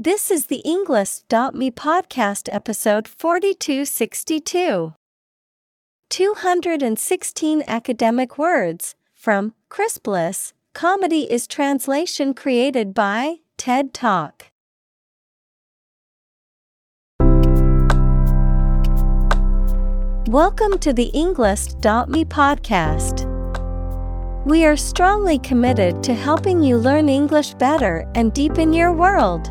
This is the Englist.me podcast episode 4262. 216 academic words from Chris Bliss. Comedy is translation created by TED Talk. Welcome to the Englist.me podcast. We are strongly committed to helping you learn English better and deepen your world.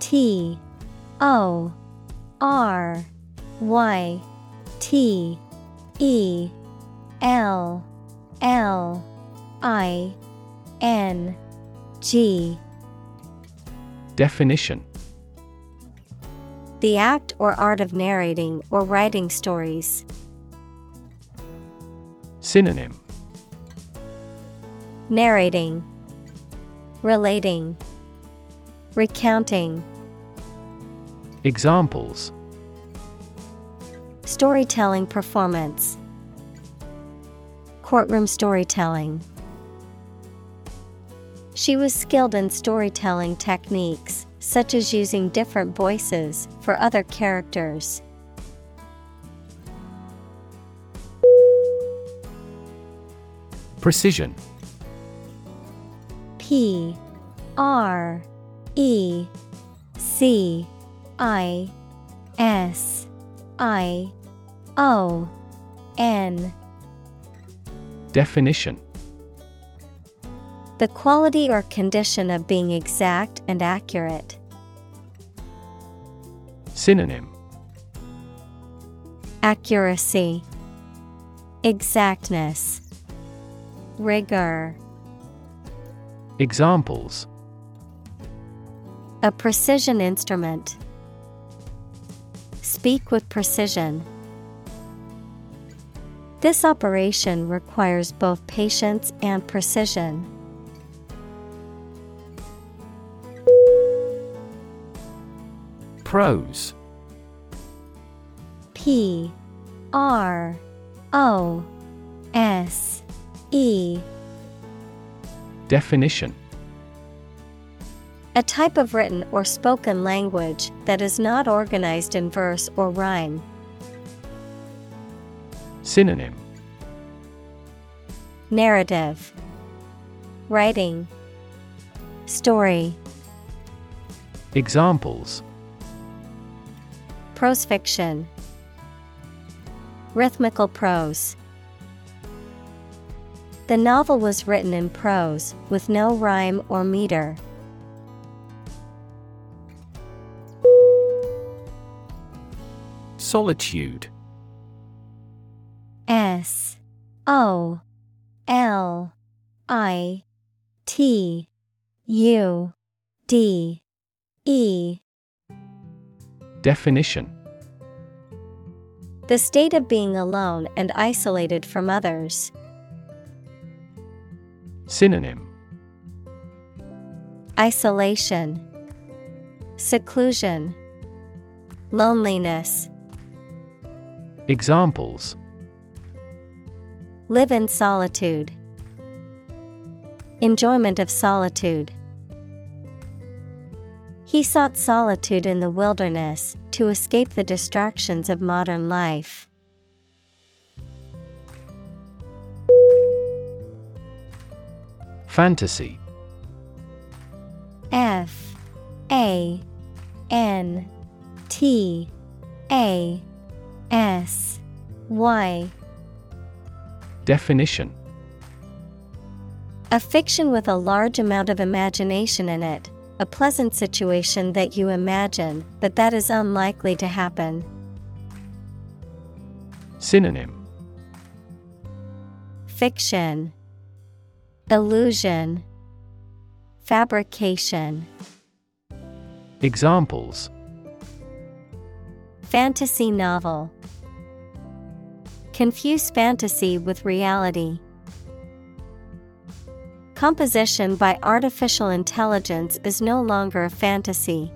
T O R Y T E L L I N G. Definition. The act or art of narrating or writing stories. Synonym. Narrating, Relating, Recounting. Examples Storytelling performance, Courtroom storytelling. She was skilled in storytelling techniques, such as using different voices for other characters. Precision P R E C I S I O N Definition The quality or condition of being exact and accurate. Synonym Accuracy, Exactness, Rigor. Examples A precision instrument. Speak with precision. This operation requires both patience and precision. Prose P R O S E Definition A type of written or spoken language that is not organized in verse or rhyme. Synonym. Narrative. Writing. Story. Examples. Prose fiction. Rhythmical prose. The novel was written in prose with no rhyme or meter. Solitude. S O L I T U D E. Definition. The state of being alone and isolated from others. Synonym. Isolation, Seclusion, Loneliness. Examples Live in solitude. Enjoyment of solitude. He sought solitude in the wilderness to escape the distractions of modern life. Fantasy F A N T A S Y. Definition. A fiction with a large amount of imagination in it, a pleasant situation that you imagine, but that is unlikely to happen. Synonym. Fiction. Illusion. Fabrication. Examples Fantasy novel Confuse fantasy with reality. Composition by artificial intelligence is no longer a fantasy.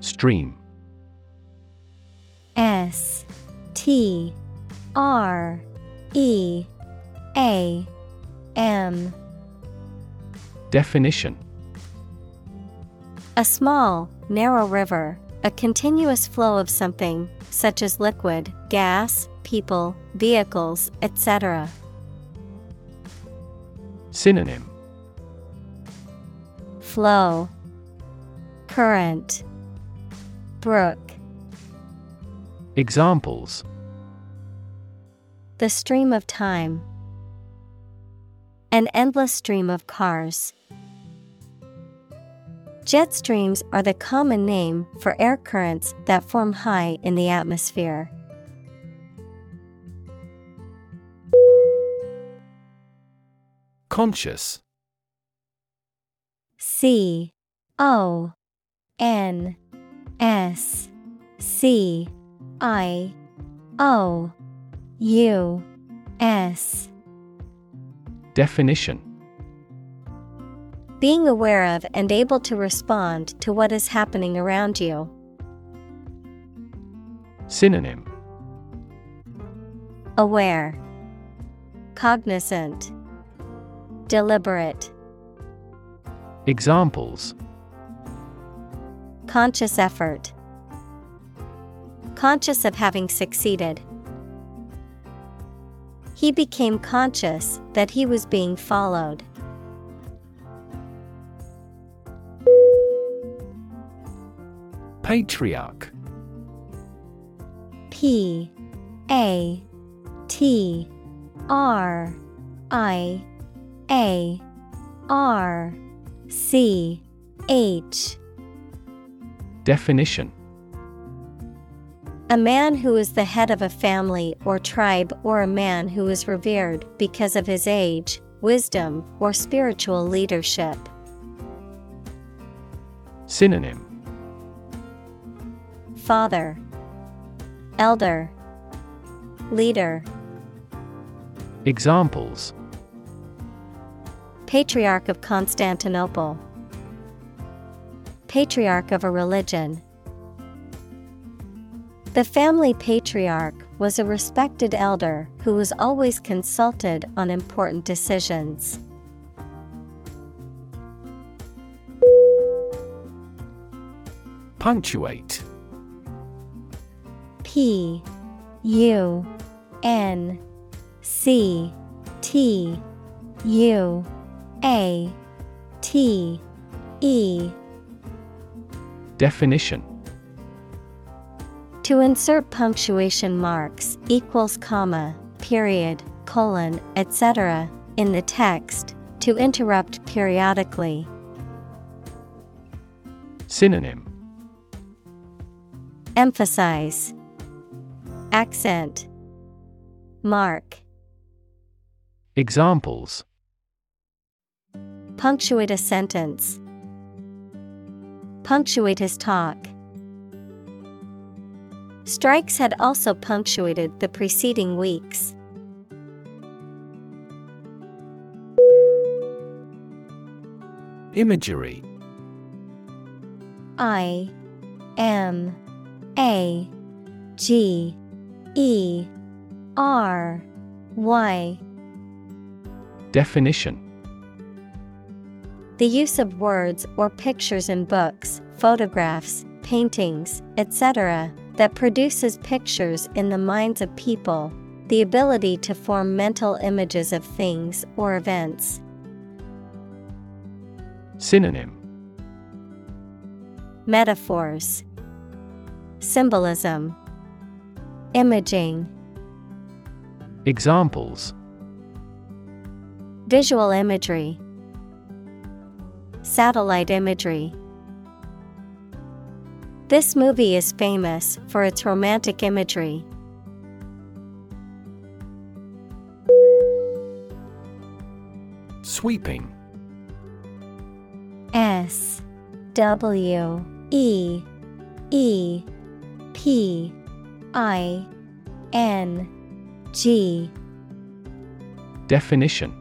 Stream S T R E A M Definition A small, narrow river, a continuous flow of something, such as liquid, gas, people, vehicles, etc. Synonym Flow Current Brook Examples The stream of time. An endless stream of cars. Jet streams are the common name for air currents that form high in the atmosphere. Conscious. C O N S C I O U S. Definition Being aware of and able to respond to what is happening around you. Synonym Aware, Cognizant, Deliberate, Examples Conscious effort. Conscious of having succeeded. He became conscious that he was being followed. Patriarch. P A T R I A R C H. Definition. A man who is the head of a family or tribe, or a man who is revered because of his age, wisdom, or spiritual leadership. Synonym Father, Elder, Leader, Examples Patriarch of Constantinople, Patriarch of a religion. The family patriarch was a respected elder who was always consulted on important decisions. Punctuate P U N C T U A T E Definition To insert punctuation marks equals comma, period, colon, etc. in the text, to interrupt periodically. Synonym Emphasize Accent Mark Examples Punctuate a sentence. Punctuate his talk. Strikes had also punctuated the preceding weeks. Imagery I M A G E R Y Definition The use of words or pictures in books, photographs, paintings, etc., that produces pictures in the minds of people, the ability to form mental images of things or events. Synonym Metaphors, Symbolism, Imaging, Examples Visual imagery, Satellite imagery. This movie is famous for its romantic imagery. Sweeping S W E E P I N G. Definition.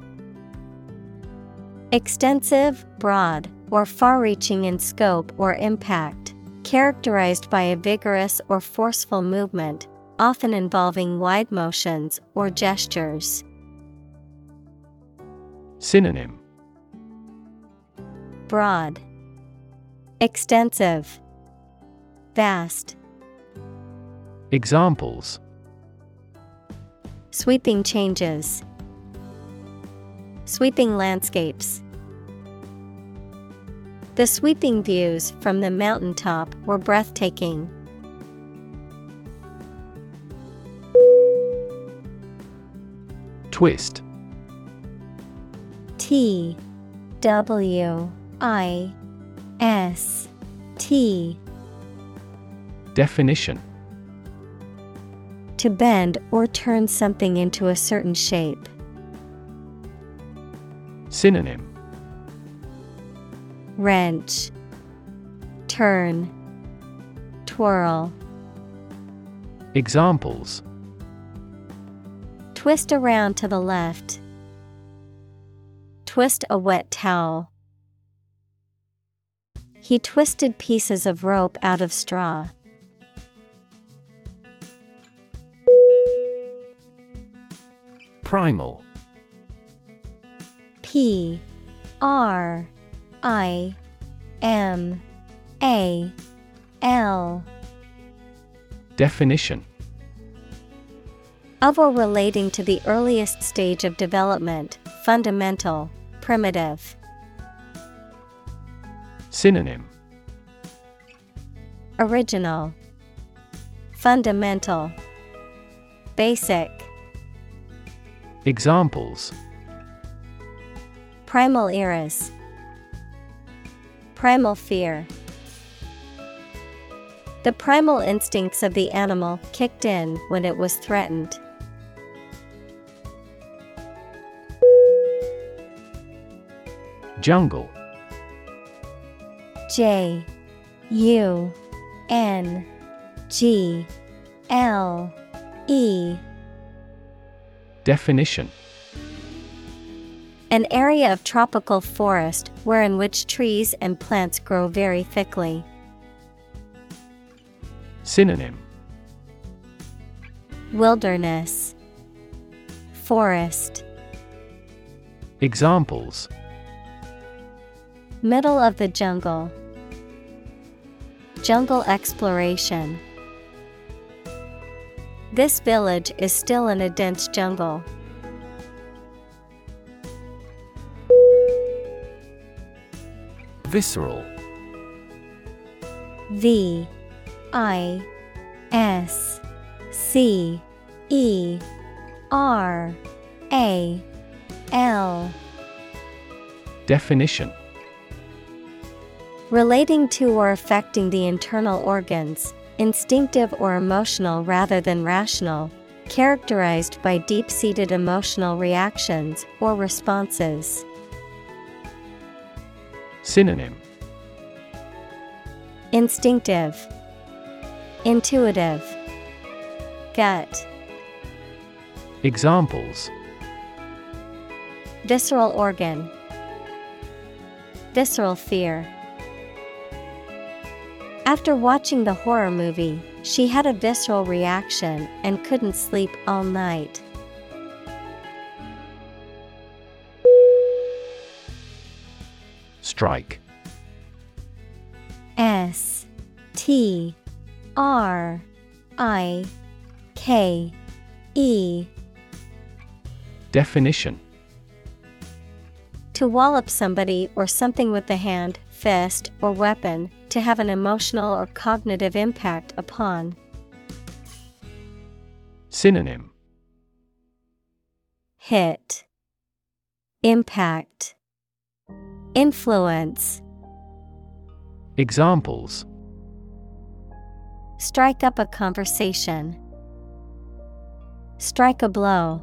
Extensive, broad, or far reaching in scope or impact, characterized by a vigorous or forceful movement, often involving wide motions or gestures. Synonym. Broad, Extensive, Vast, Examples. Sweeping changes, Sweeping landscapes. The sweeping views from the mountaintop were breathtaking. Twist. T W I S T. Definition To bend or turn something into a certain shape. Synonym Wrench, Turn, Twirl. Examples Twist around to the left. Twist a wet towel. He twisted pieces of rope out of straw. Primal. P R I M A L. Definition. Of or relating to the earliest stage of development, fundamental, primitive. Synonym. Original, Fundamental, Basic, Examples Primal eras, Primal fear. The primal instincts of the animal kicked in when it was threatened. Jungle J U N G L E Definition. An area of tropical forest where in which trees and plants grow very thickly. Synonym. Wilderness. Forest. Examples. Middle of the jungle. Jungle exploration This village is still in a dense jungle. Visceral. V I S C E R A L. Definition. Relating to or affecting the internal organs, instinctive or emotional rather than rational, characterized by deep seated emotional reactions or responses. Synonym. Instinctive, Intuitive, Gut, Examples. Visceral organ, Visceral fear. After watching the horror movie, she had a visceral reaction and couldn't sleep all night. Strike. S T R I K E. Definition. To wallop somebody or something with the hand, fist, or weapon, to have an emotional or cognitive impact upon. Synonym Hit, Impact, Influence. Examples Strike up a conversation. Strike a blow.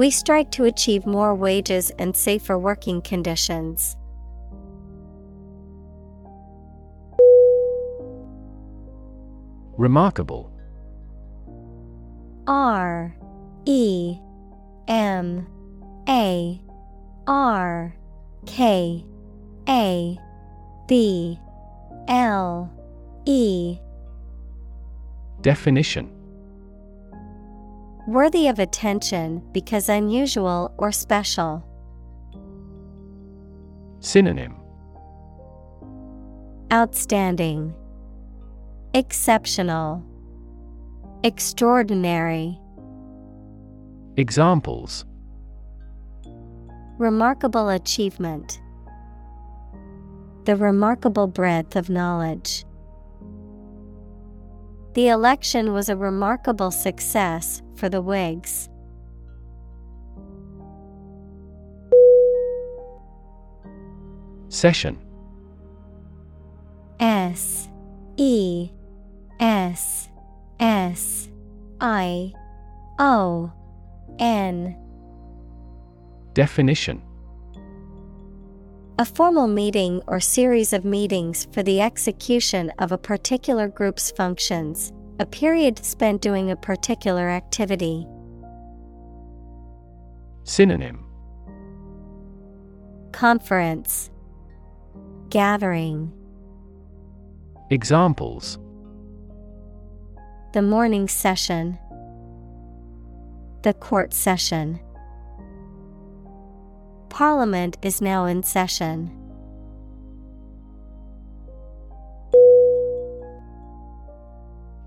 We strike to achieve more wages and safer working conditions. Remarkable. R E M A R K A B L E. Definition Worthy of attention because unusual or special. Synonym Outstanding, Exceptional, Extraordinary. Examples Remarkable achievement. The remarkable breadth of knowledge. The election was a remarkable success for the Whigs. Session. S. E. S. S. I. O. N. Definition A formal meeting or series of meetings for the execution of a particular group's functions, a period spent doing a particular activity. Synonym. Conference. Gathering. Examples. The morning session. The court session Parliament is now in session.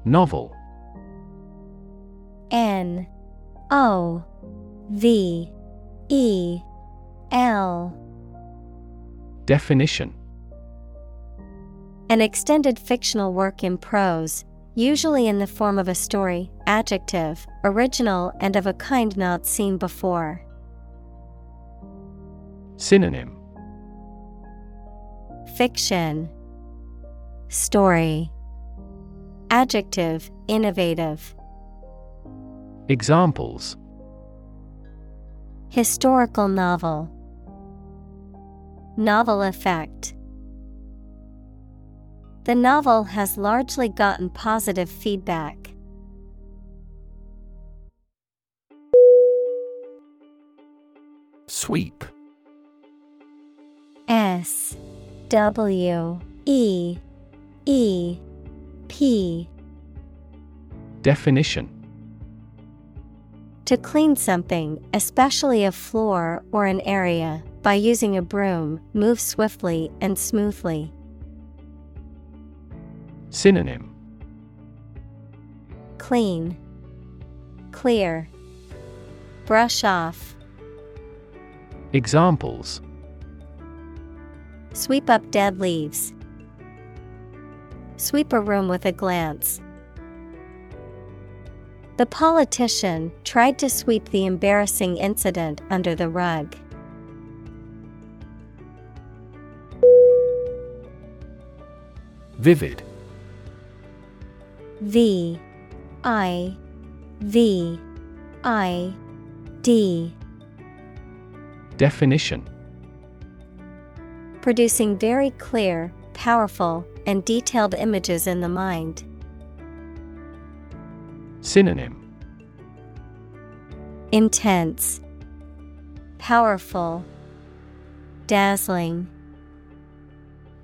Novel. N. O. V. E. L. Definition. An extended fictional work in prose, usually in the form of a story, adjective, original and of a kind not seen before. Synonym. Fiction. Story. Adjective Innovative. Examples. Historical novel. Novel effect. The novel has largely gotten positive feedback. Sweep S W E E P. Definition. To clean something, especially a floor or an area, by using a broom, move swiftly and smoothly. Synonym. Clean, Clear, Brush off, Examples Sweep up dead leaves. Sweep a room with a glance. The politician tried to sweep the embarrassing incident under the rug. Vivid V I V I D Definition Producing very clear, powerful, and detailed images in the mind. Synonym Intense, Powerful, Dazzling.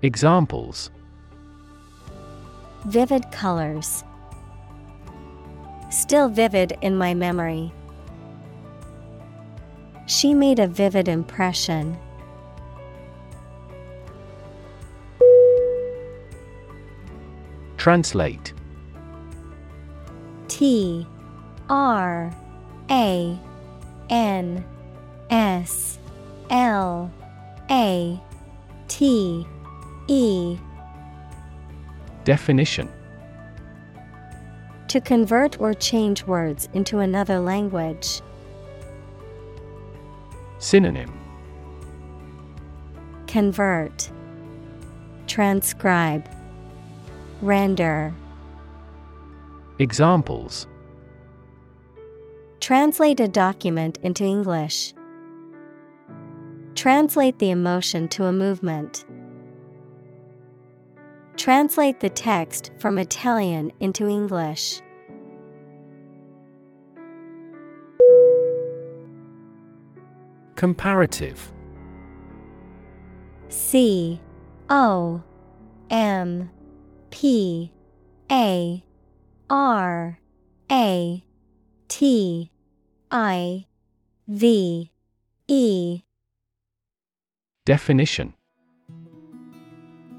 Examples Vivid colors. Still vivid in my memory. She made a vivid impression. Translate. T R A N S L A T E. Definition. To convert or change words into another language. Synonym. Convert. Transcribe Render Examples Translate a document into English. Translate the emotion to a movement. Translate the text from Italian into English. Comparative C O M P A R A T I V E. Definition.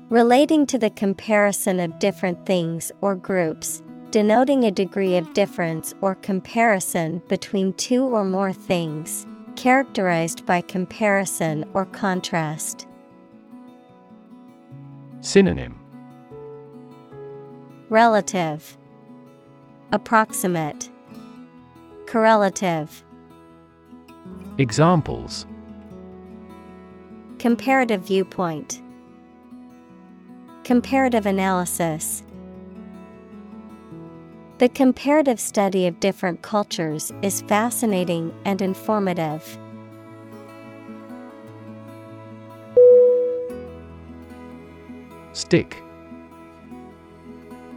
Relating to the comparison of different things or groups, denoting a degree of difference or comparison between two or more things, characterized by comparison or contrast. Synonym Relative, Approximate, Correlative. Examples Comparative viewpoint. Comparative analysis. The comparative study of different cultures is fascinating and informative. Stick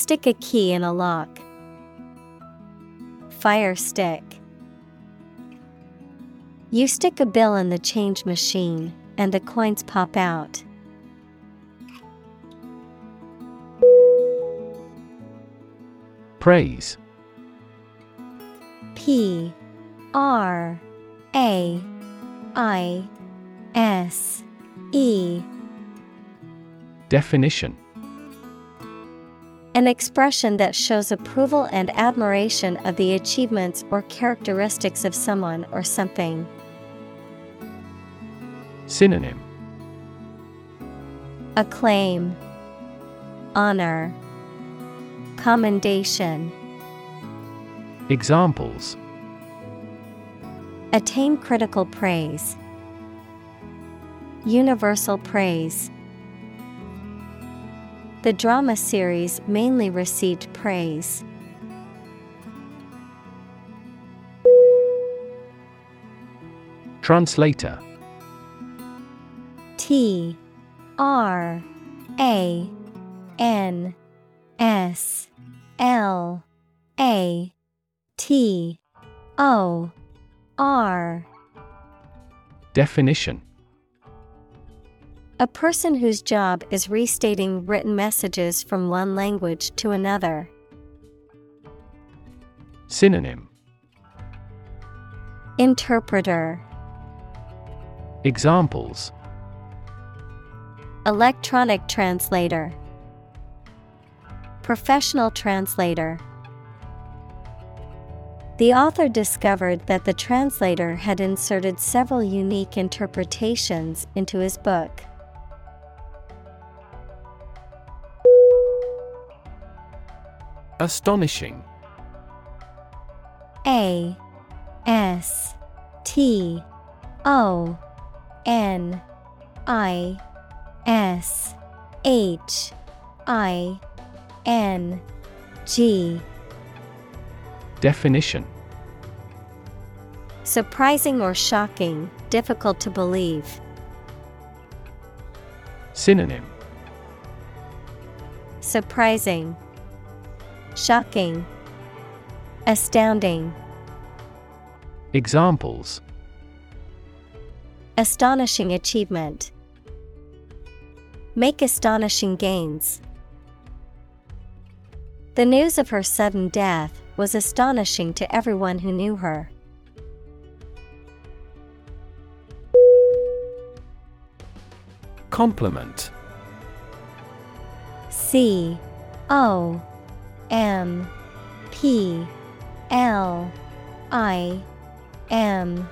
Stick a key in a lock. Fire stick. You stick a bill in the change machine, and the coins pop out. Praise P R A I S E Definition An expression that shows approval and admiration of the achievements or characteristics of someone or something. Synonym Acclaim, Honor, Commendation. Examples Attain critical praise. Universal praise. The drama series mainly received praise. Translator. T R A N S L A T O R. Definition A person whose job is restating written messages from one language to another. Synonym. Interpreter. Examples. Electronic translator. Professional translator. The author discovered that the translator had inserted several unique interpretations into his book. Astonishing. A S T O N I S H I N G. Definition. Surprising or shocking, difficult to believe. Synonym. Surprising, Shocking, Astounding. Examples Astonishing achievement. Make astonishing gains. The news of her sudden death was astonishing to everyone who knew her. Compliment C O M P L I M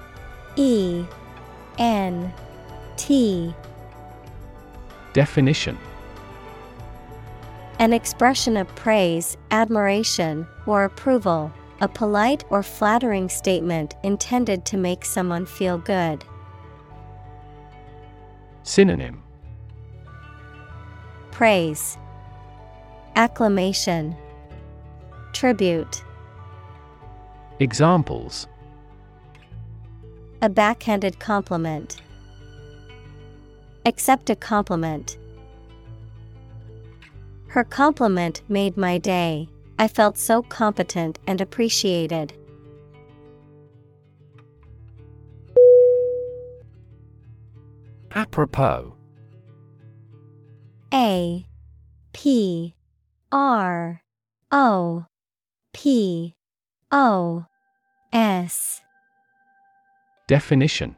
E N T. Definition. An expression of praise, admiration, or approval, a polite or flattering statement intended to make someone feel good. Synonym. Praise, Acclamation, Tribute. Examples A backhanded compliment. Accept a compliment. Her compliment made my day. I felt so competent and appreciated. Apropos A P R O P O S. Definition.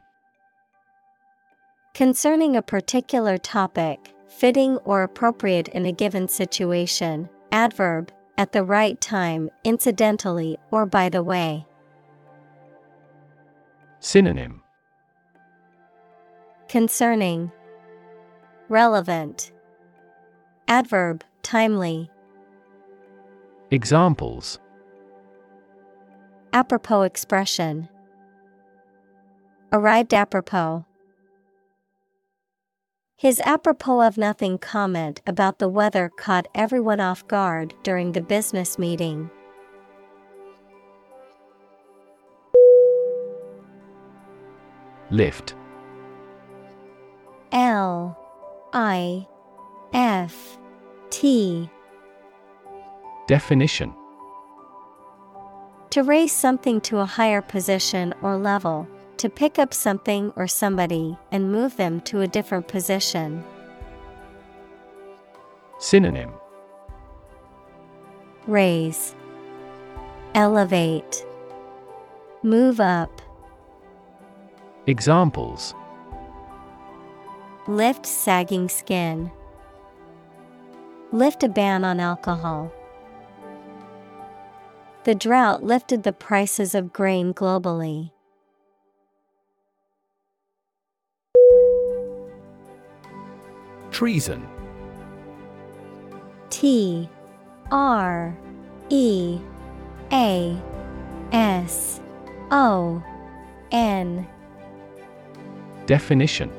Concerning a particular topic, fitting or appropriate in a given situation, adverb, at the right time, incidentally or by the way. Synonym. Concerning. Relevant. Adverb, timely. Examples Apropos expression. Arrived apropos. His apropos of nothing comment about the weather caught everyone off guard during the business meeting. Lift L I F T Definition. To raise something to a higher position or level, to pick up something or somebody and move them to a different position. Synonym. Raise, Elevate, Move up, Examples. Lift sagging skin, Lift a ban on alcohol. The drought lifted the prices of grain globally. Treason. T R E A S O N. Definition.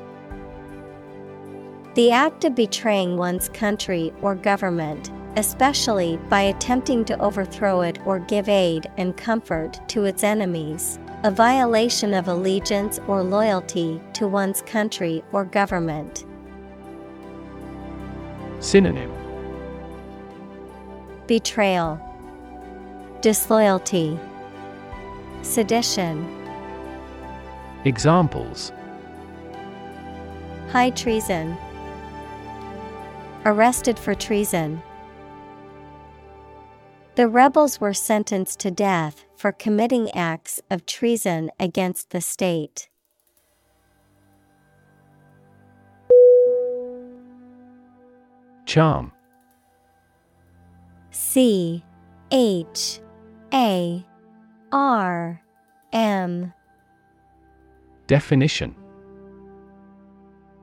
The act of betraying one's country or government, especially by attempting to overthrow it or give aid and comfort to its enemies, a violation of allegiance or loyalty to one's country or government. Synonym. Betrayal, Disloyalty, Sedition, Examples. High treason, Arrested for treason. The rebels were sentenced to death for committing acts of treason against the state. Charm C H A R M Definition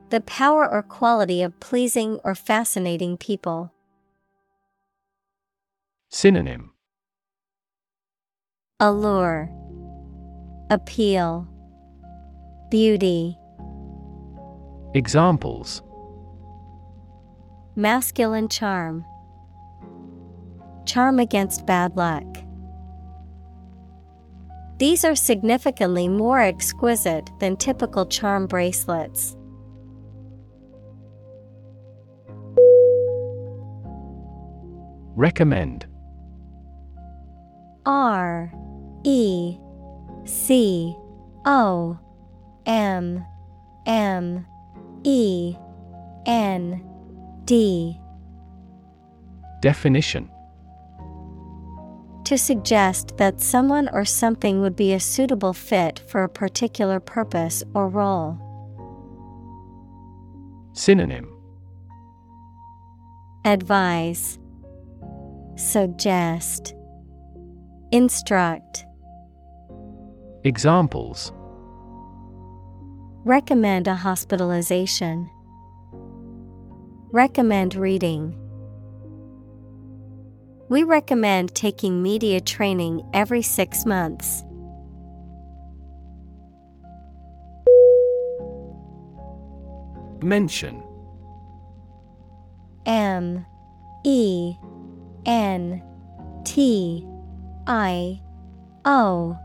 The power or quality of pleasing or fascinating people. Synonym. Allure, Appeal, Beauty, Examples. Masculine charm, Charm against bad luck. These are significantly more exquisite than typical charm bracelets. Recommend R E C O M M E N D. Definition. To suggest that someone or something would be a suitable fit for a particular purpose or role. Synonym. Advise Suggest Instruct Examples Recommend a hospitalization. Recommend reading. We recommend taking media training every six months. Mention M E N T I O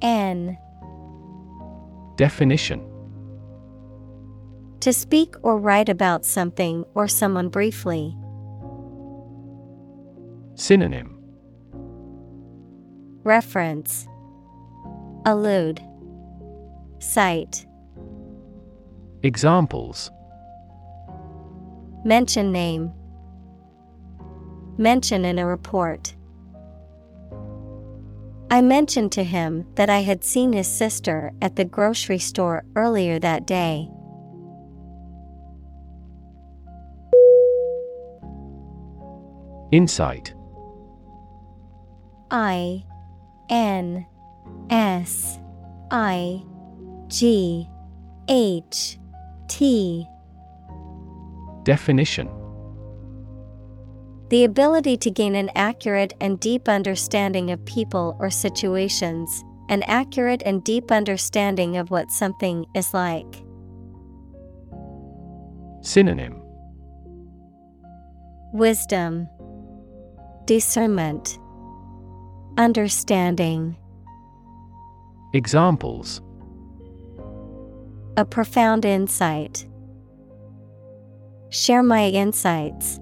N. Definition. To speak or write about something or someone briefly. Synonym. Reference. Allude. Cite. Examples. Mention name. Mention in a report. I mentioned to him that I had seen his sister at the grocery store earlier that day. Insight. I N S I G H T. Definition The ability to gain an accurate and deep understanding of people or situations, an accurate and deep understanding of what something is like. Synonym Wisdom, Discernment, Understanding. Examples A profound insight. Share my insights.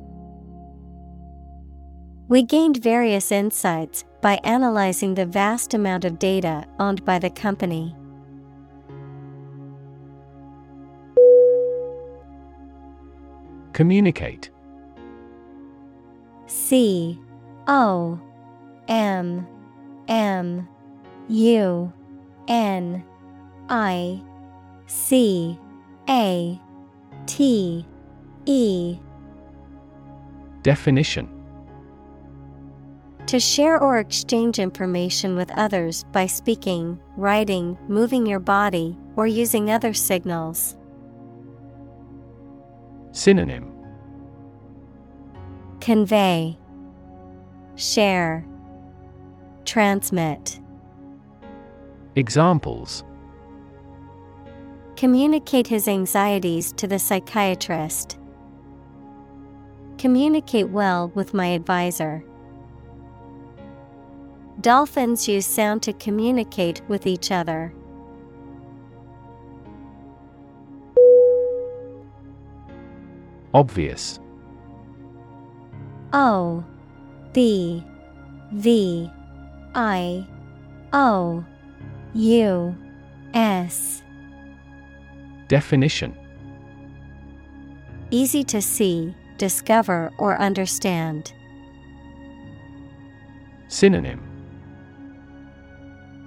We gained various insights by analyzing the vast amount of data owned by the company. Communicate. C O M M U N I C A T E. Definition To share or exchange information with others by speaking, writing, moving your body, or using other signals. Synonym Convey, Share, Transmit. Examples Communicate his anxieties to the psychiatrist. Communicate well with my advisor. Dolphins use sound to communicate with each other. Obvious O B V I O U S Definition Easy to see, discover, or understand. Synonym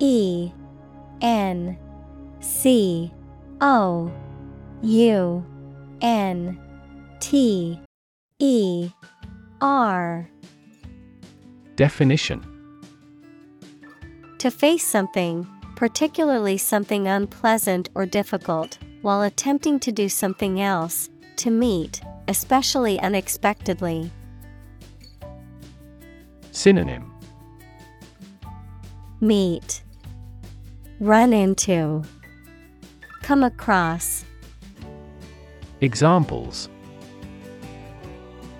E N C O U N T E R Definition. To face something, particularly something unpleasant or difficult, while attempting to do something else, to meet, especially unexpectedly. Synonym. Meet, Run into. Come across. Examples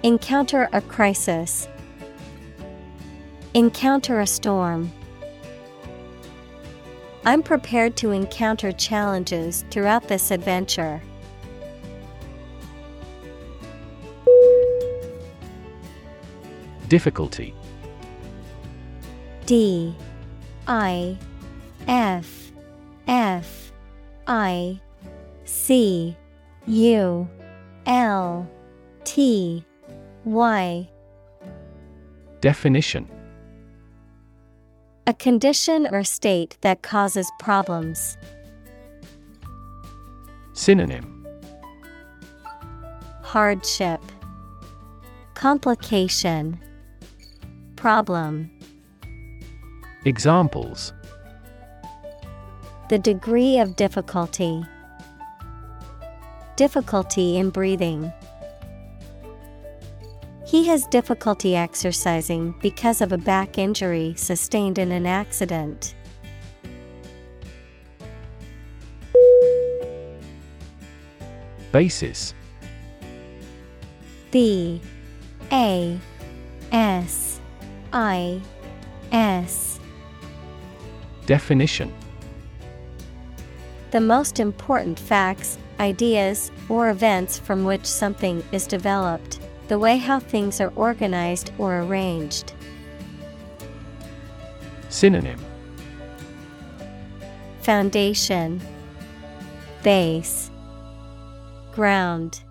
Encounter a crisis. Encounter a storm. I'm prepared to encounter challenges throughout this adventure. Difficulty D I F F I C U L T Y. Definition. A condition or state that causes problems. Synonym. Hardship. Complication. Problem. Examples The degree of difficulty. Difficulty in breathing. He has difficulty exercising because of a back injury sustained in an accident. Basis B A S I S Definition The most important facts, ideas, or events from which something is developed, the way how things are organized or arranged. Synonym Foundation Base Ground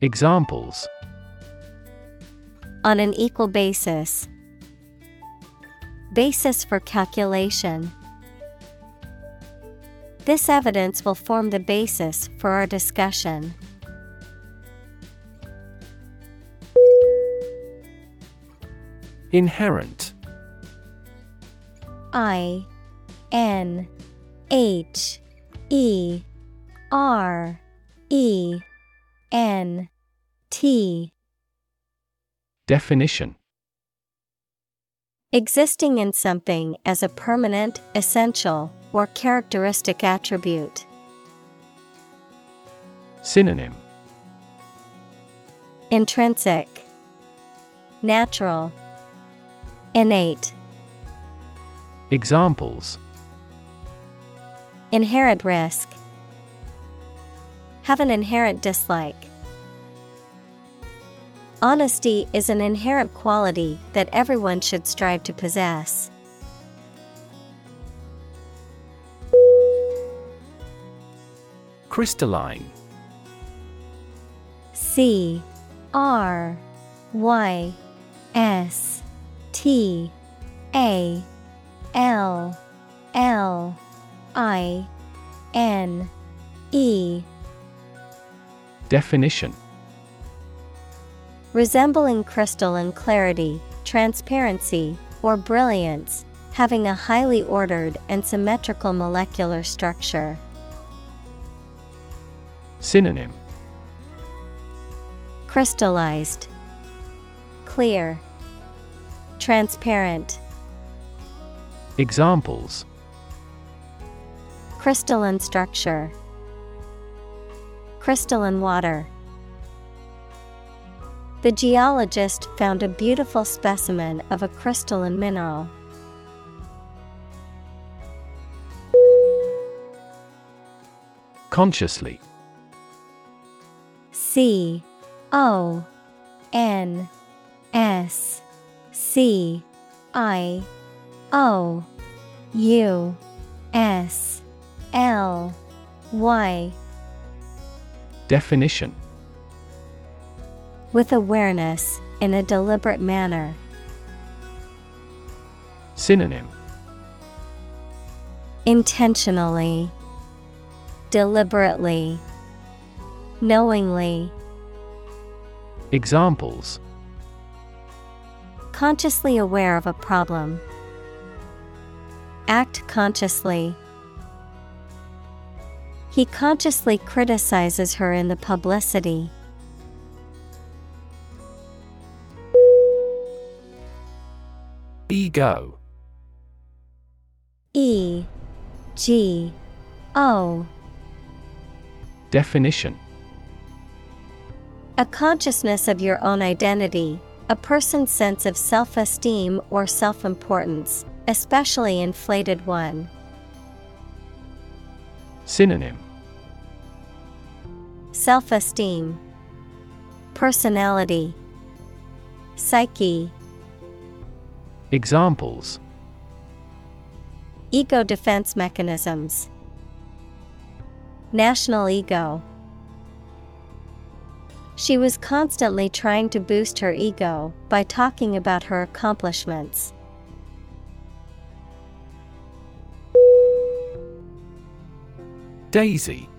Examples On an equal basis. Basis for calculation. This evidence will form the basis for our discussion. Inherent. I N H E R E N T. Definition. Existing in something as a permanent, essential, or characteristic attribute. Synonym Intrinsic, Natural, Innate, Examples Inherent risk. Have an inherent dislike. Honesty is an inherent quality that everyone should strive to possess. Crystalline. C R Y S T A L L I N E. Definition. Resembling crystal in clarity, transparency, or brilliance, having a highly ordered and symmetrical molecular structure. Synonym. Crystallized, Clear, Transparent, Examples. Crystalline structure, Crystalline water. The geologist found a beautiful specimen of a crystalline mineral. Consciously C O N S C I O U S L Y. Definition. With awareness, in a deliberate manner. Synonym. Intentionally, Deliberately, Knowingly, Examples Consciously aware of a problem. Act consciously. He consciously criticizes her in the publicity. Ego E G O Definition A consciousness of your own identity, a person's sense of self esteem or self importance, especially inflated one. Synonym Self esteem, Personality, Psyche. Examples Ego defense mechanisms. National ego. She was constantly trying to boost her ego by talking about her accomplishments. Daisy.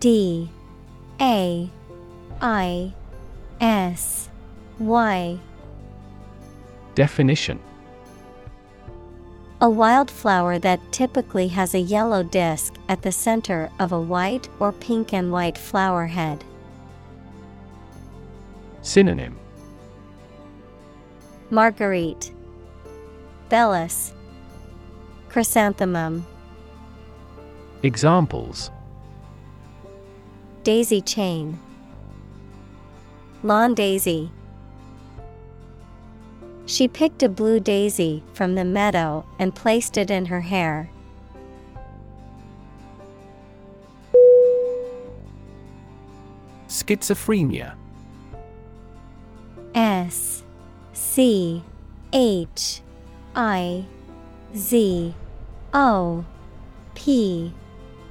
D. A. I. S. Y. Definition. A wildflower that typically has a yellow disc at the center of a white or pink and white flower head. Synonym. Marguerite. Bellis Chrysanthemum. Examples. Daisy chain. Lawn daisy. She picked a blue daisy from the meadow and placed it in her hair. Schizophrenia S C H I Z O P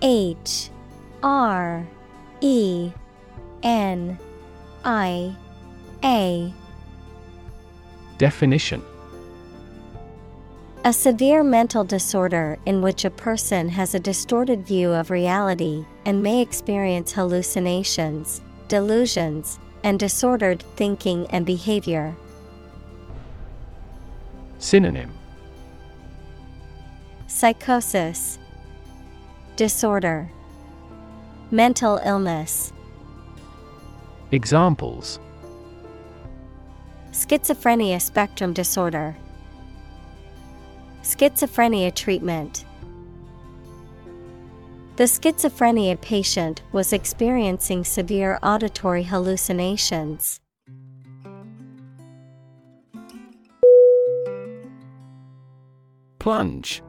H R E N I A. Definition. A severe mental disorder in which a person has a distorted view of reality and may experience hallucinations, delusions, and disordered thinking and behavior. Synonym. Psychosis, Disorder, Mental illness, Examples. Schizophrenia spectrum disorder, Schizophrenia treatment. The schizophrenia patient was experiencing severe auditory hallucinations. Plunge.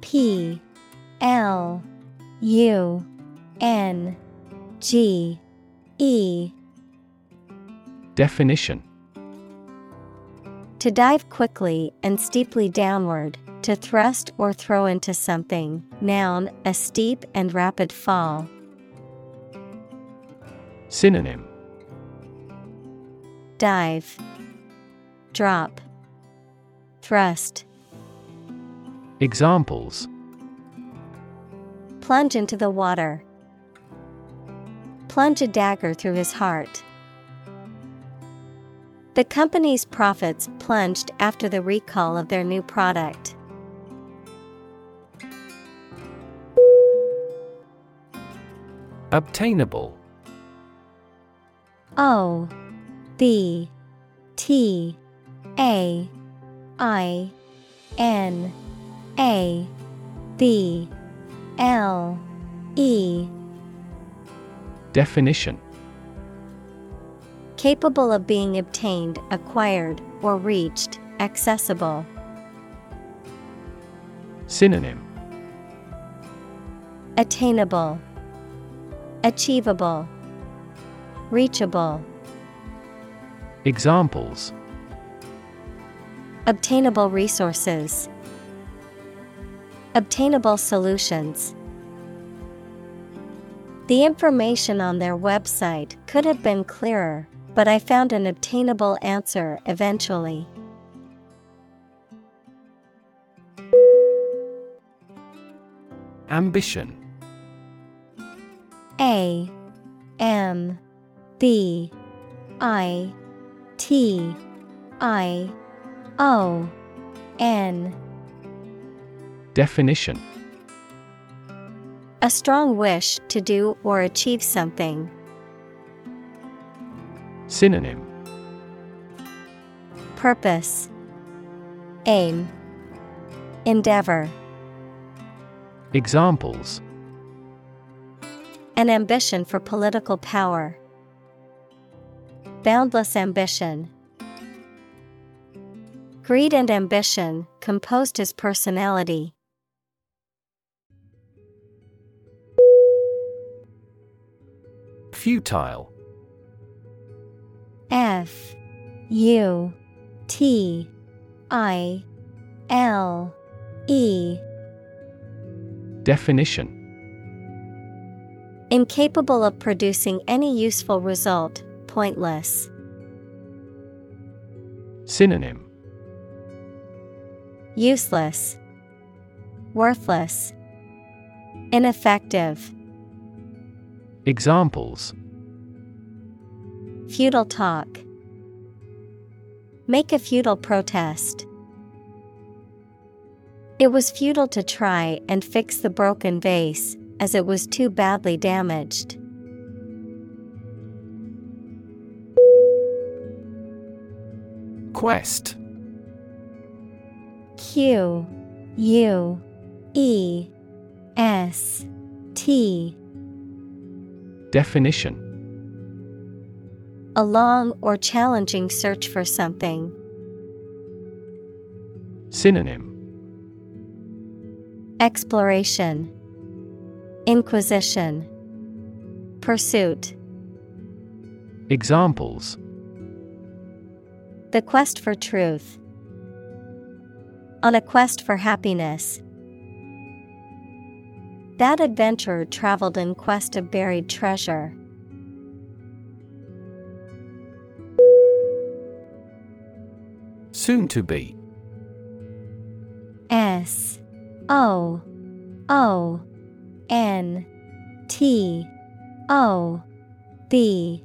P L U N G E. Definition. To dive quickly and steeply downward, to thrust or throw into something. Noun, a steep and rapid fall. Synonym Dive, Drop, Thrust. Examples Plunge into the water. Plunge a dagger through his heart. The company's profits plunged after the recall of their new product. Obtainable. O B T A I N A B L E. Definition. Capable of being obtained, acquired, or reached, accessible. Synonym. Attainable, Achievable, Reachable. Examples Obtainable resources, Obtainable solutions. The information on their website could have been clearer, but I found an obtainable answer eventually. Ambition A M B I T I O N. Definition. A strong wish to do or achieve something. Synonym. Purpose. Aim, Endeavor. Examples An ambition for political power. Boundless ambition. Greed and ambition composed his personality. Futile F U T I L E Definition Incapable of producing any useful result, pointless. Synonym Useless, Worthless, Ineffective. Examples Futile talk. Make a futile protest. It was futile to try and fix the broken vase as it was too badly damaged. Quest. Q U E S T. Definition. A long or challenging search for something. Synonym. Exploration, Inquisition, Pursuit. Examples The quest for truth. On a quest for happiness. That adventurer traveled in quest of buried treasure. Soon to be S O O N T O B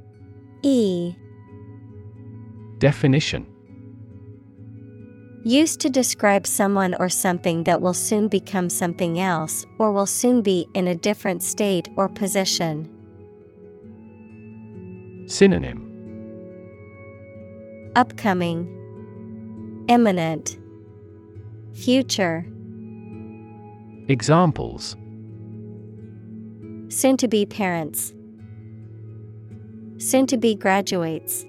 E. Definition. Used to describe someone or something that will soon become something else or will soon be in a different state or position. Synonym. Upcoming, Imminent, Future. Examples Soon to be parents. Soon to be graduates.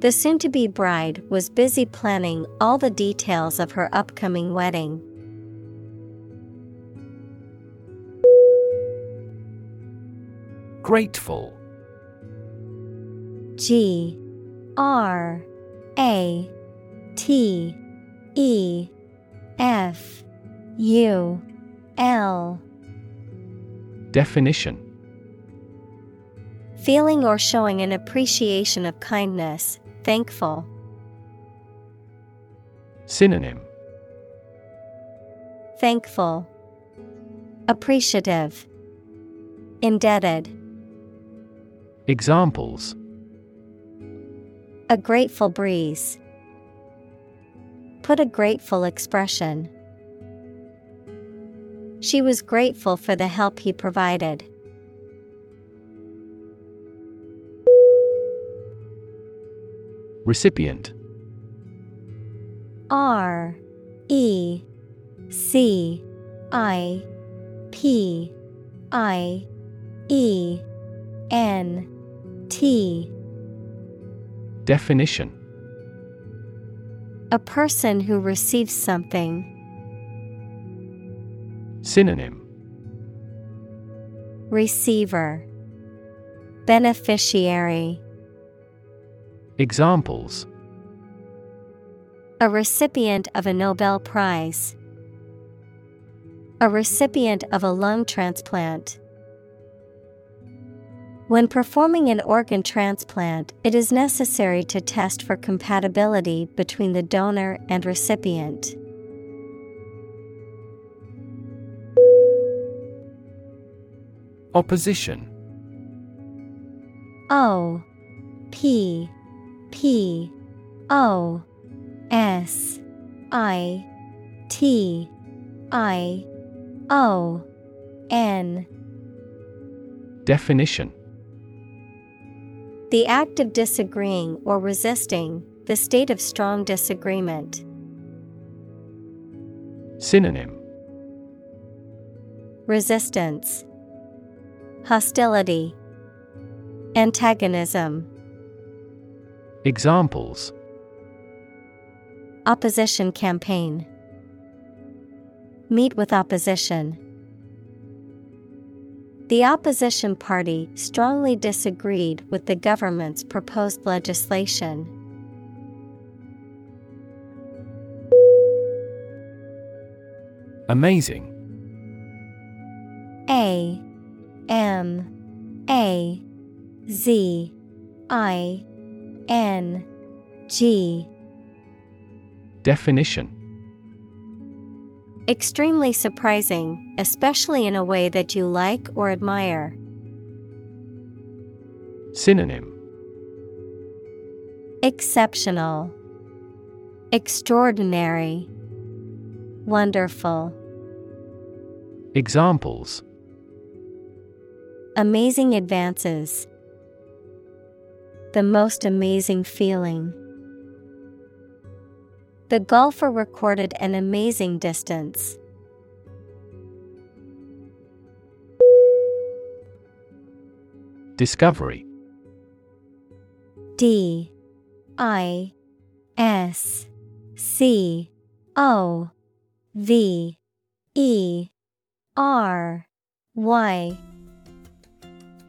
The soon to be bride was busy planning all the details of her upcoming wedding. Grateful G R A T E F U L Definition Feeling or showing an appreciation of kindness, thankful. Synonym Thankful, Appreciative, Indebted. Examples A grateful breeze. Put a grateful expression. She was grateful for the help he provided. Recipient R E C I P I E N T Definition A person who receives something. Synonym Receiver Beneficiary Examples A recipient of a Nobel Prize. A recipient of a lung transplant. When performing an organ transplant, it is necessary to test for compatibility between the donor and recipient. Opposition. O P P O S I T I O N. Definition. The act of disagreeing or resisting, the state of strong disagreement. Synonym. Resistance, Hostility, Antagonism. Examples Opposition campaign. Meet with opposition. The opposition party strongly disagreed with the government's proposed legislation. Amazing. A M A Z I N G. Definition. Extremely surprising, especially in a way that you like or admire. Synonym. Exceptional, Extraordinary, Wonderful. Examples Amazing advances. The most amazing feeling. The golfer recorded an amazing distance. Discovery D I S C O V E R Y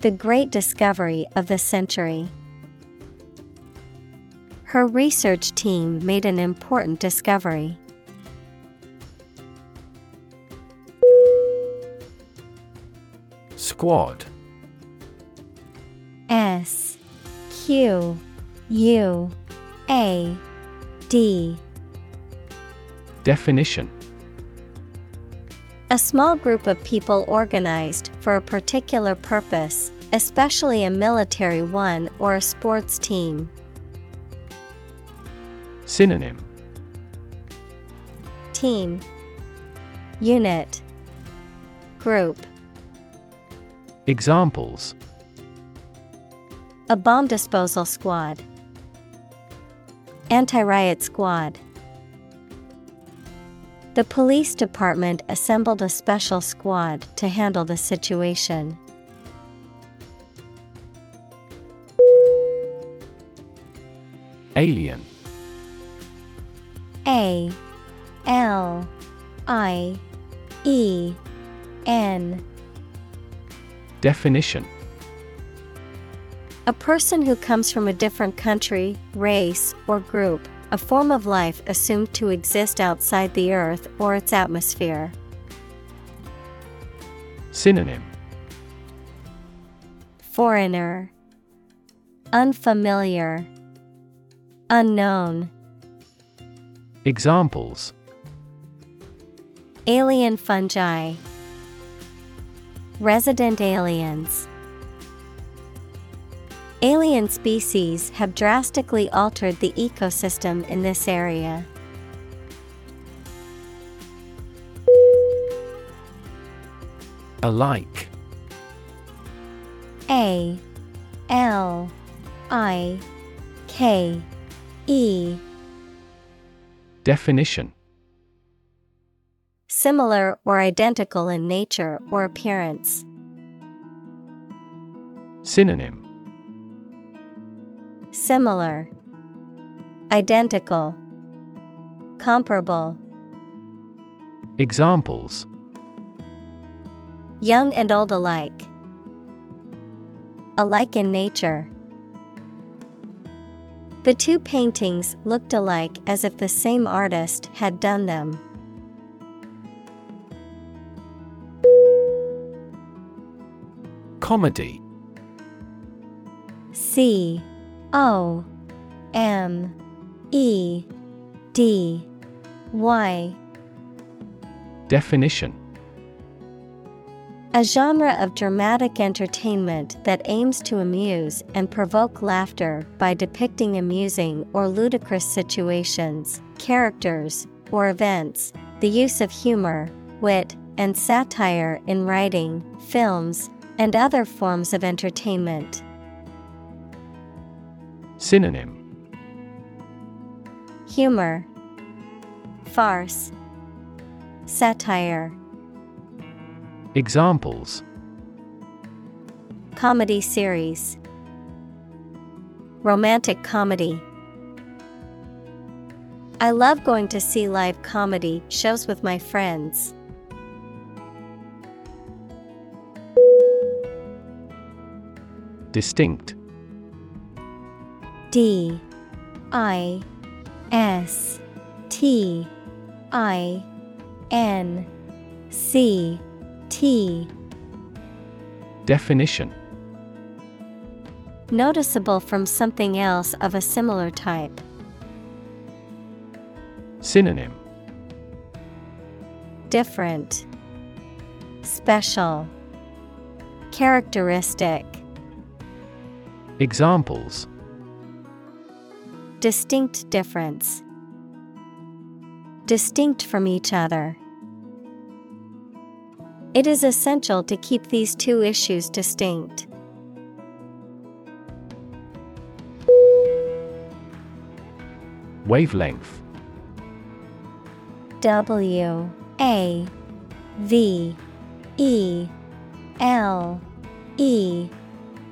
The great discovery of the century. Her research team made an important discovery. Squad S Q U A D Definition A small group of people organized for a particular purpose, especially a military one or a sports team. Synonym. Team. Unit. Group. Examples. A bomb disposal squad. Anti riot squad The police department assembled a special squad to handle the situation. Alien. A L I E N. Definition. A person who comes from a different country, race, or group, a form of life assumed to exist outside the Earth or its atmosphere. Synonym. Foreigner, Unfamiliar, Unknown, Examples. Alien fungi, Resident aliens. Alien species have drastically altered the ecosystem in this area. Alike A L I K E Definition Similar or identical in nature or appearance. Synonym Similar, Identical, Comparable. Examples Young and old alike. Alike in nature. The two paintings looked alike as if the same artist had done them. Comedy C O M E D Y. Definition. A genre of dramatic entertainment that aims to amuse and provoke laughter by depicting amusing or ludicrous situations, characters, or events, the use of humor, wit, and satire in writing, films, and other forms of entertainment. Synonym. Humor, Farce, Satire, Examples. Comedy series, Romantic comedy. I love going to see live comedy shows with my friends. Distinct D I S T I N C T. Definition. Noticeable from something else of a similar type. Synonym. Different, Special, Characteristic. Examples Distinct difference. Distinct from each other. It is essential to keep these two issues distinct. Wavelength W A V E L E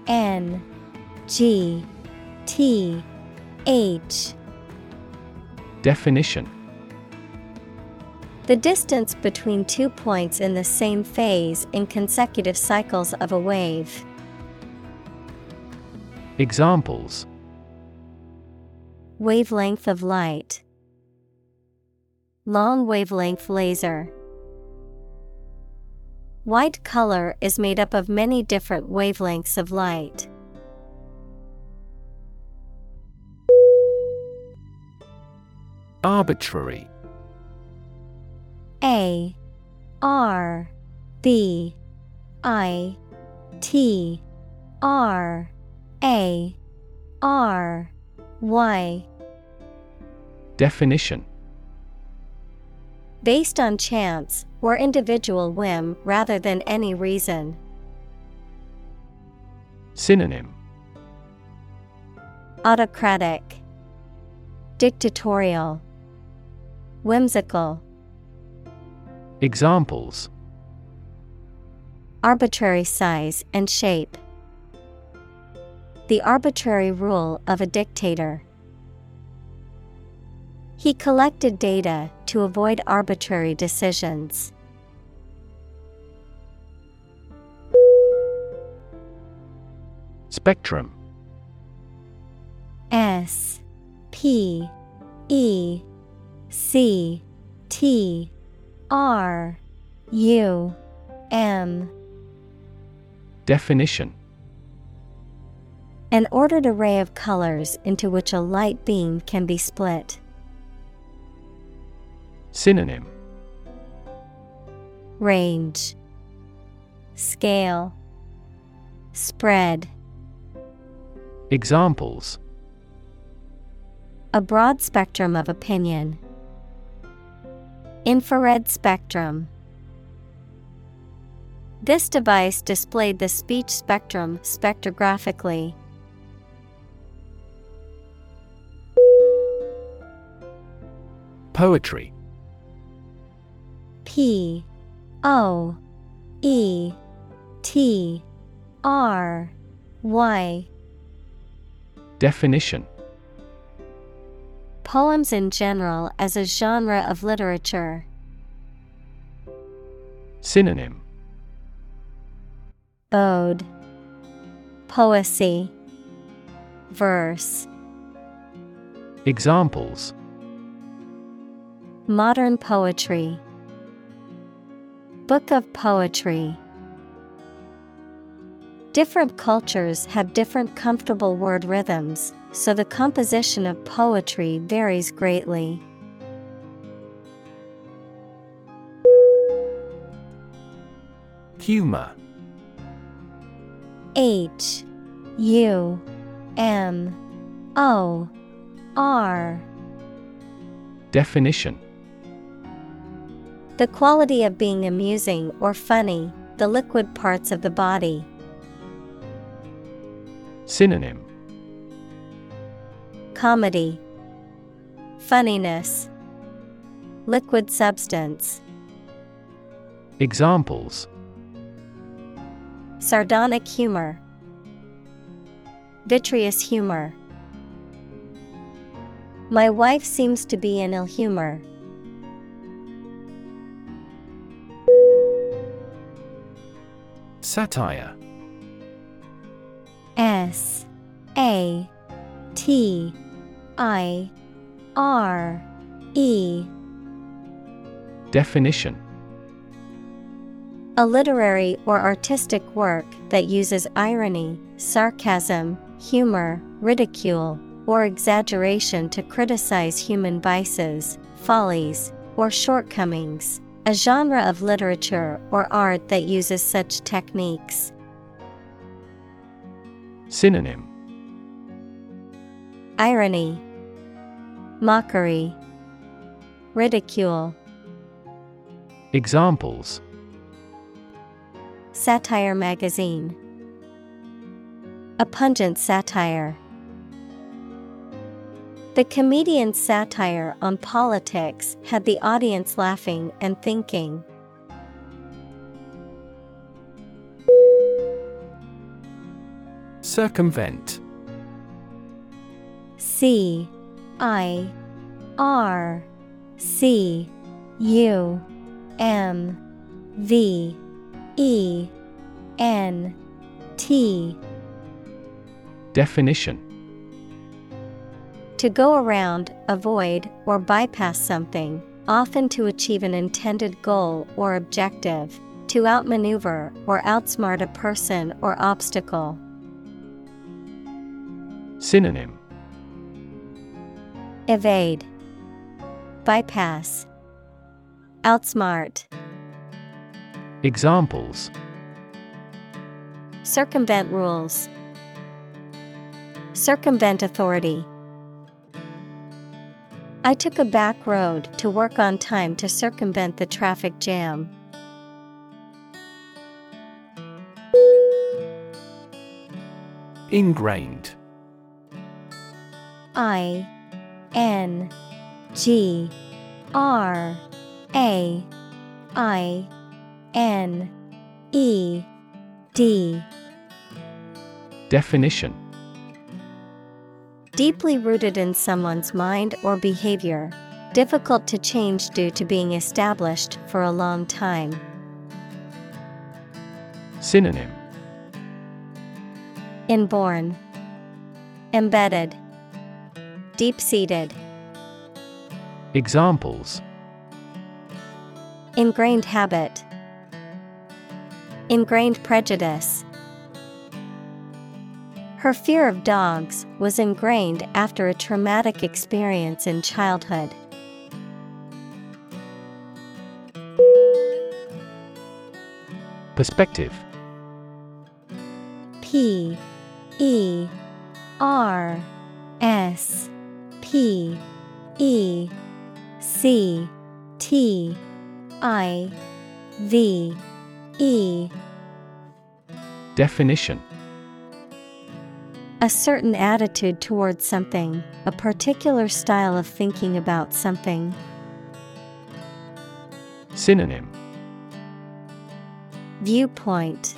N G T H Definition The distance between two points in the same phase in consecutive cycles of a wave. Examples Wavelength of light. Long wavelength laser. White color is made up of many different wavelengths of light. Arbitrary. A R B I T R A R Y. Definition. Based on chance or individual whim rather than any reason. Synonym. Autocratic, Dictatorial, Whimsical, Examples Arbitrary size and shape. The arbitrary rule of a dictator. He collected data to avoid arbitrary decisions. Spectrum S P E C T R U M. Definition. An ordered array of colors into which a light beam can be split. Synonym. Range. Scale. Spread. Examples. A broad spectrum of opinion. Infrared spectrum. This device displayed the speech spectrum spectrographically. Poetry P O E T R Y Definition Poems in general as a genre of literature. Synonym. Ode. Poesy. Verse. Examples. Modern poetry. Book of Poetry Different cultures have different comfortable word rhythms, so the composition of poetry varies greatly. Humor H U M O R Definition The quality of being amusing or funny, the liquid parts of the body. Synonym. Comedy. Funniness. Liquid substance. Examples. Sardonic humor. Vitreous humor. My wife seems to be in ill humor. Satire S A T I R E Definition A literary or artistic work that uses irony, sarcasm, humor, ridicule, or exaggeration to criticize human vices, follies, or shortcomings. A genre of literature or art that uses such techniques. Synonym Irony, Mockery, Ridicule. Examples Satire magazine. A pungent satire. The comedian's satire on politics had the audience laughing and thinking. Circumvent. C I R C U M V E N T. Definition. To go around, avoid, or bypass something, often to achieve an intended goal or objective, to outmaneuver or outsmart a person or obstacle. Synonym. Evade, Bypass, Outsmart, Examples. Circumvent rules, Circumvent authority. I took a back road to work on time to circumvent the traffic jam. Ingrained I N G R A I N E D Definition. Deeply rooted in someone's mind or behavior, difficult to change due to being established for a long time. Synonym. Inborn, Embedded, Deep seated, Examples. Ingrained habit, Ingrained prejudice. Her fear of dogs was ingrained after a traumatic experience in childhood. Perspective. P E R S P E C T I V E. Definition. A certain attitude towards something, a particular style of thinking about something. Synonym. Viewpoint,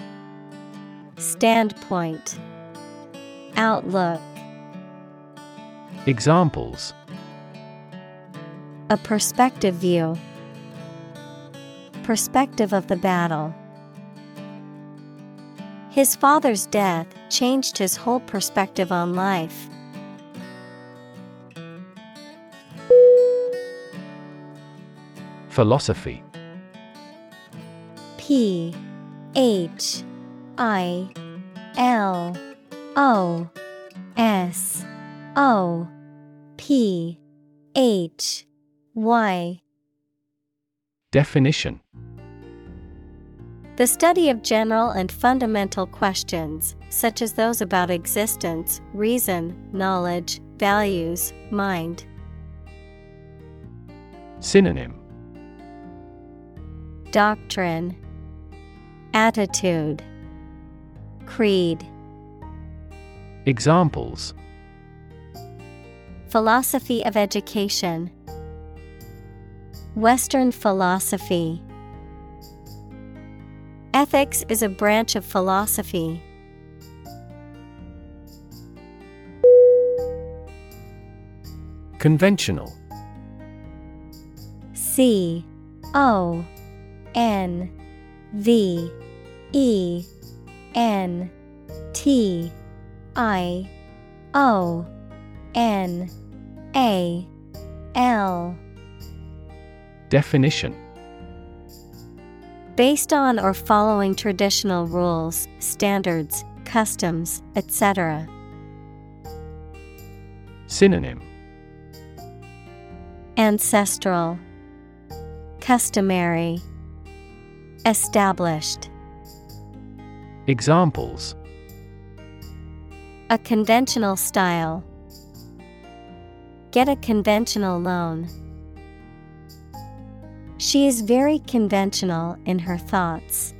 Standpoint, Outlook. Examples A perspective view. Perspective of the battle. His father's death changed his whole perspective on life. Philosophy P H I L O S O P H Y. Definition The study of general and fundamental questions, such as those about existence, reason, knowledge, values, mind. Synonym Doctrine, Attitude, Creed. Examples Philosophy of education, Western philosophy. Ethics is a branch of philosophy. Conventional C O N V E N T I O N A L Definition Based on or following traditional rules, standards, customs, etc. Synonym Ancestral, Customary, Established. Examples A conventional style. Get a conventional loan. She is very conventional in her thoughts.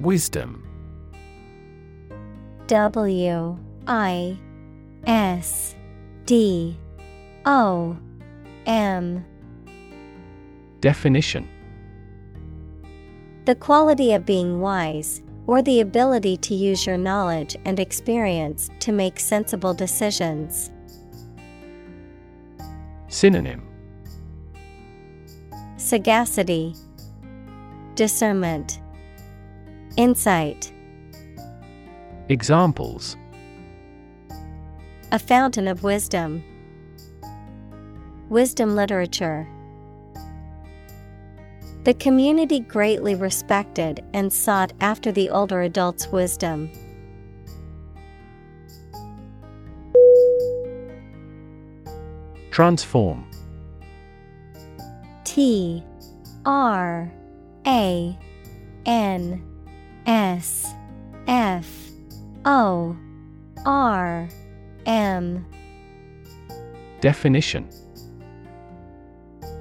Wisdom W I S D O M Definition The quality of being wise, or the ability to use your knowledge and experience to make sensible decisions. Synonym Sagacity, Discernment, Insight. Examples A fountain of wisdom. Wisdom literature. The community greatly respected and sought after the older adult's wisdom. Transform. T R A N S F O R M. Definition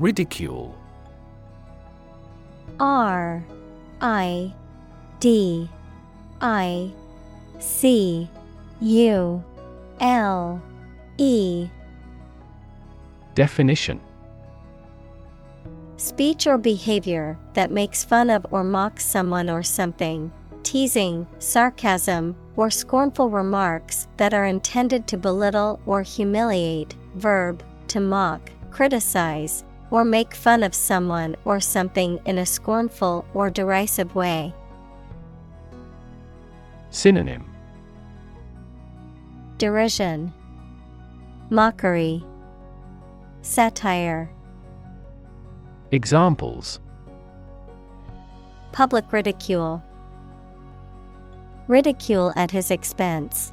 Ridicule. R I D I C U L E. Definition. Speech or behavior that makes fun of or mocks someone or something, teasing, sarcasm, or scornful remarks that are intended to belittle or humiliate, verb, to mock, criticize, or make fun of someone or something in a scornful or derisive way. Synonym Derision, Mockery, Satire. Examples Public ridicule. Ridicule at his expense.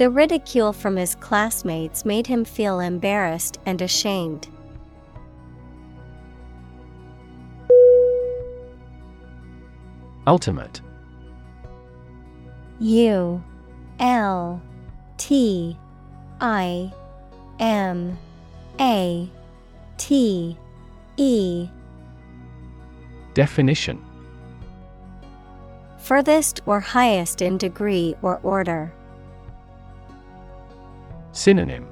The ridicule from his classmates made him feel embarrassed and ashamed. Ultimate U L T I M A T E Definition Furthest or highest in degree or order. Synonym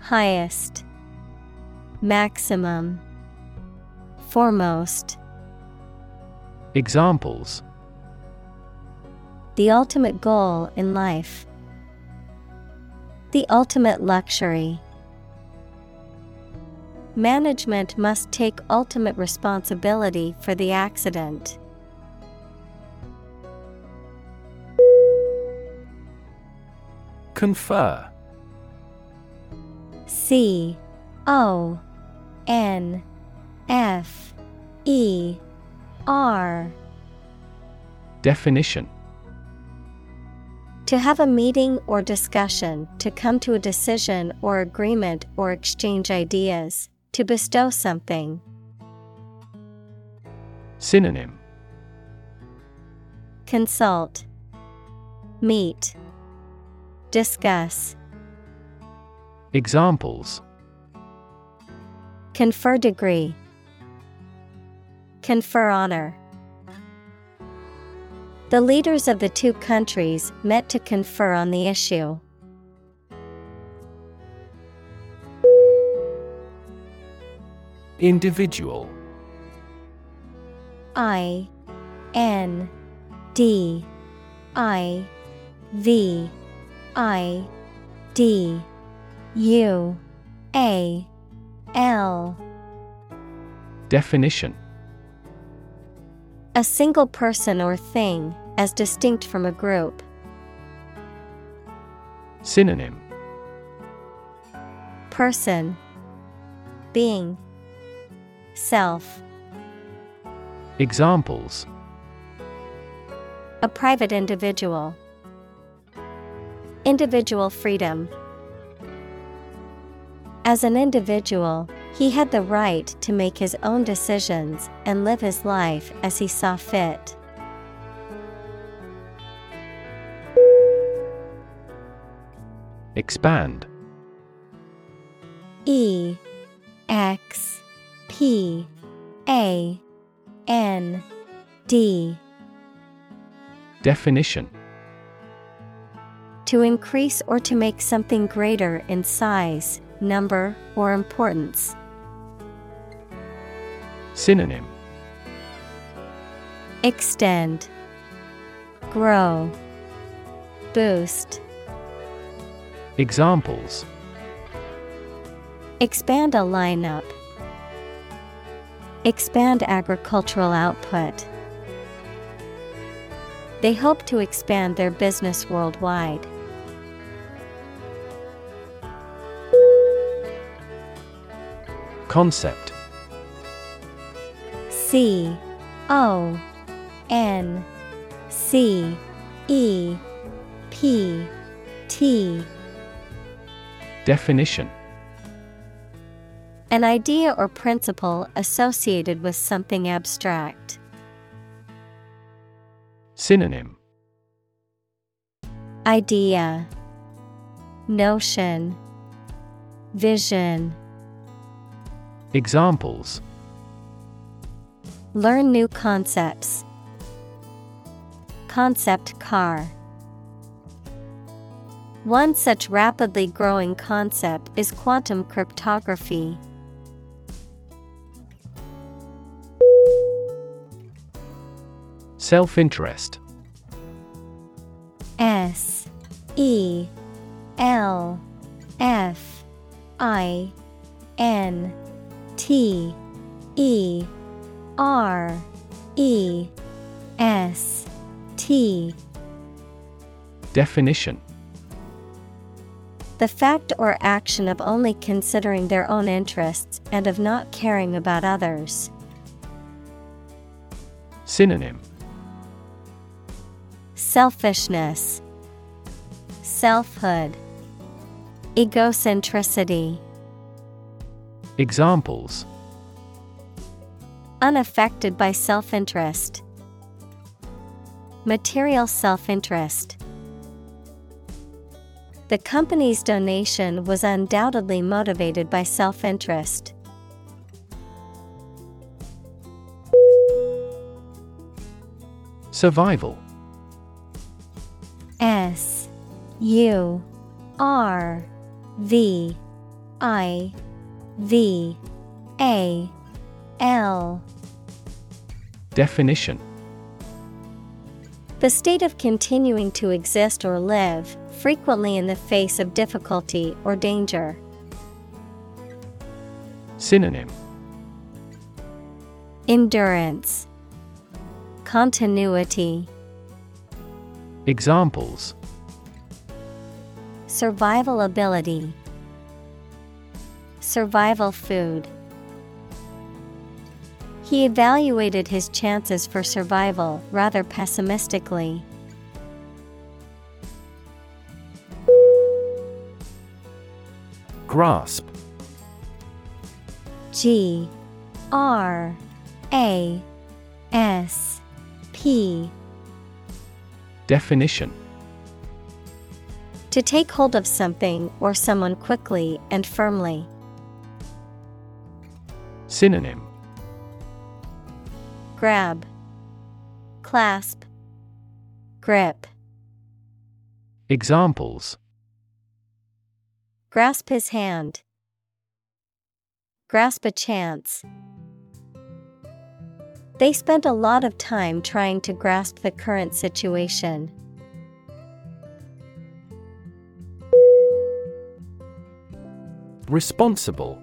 Highest, Maximum, Foremost. Examples The ultimate goal in life. The ultimate luxury. Management must take ultimate responsibility for the accident. Confer. C O N F E R. Definition. To have a meeting or discussion, to come to a decision or agreement or exchange ideas, to bestow something. Synonym. Consult, Meet, Discuss. Examples Confer degree. Confer honor. The leaders of the two countries met to confer on the issue. Individual I N D I V I D U A L. Definition. A single person or thing, as distinct from a group. Synonym. Person. Being. Self. Examples. A private individual. Individual freedom. As an individual, he had the right to make his own decisions and live his life as he saw fit. Expand E X P A N D Definition To increase or to make something greater in size, number, or importance. Synonym Extend, Grow, Boost. Examples Expand a lineup. Expand agricultural output. They hope to expand their business worldwide. Concept. C O N C E P T. Definition. An idea or principle associated with something abstract. Synonym. Idea. Notion. Vision Examples. Learn new concepts. Concept car. One such rapidly growing concept is quantum cryptography. Self interest S. E. L. F. I. N T E R E S T. Definition. The fact or action of only considering their own interests and of not caring about others. Synonym. Selfishness, Selfhood, Egocentricity. Examples Unaffected by self interest. Material self interest. The company's donation was undoubtedly motivated by self interest. Survival S U R V I V A L. Definition. The state of continuing to exist or live, frequently in the face of difficulty or danger. Synonym. Endurance, Continuity, Examples. Survival ability, Survival food. He evaluated his chances for survival rather pessimistically. Grasp G R A S P Definition To take hold of something or someone quickly and firmly. Synonym Grab, Clasp, Grip. Examples Grasp his hand. Grasp a chance. They spent a lot of time trying to grasp the current situation. Responsible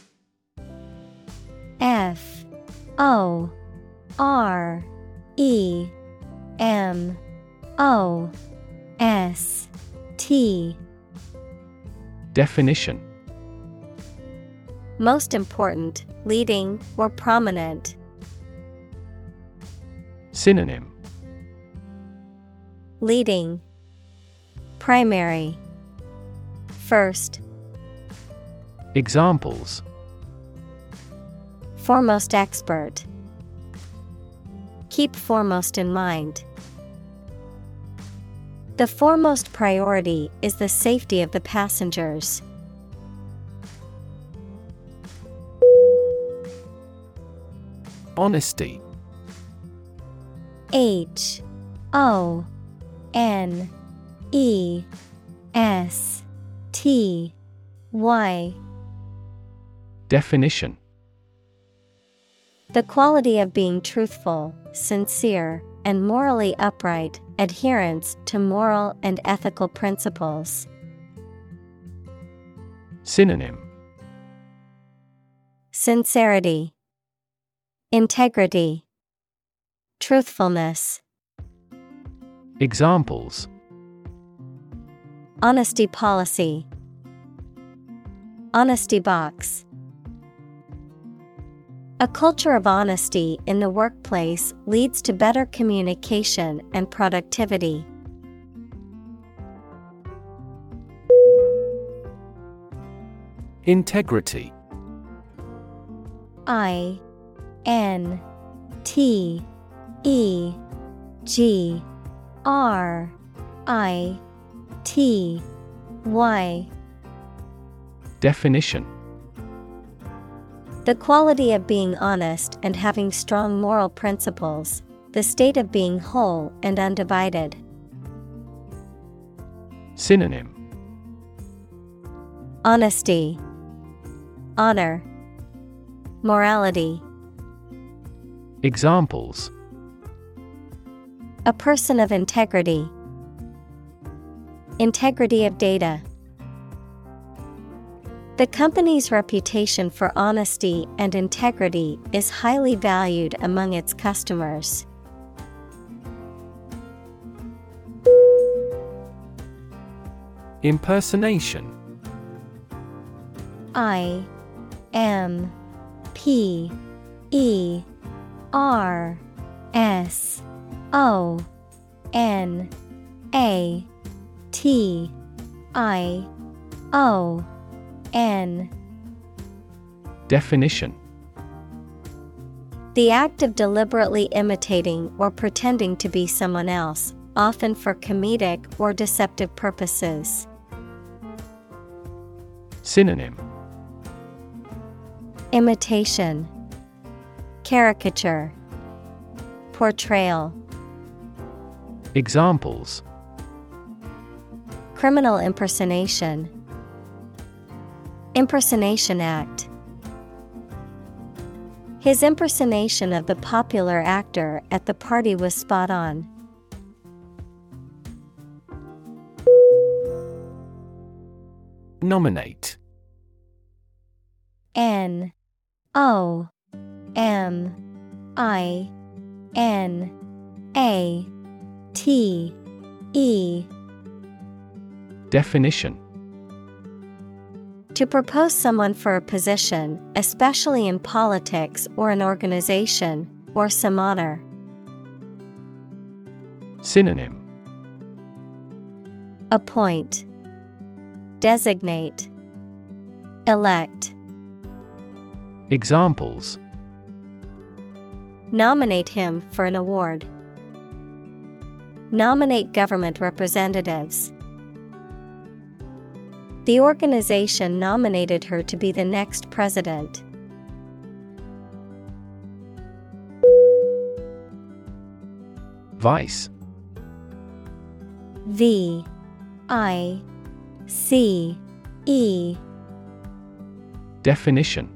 F O R E M O S T. Definition. Most important, leading, or prominent. Synonym. Leading. Primary. First. Examples Foremost expert Keep foremost in mind. The foremost priority is the safety of the passengers. Honesty H O N E S T Y Definition The quality of being truthful, sincere, and morally upright, adherence to moral and ethical principles. Synonym. Sincerity, Integrity, Truthfulness, Examples. Honesty Policy, Honesty Box. A culture of honesty in the workplace leads to better communication and productivity. Integrity. I N T E G R I T Y. Definition The quality of being honest and having strong moral principles, the state of being whole and undivided. Synonym Honesty, Honor, Morality. Examples A person of integrity, Integrity of data. The company's reputation for honesty and integrity is highly valued among its customers. Impersonation I M P E R S O N A T I O N. Definition. The act of deliberately imitating or pretending to be someone else, often for comedic or deceptive purposes. Synonym. Imitation. Caricature. Portrayal. Examples. Criminal impersonation Impersonation Act. His impersonation of the popular actor at the party was spot on. Nominate. N. O. M. I. N. A. T. E. Definition To propose someone for a position, especially in politics or an organization, or some honor. Synonym Appoint Designate Elect Examples Nominate him for an award. Nominate government representatives. The organization nominated her to be the next president. Vice. V I C E. Definition.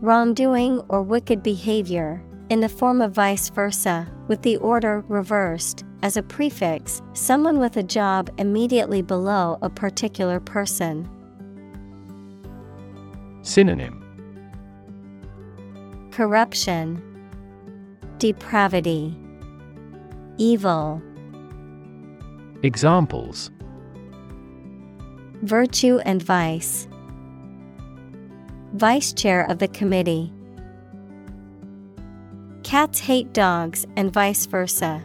Wrongdoing or wicked behavior, in the form of vice versa, with the order reversed, as a prefix, someone with a job immediately below a particular person. Synonym Corruption, Depravity, Evil, Examples Virtue and Vice. Vice Chair of the Committee. Cats hate dogs and vice versa.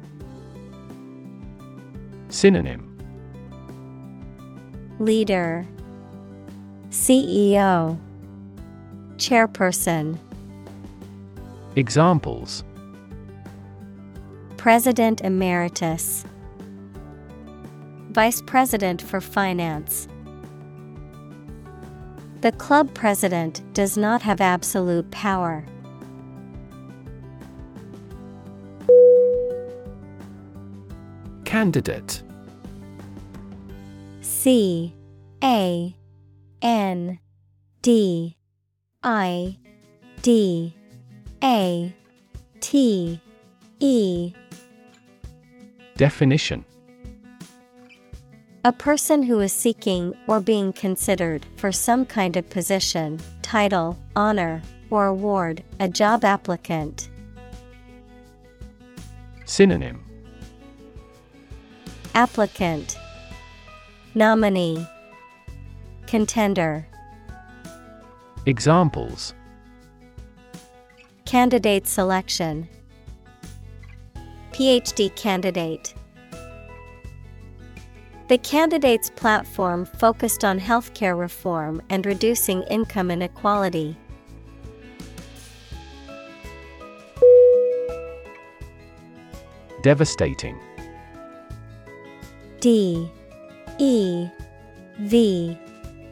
Synonym. Leader. CEO Chairperson. Examples. President Emeritus. Vice President for Finance. The club president does not have absolute power. Candidate. C A N D I D A T E. Definition. A person who is seeking or being considered for some kind of position, title, honor, or award, a job applicant. Synonym Applicant. Nominee. Contender. Examples. Candidate selection. PhD candidate. The candidate's platform focused on healthcare reform and reducing income inequality. Devastating D E V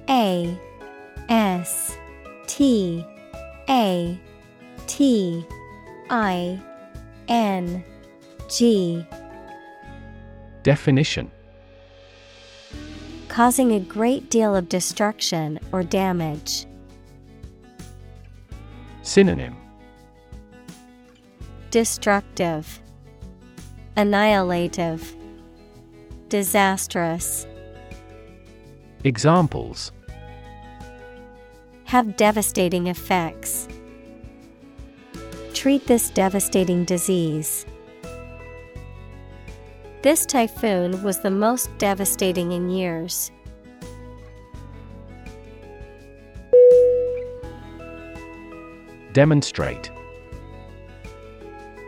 A S T A T I N G. Definition. Causing a great deal of destruction or damage. Synonym. Destructive, Annihilative, Disastrous. Examples Have devastating effects. Treat this devastating disease. This typhoon was the most devastating in years. Demonstrate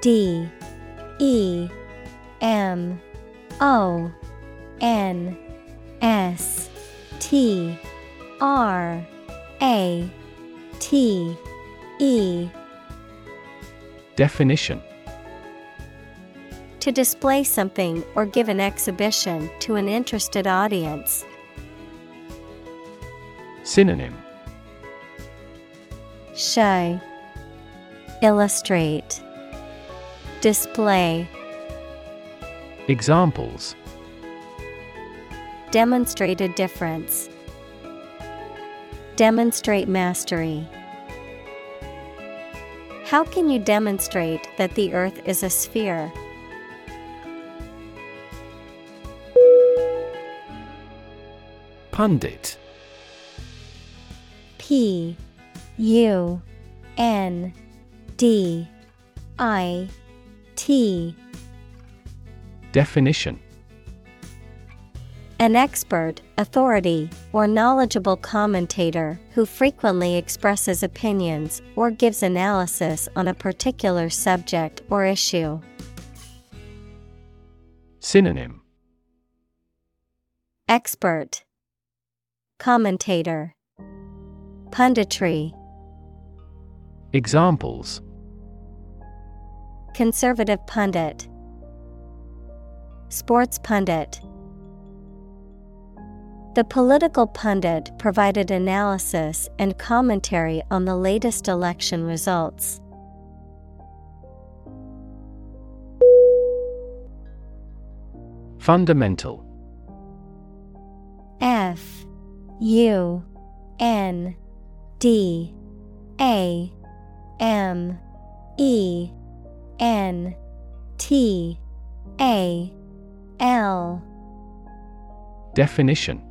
D E M O N S T R A T E. Definition. To display something or give an exhibition to an interested audience. Synonym. Show. Illustrate. Display. Examples Demonstrate a difference. Demonstrate mastery. How can you demonstrate that the earth is a sphere? Pundit P U N D I T Definition An expert, authority, or knowledgeable commentator who frequently expresses opinions or gives analysis on a particular subject or issue. Synonym. Expert. Commentator. Punditry. Examples. Conservative pundit. Sports pundit The political pundit provided analysis and commentary on the latest election results. Fundamental. F U N D A M E N T A L. Definition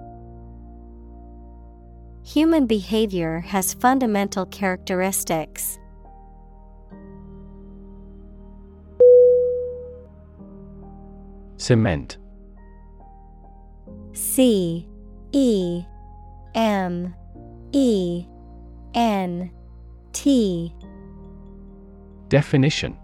Human behavior has fundamental characteristics. Cement C E M E N T Definition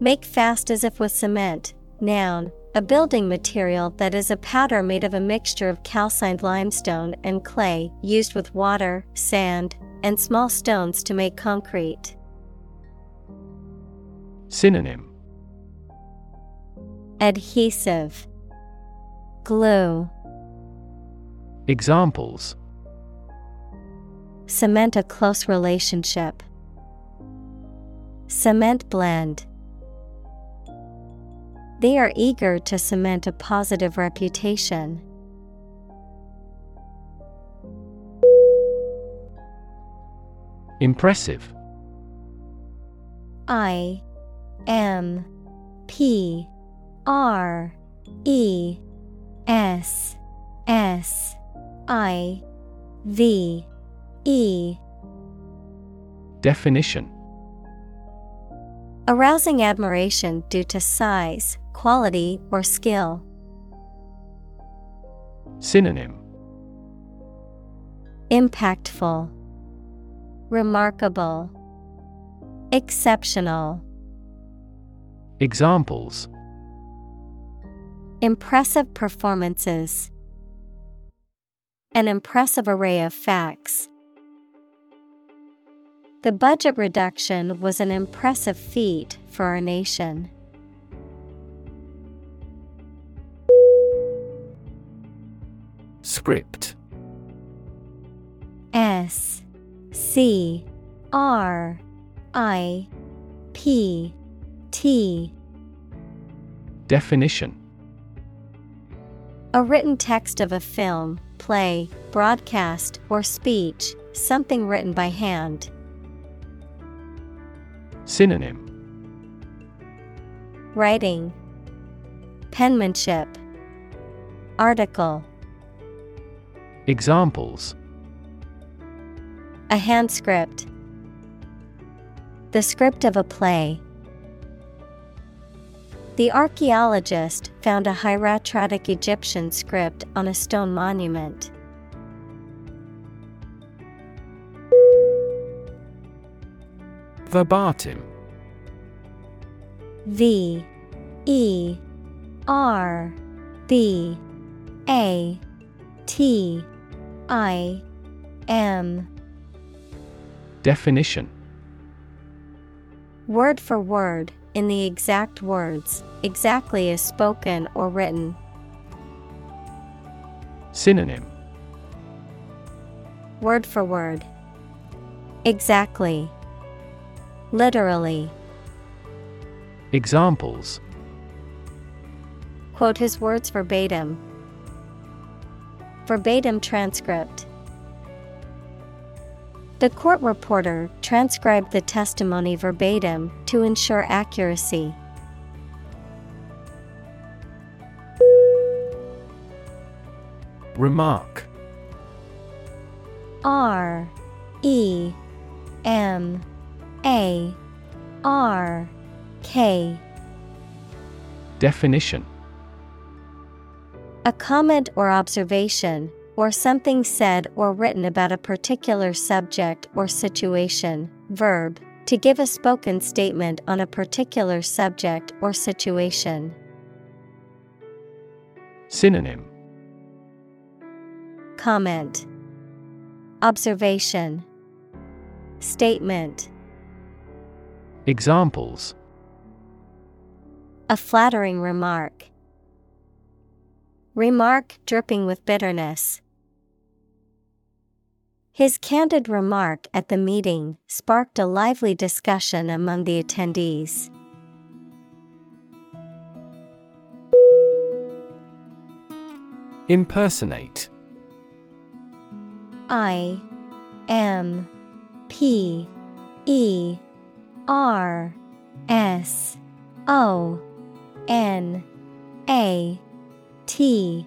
Make fast as if with cement. Noun, a building material that is a powder made of a mixture of calcined limestone and clay used with water, sand, and small stones to make concrete. Synonym Adhesive Glue Examples Cement a close relationship. Cement blend. They are eager to cement a positive reputation. Impressive. I M P R E S S I V E. Definition. Arousing admiration due to size, quality, or skill. Synonym Impactful, Remarkable, Exceptional. Examples Impressive performances. An impressive array of facts. The budget reduction was an impressive feat for our nation. Script. S C R I P T. Definition. A written text of a film, play, broadcast, or speech, something written by hand. Synonym. Writing. Penmanship. Article Examples A hand script The script of a play. The archaeologist found a hieratic Egyptian script on a stone monument. Verbatim V E R B A T I M Definition Word for word, in the exact words, exactly as spoken or written. Synonym Word for word. Exactly. Literally. Examples Quote his words verbatim. Verbatim transcript. The court reporter transcribed the testimony verbatim to ensure accuracy. Remark R E M A R K Definition A comment or observation, or something said or written about a particular subject or situation. Verb, to give a spoken statement on a particular subject or situation. Synonym Comment, Observation, Statement. Examples A flattering remark. Remark dripping with bitterness. His candid remark at the meeting sparked a lively discussion among the attendees. Impersonate I M P E R S O N A T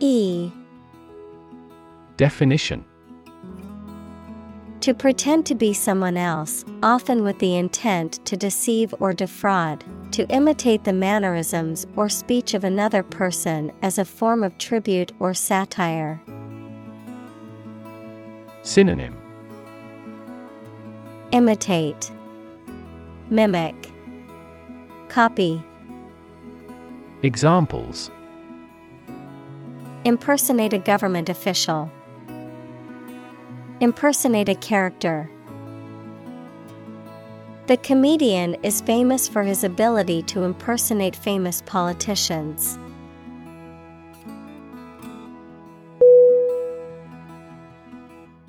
E. Definition. To pretend to be someone else, often with the intent to deceive or defraud, to imitate the mannerisms or speech of another person as a form of tribute or satire. Synonym. Imitate, Mimic, Copy. Examples Impersonate a government official. Impersonate a character. The comedian is famous for his ability to impersonate famous politicians.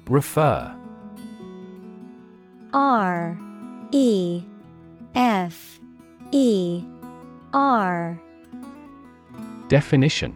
Refer R E F E R Definition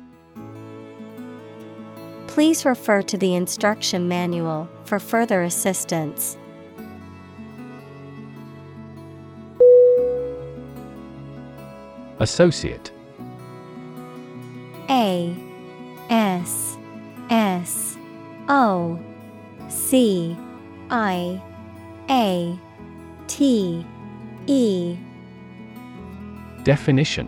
Please refer to the instruction manual for further assistance. Associate. A S S O C I A T E. Definition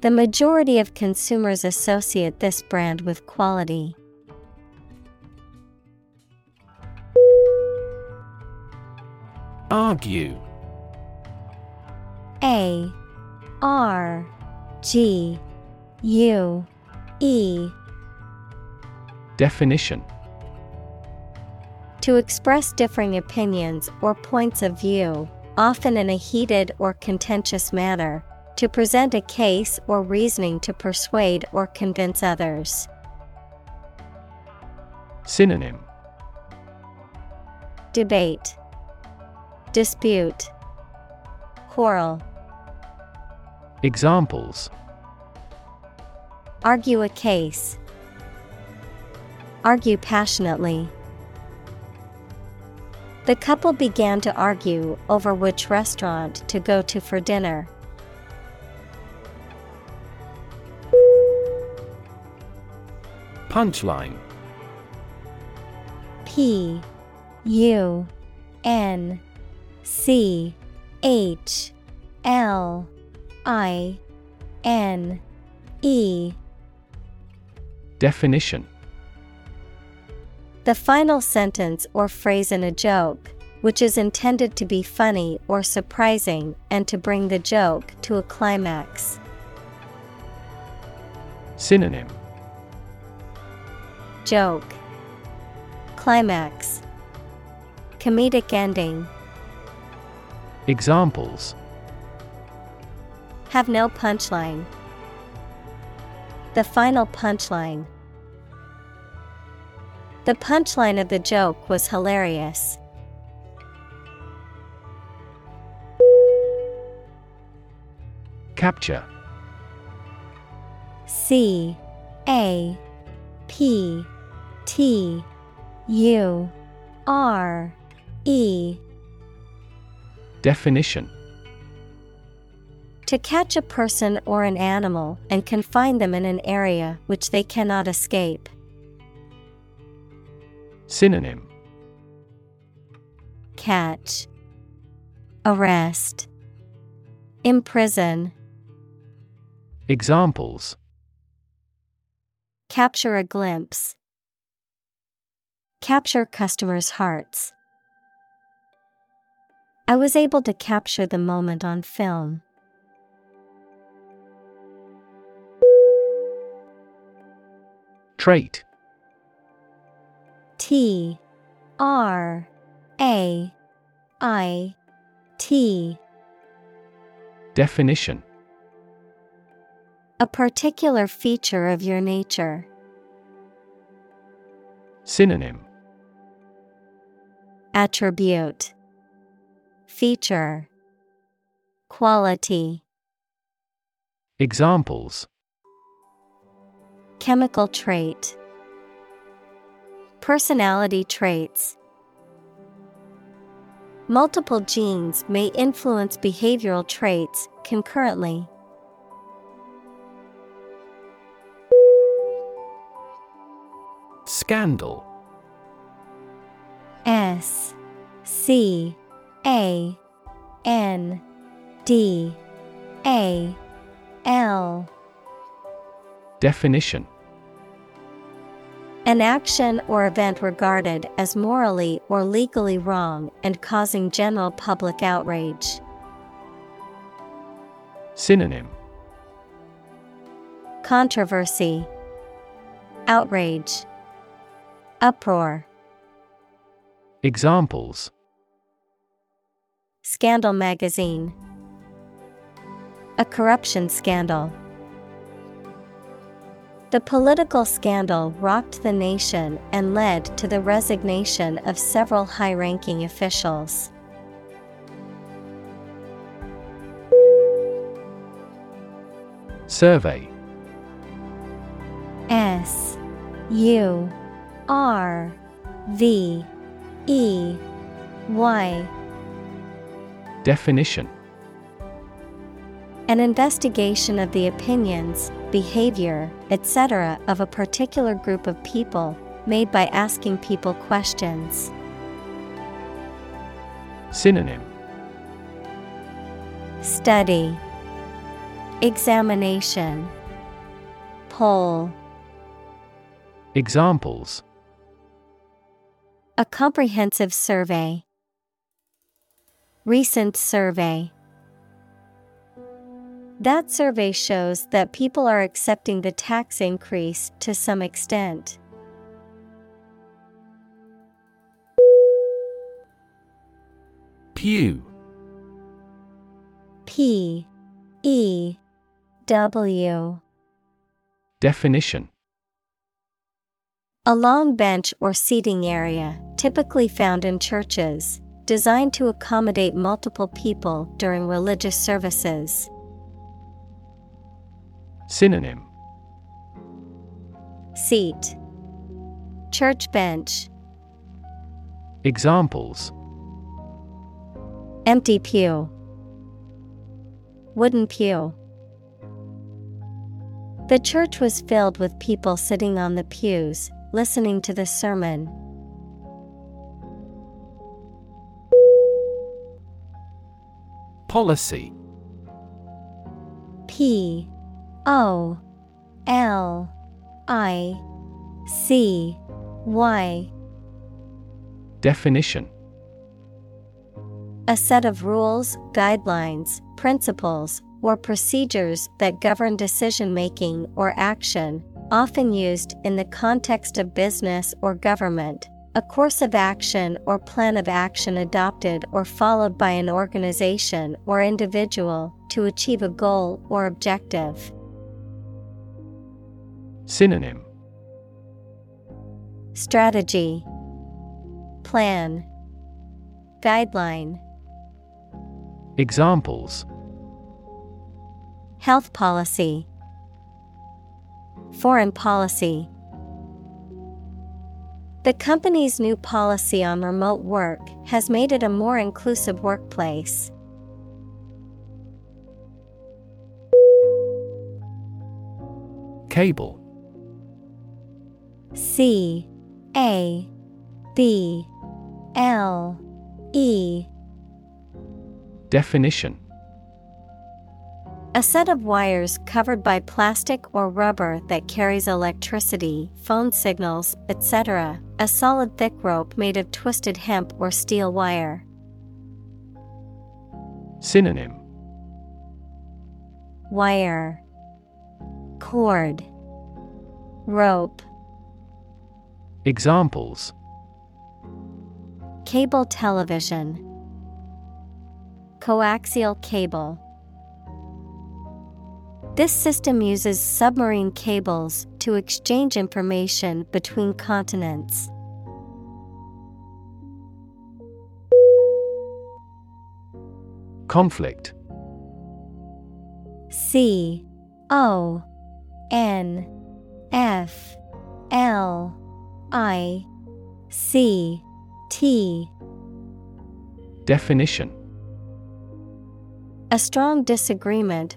The majority of consumers associate this brand with quality. Argue. A. R. G. U. E. Definition. To express differing opinions or points of view, often in a heated or contentious manner, to present a case or reasoning to persuade or convince others. Synonym Debate, Dispute, Quarrel. Examples Argue a case. Argue passionately. The couple began to argue over which restaurant to go to for dinner. Punchline. P U N C H L I N E. Definition. The final sentence or phrase in a joke, which is intended to be funny or surprising and to bring the joke to a climax. Synonym Joke Climax Comedic ending Examples Have no punchline. The final punchline. The punchline of the joke was hilarious. Capture C A P T U R E. Definition. To catch a person or an animal and confine them in an area which they cannot escape. Synonym. Catch. Arrest. Imprison. Examples. Capture a glimpse. Capture customers' hearts. I was able to capture the moment on film. Trait T R A I T Definition A particular feature of your nature. Synonym Attribute Feature Quality Examples. Chemical trait Personality traits. Multiple genes may influence behavioral traits concurrently. Scandal S C A N D A L. Definition. An action or event regarded as morally or legally wrong and causing general public outrage. Synonym. Controversy, Outrage, Uproar. Examples Scandal magazine. A corruption scandal. The political scandal rocked the nation and led to the resignation of several high ranking officials. Survey S U R V E Y. Definition. An investigation of the opinions, behavior, etc. of a particular group of people, made by asking people questions. Synonym. Study. Examination. Poll. Examples A comprehensive survey. Recent survey. That survey shows that people are accepting the tax increase to some extent. Pew P E W Definition A long bench or seating area, typically found in churches, designed to accommodate multiple people during religious services. Synonym. Seat. Church bench. Examples. Empty pew. Wooden pew. The church was filled with people sitting on the pews, listening to the sermon. Policy. P O L I C Y. Definition. A set of rules, guidelines, principles, or procedures that govern decision making or action, often used in the context of business or government. A course of action or plan of action adopted or followed by an organization or individual to achieve a goal or objective. Synonym. Strategy. Plan. Guideline. Examples. Health policy Foreign policy. The company's new policy on remote work has made it a more inclusive workplace. Cable. C A B L E. Definition A set of wires covered by plastic or rubber that carries electricity, phone signals, etc. A solid thick rope made of twisted hemp or steel wire. Synonym. Wire. Cord. Rope. Examples. Cable television. Coaxial cable This system uses submarine cables to exchange information between continents. Conflict. C O N F L I C T. Definition. A strong disagreement,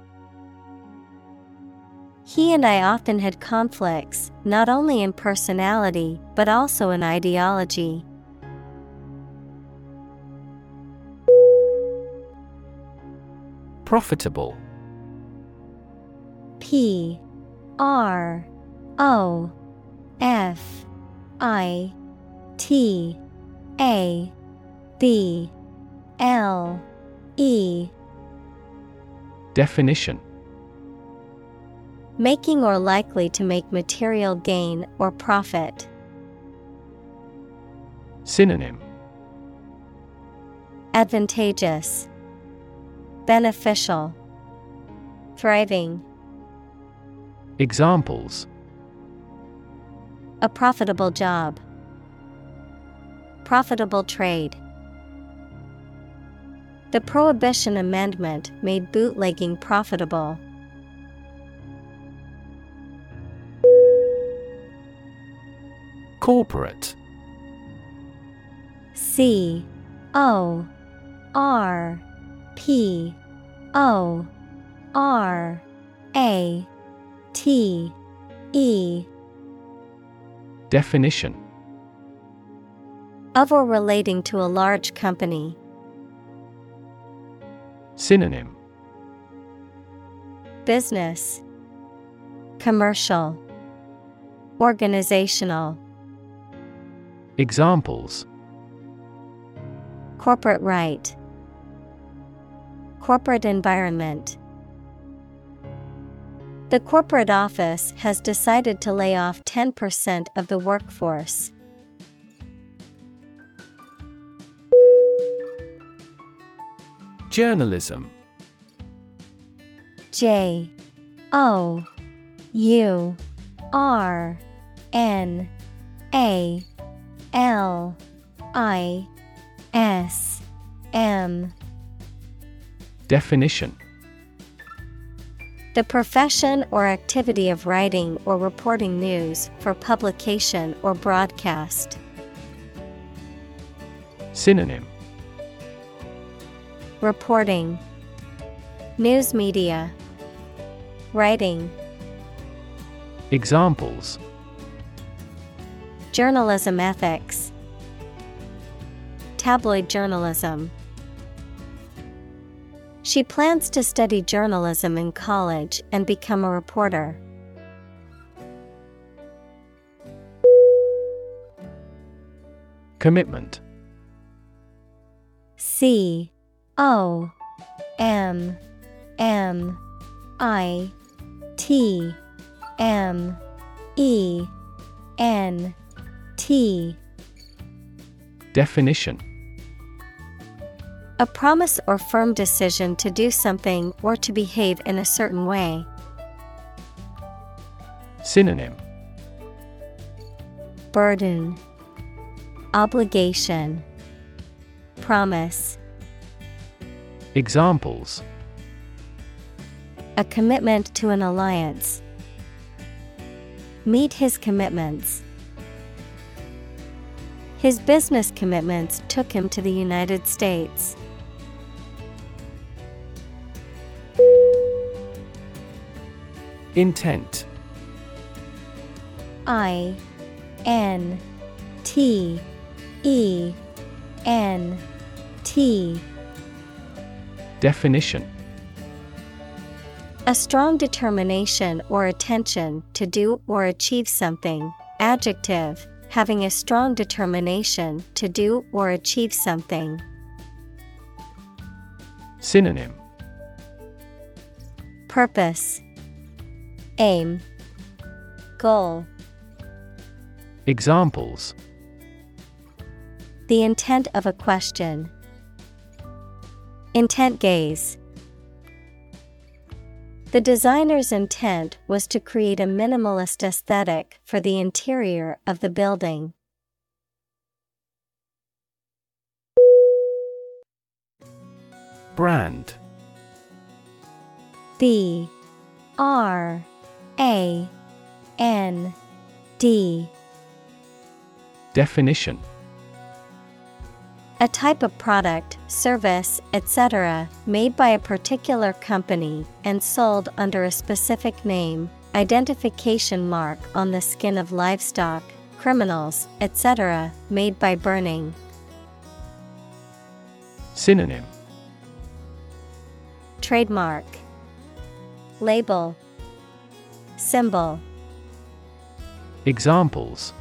He and I often had conflicts, not only in personality, but also in ideology. Profitable. P. R. O. F. I. T. A. B. L. E. Definition Making or likely to make material gain or profit. Synonym Advantageous, Beneficial, Thriving. Examples A profitable job, Profitable trade. The Prohibition Amendment made bootlegging profitable. Corporate. C O R P O R A T E. Definition. Of or relating to a large company. Synonym. Business. Commercial. Organizational Examples. Corporate right. Corporate environment. The corporate office has decided to lay off 10% of the workforce. Journalism. J O U R N A L I S M. Definition. The profession or activity of writing or reporting news for publication or broadcast. Synonym. Reporting. News media. Writing. Examples Journalism ethics. Tabloid journalism. She plans to study journalism in college and become a reporter. Commitment. C O M M I T M E N T. Definition. A promise or firm decision to do something or to behave in a certain way. Synonym. Burden. Obligation. Promise. Examples. A commitment to an alliance. Meet his commitments. His business commitments took him to the United States. Intent I N T E N T Definition A strong determination or attention to do or achieve something. Adjective, having a strong determination to do or achieve something. Synonym Purpose, Aim, Goal. Examples The intent of a question. Intent gaze. The designer's intent was to create a minimalist aesthetic for the interior of the building. Brand. B. R. A. N. D. Definition A type of product, service, etc., made by a particular company and sold under a specific name, identification mark on the skin of livestock, criminals, etc., made by burning. Synonym Trademark, Label, Symbol. Examples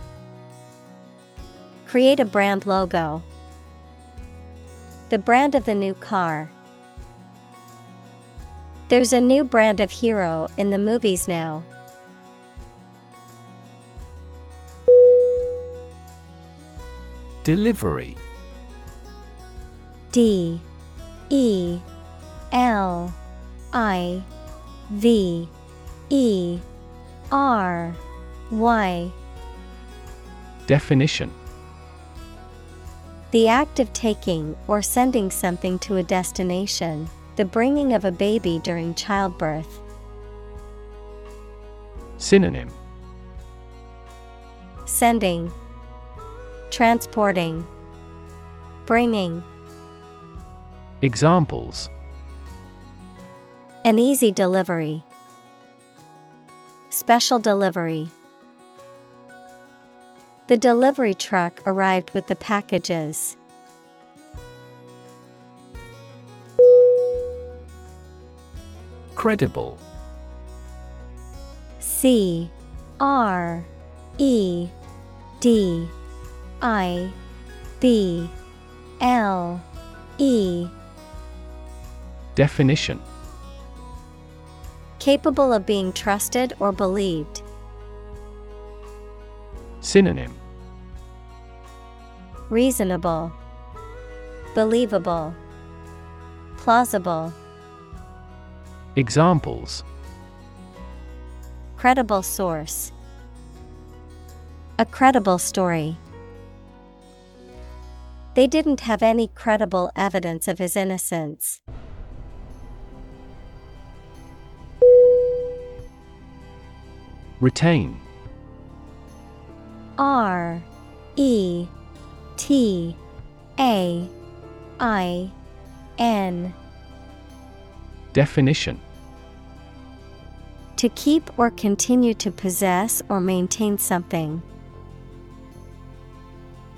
Create a brand logo. The brand of the new car. There's a new brand of hero in the movies now. Delivery. D. E. L. I. V. E. R. Y. Definition The act of taking or sending something to a destination, the bringing of a baby during childbirth. Synonym Sending, Transporting, Bringing. Examples An easy delivery. Special delivery. The delivery truck arrived with the packages. Credible C R E D I B L E Definition Capable of being trusted or believed. Synonym Reasonable, Believable, Plausible. Examples Credible source. A credible story. They didn't have any credible evidence of his innocence. Retain R E T A I N Definition To keep or continue to possess or maintain something.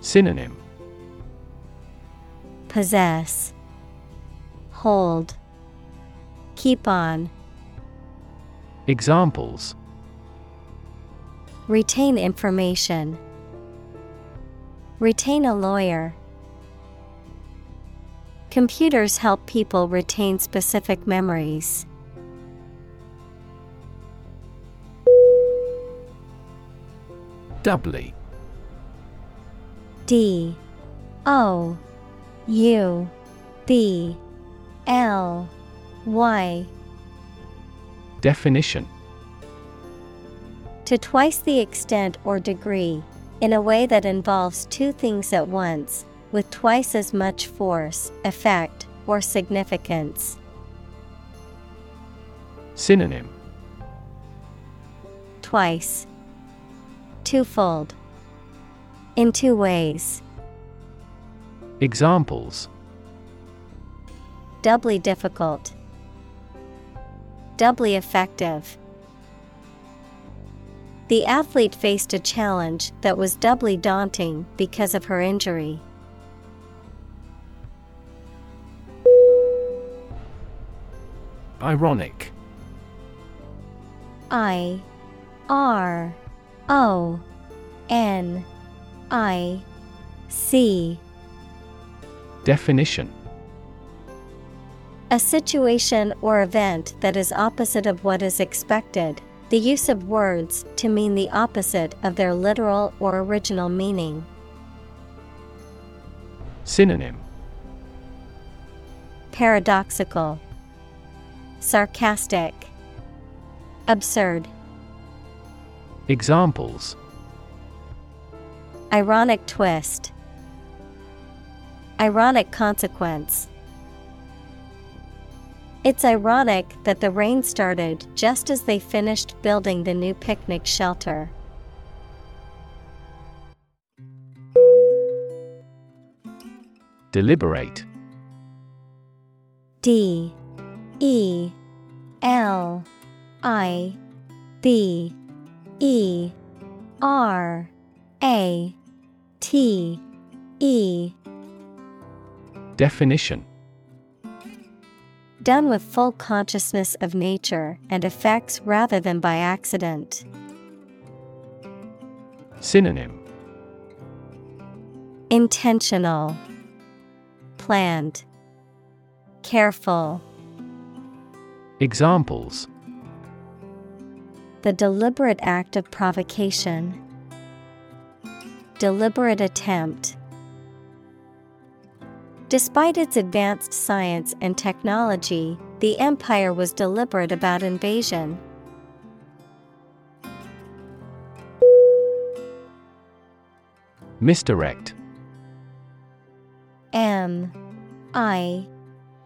Synonym Possess, Hold, Keep on. Examples Retain information. Retain a lawyer. Computers help people retain specific memories. Doubly. D. O. U. B. L. Y. Definition. To twice the extent or degree, in a way that involves two things at once, with twice as much force, effect, or significance. Synonym Twice. Twofold. In two ways. Examples Doubly difficult. Doubly effective. The athlete faced a challenge that was doubly daunting because of her injury. Ironic I R O N I C Definition A situation or event that is opposite of what is expected. The use of words to mean the opposite of their literal or original meaning. Synonym Paradoxical, Sarcastic, Absurd. Examples Ironic twist, Ironic consequence. It's ironic that the rain started just as they finished building the new picnic shelter. Deliberate. D. E. L. I. B. E. R. A. T. E. Definition Done with full consciousness of nature and effects rather than by accident. Synonym Intentional, Planned, Careful. Examples The deliberate act of provocation. Deliberate attempt. Despite its advanced science and technology, the empire was deliberate about invasion. Misdirect. M I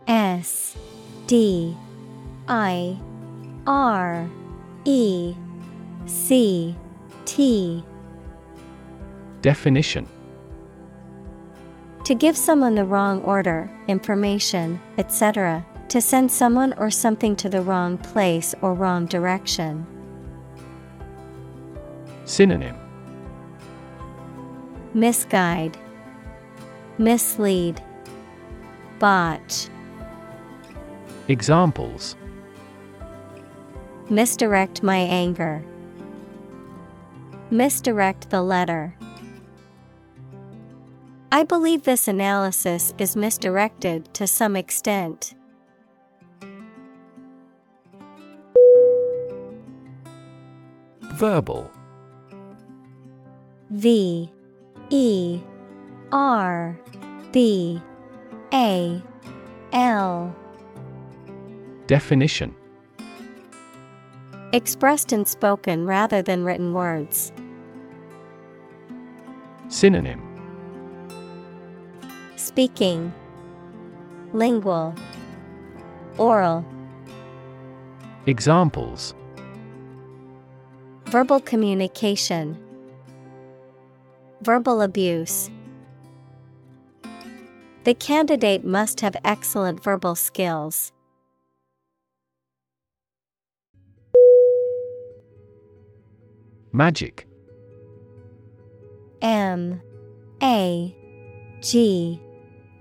S D I R E C T. Definition To give someone the wrong order, information, etc., to send someone or something to the wrong place or wrong direction. Synonym Misguide, Mislead, Botch. Examples Misdirect my anger. Misdirect the letter. I believe this analysis is misdirected to some extent. Verbal V E R B A L Definition Expressed in spoken rather than written words. Synonym Speaking, Lingual, Oral. Examples Verbal communication, Verbal abuse. The candidate must have excellent verbal skills. Magic M A G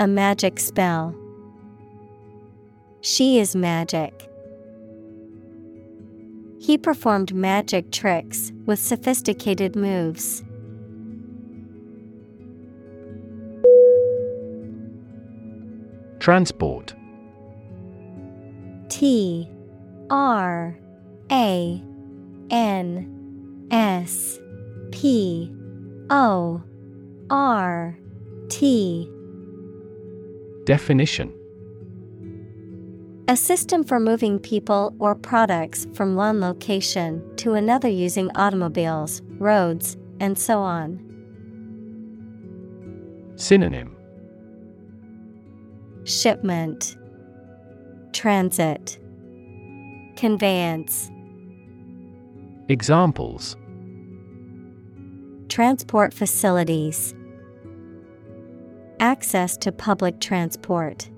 a magic spell. She is magic. He performed magic tricks with sophisticated moves. Transport T R A N S P O R T Definition. A system for moving people or products from one location to another using automobiles, roads, and so on. Synonym. Shipment, Transit, Conveyance, Examples. Transport facilities, Access to public transport.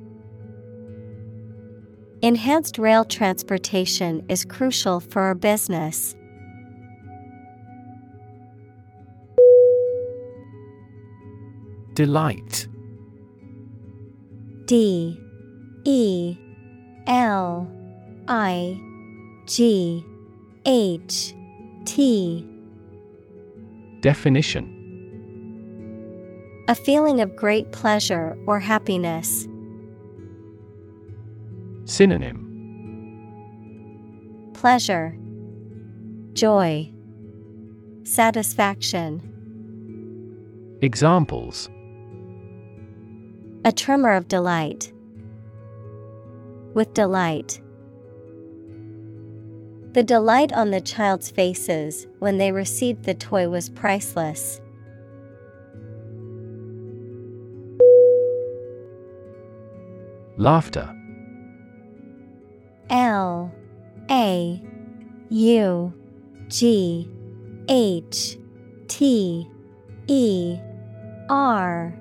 Enhanced rail transportation is crucial for our business. Delight D E L I G H T Definition A feeling of great pleasure or happiness. Synonym Pleasure, Joy, Satisfaction. Examples A tremor of delight. With delight. The delight on the child's faces when they received the toy was priceless. Laughter L A U G H T E R.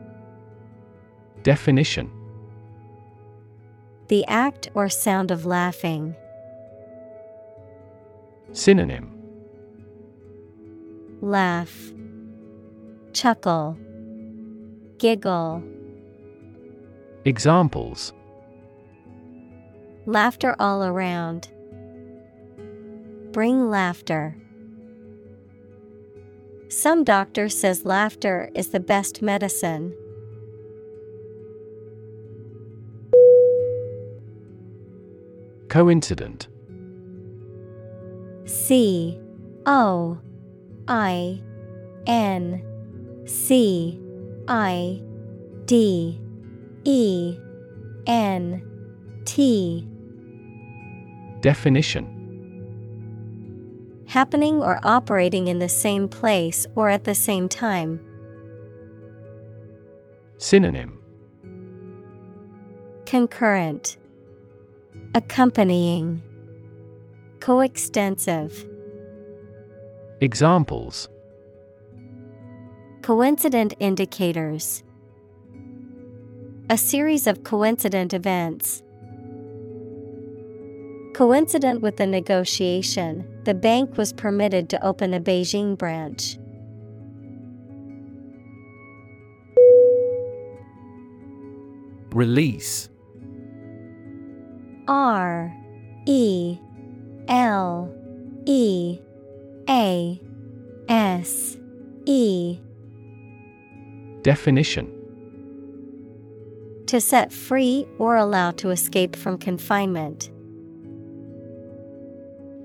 Definition The act or sound of laughing. Synonym Laugh, Chuckle, Giggle. Examples Laughter all around. Bring laughter. Some doctor says laughter is the best medicine. Coincident C O I N C I D E N T Definition. Happening or operating in the same place or at the same time. Synonym. Concurrent. Accompanying. Coextensive. Examples. Coincident indicators. A series of coincident events. Coincident with the negotiation, the bank was permitted to open a Beijing branch. Release R E L E A S E Definition To set free or allow to escape from confinement.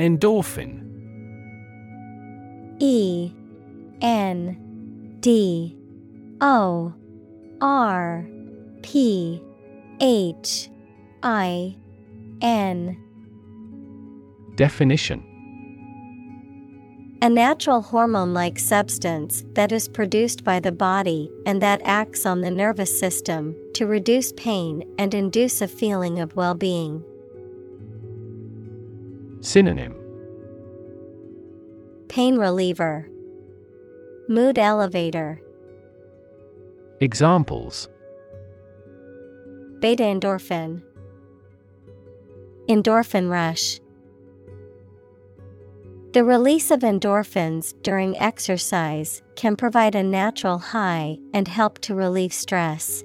Endorphin. E N D O R P H I N. Definition. A natural hormone like substance that is produced by the body and that acts on the nervous system to reduce pain and induce a feeling of well being. Synonym. Pain reliever, Mood elevator, Examples. Beta endorphin, Endorphin rush. The release of endorphins during exercise can provide a natural high and help to relieve stress.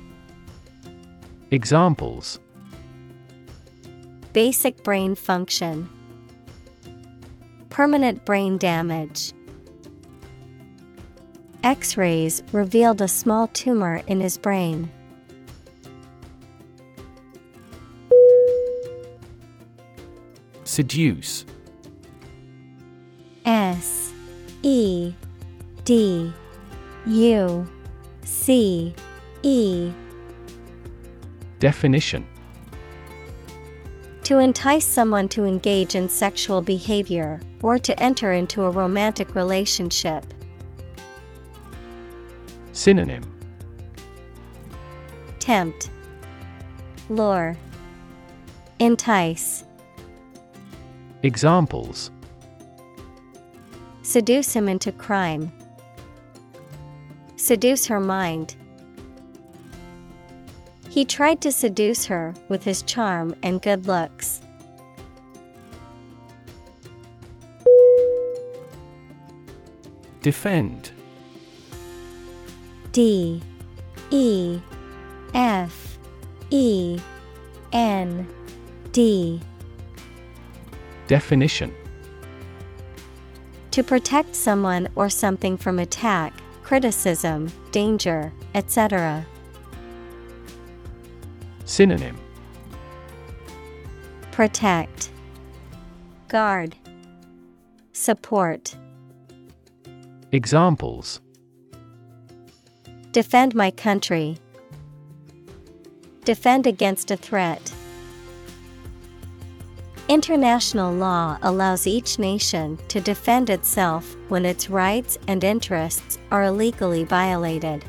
Examples Basic brain function, Permanent brain damage. X rays revealed a small tumor in his brain. Seduce S E D U C E Definition To entice someone to engage in sexual behavior or to enter into a romantic relationship. Synonym Tempt, Lure, Entice, Examples Seduce him into crime. Seduce her mind. He tried to seduce her with his charm and good looks. Defend. D. E. F. E. N. D. Definition. To protect someone or something from attack, criticism, danger, etc. Synonym Protect, Guard, Support. Examples Defend my country. Defend against a threat. International law allows each nation to defend itself when its rights and interests are illegally violated.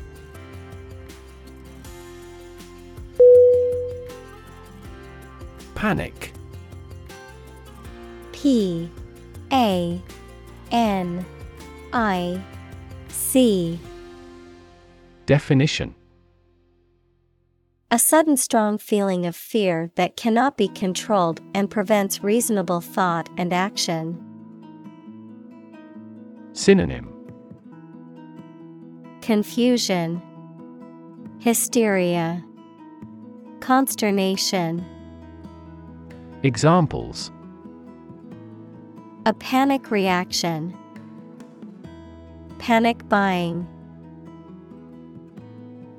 Panic. P A N I C. Definition. A sudden strong feeling of fear that cannot be controlled and prevents reasonable thought and action. Synonym. Confusion, Hysteria, Consternation. Examples A panic reaction. Panic buying.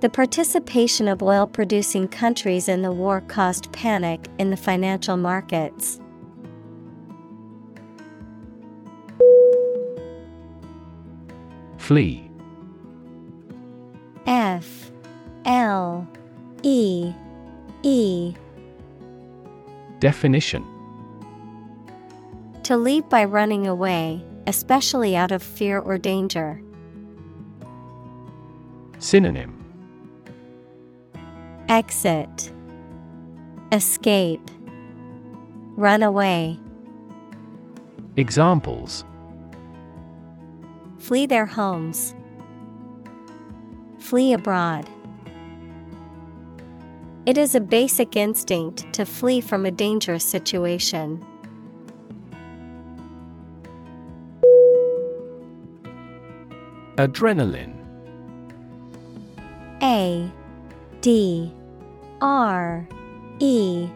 The participation of oil producing countries in the war caused panic in the financial markets. Flee F L E E Definition To leave by running away, especially out of fear or danger. Synonym Exit Escape Run away. Examples Flee their homes. Flee abroad. It is a basic instinct to flee from a dangerous situation. Adrenaline. A D R E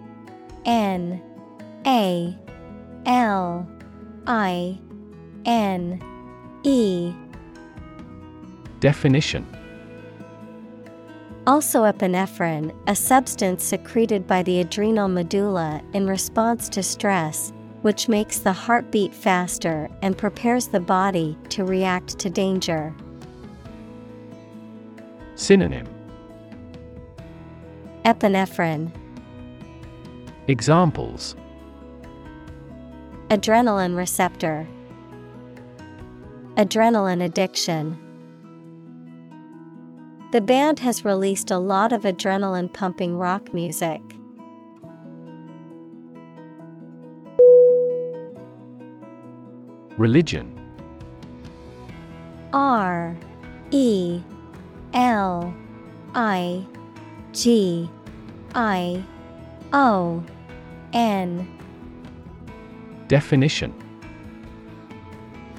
N A L I N E. Definition Also epinephrine, a substance secreted by the adrenal medulla in response to stress, which makes the heart beat faster and prepares the body to react to danger. Synonym Epinephrine, Examples adrenaline receptor, adrenaline addiction. The band has released a lot of adrenaline pumping rock music. Religion. R E L I G I O N. Definition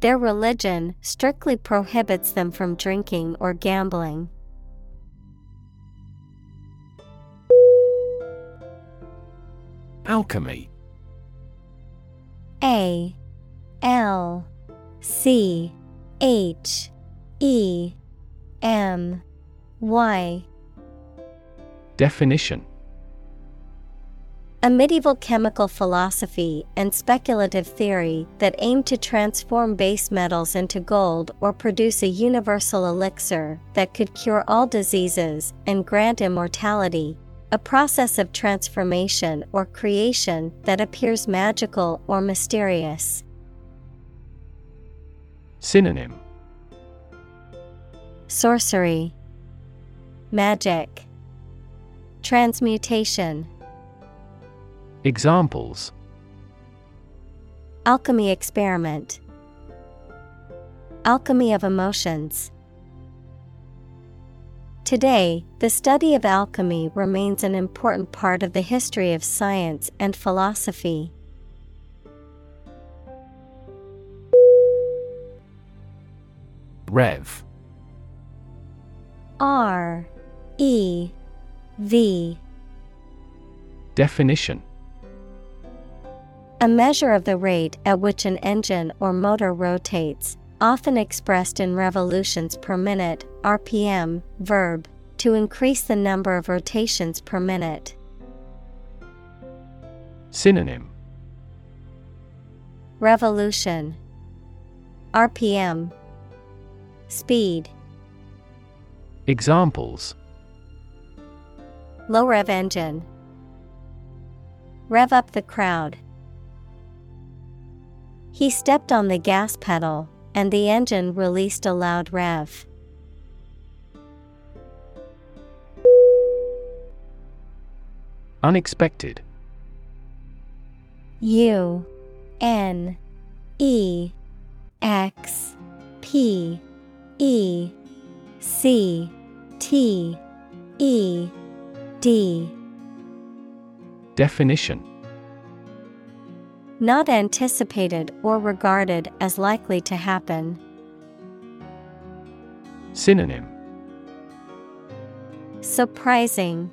Their religion strictly prohibits them from drinking or gambling. Alchemy. A L C H E M Y. Definition A medieval chemical philosophy and speculative theory that aimed to transform base metals into gold or produce a universal elixir that could cure all diseases and grant immortality, A process of transformation or creation that appears magical or mysterious. Synonym Sorcery, Magic, Transmutation. Examples. Alchemy experiment, Alchemy of emotions. Today, the study of alchemy remains an important part of the history of science and philosophy. Rev. R E V. Definition A measure of the rate at which an engine or motor rotates, often expressed in revolutions per minute, RPM, verb, to increase the number of rotations per minute. Synonym. Revolution. RPM Speed. Examples. Low rev engine. Rev up the crowd. He stepped on the gas pedal, and the engine released a loud rev. Unexpected. U N E X P E C T E D. Definition Not anticipated or regarded as likely to happen. Synonym Surprising,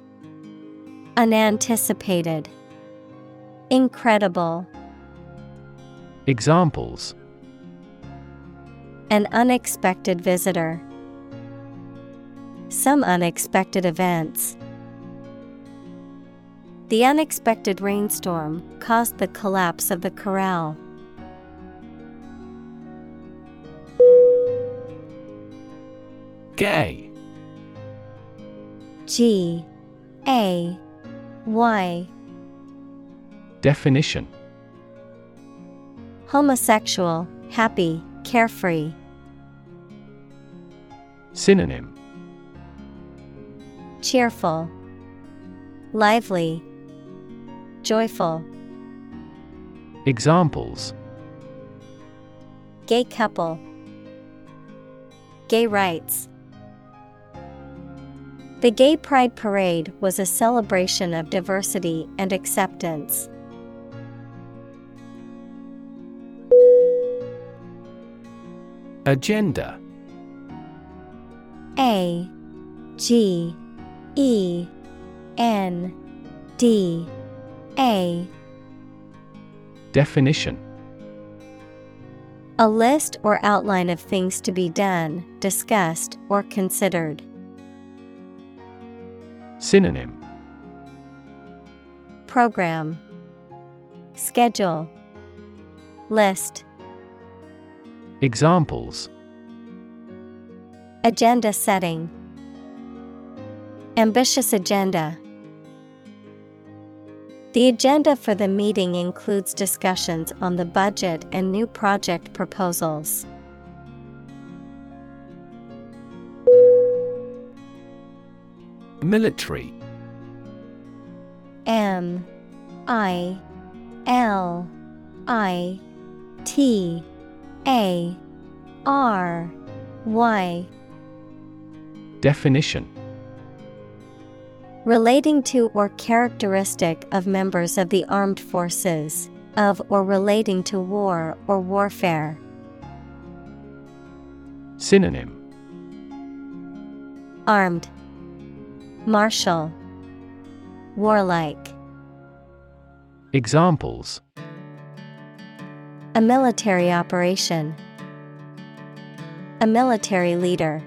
Unanticipated, Incredible. Examples An unexpected visitor. Some unexpected events. The unexpected rainstorm caused the collapse of the corral. Gay. G. A. Y. Definition. Homosexual, happy, carefree. Synonym. Cheerful, lively, joyful. Examples Gay couple, gay rights. The Gay Pride Parade was a celebration of diversity and acceptance. Agenda A G E N D A. Definition. A list or outline of things to be done, discussed, or considered. Synonym. Program. Schedule. List. Examples. Agenda setting. Ambitious agenda. The agenda for the meeting includes discussions on the budget and new project proposals. Military. M I L I T A R Y. Definition Relating to or characteristic of members of the armed forces, of or relating to war or warfare. Synonym Armed, Martial, Warlike. Examples A military operation. A military leader.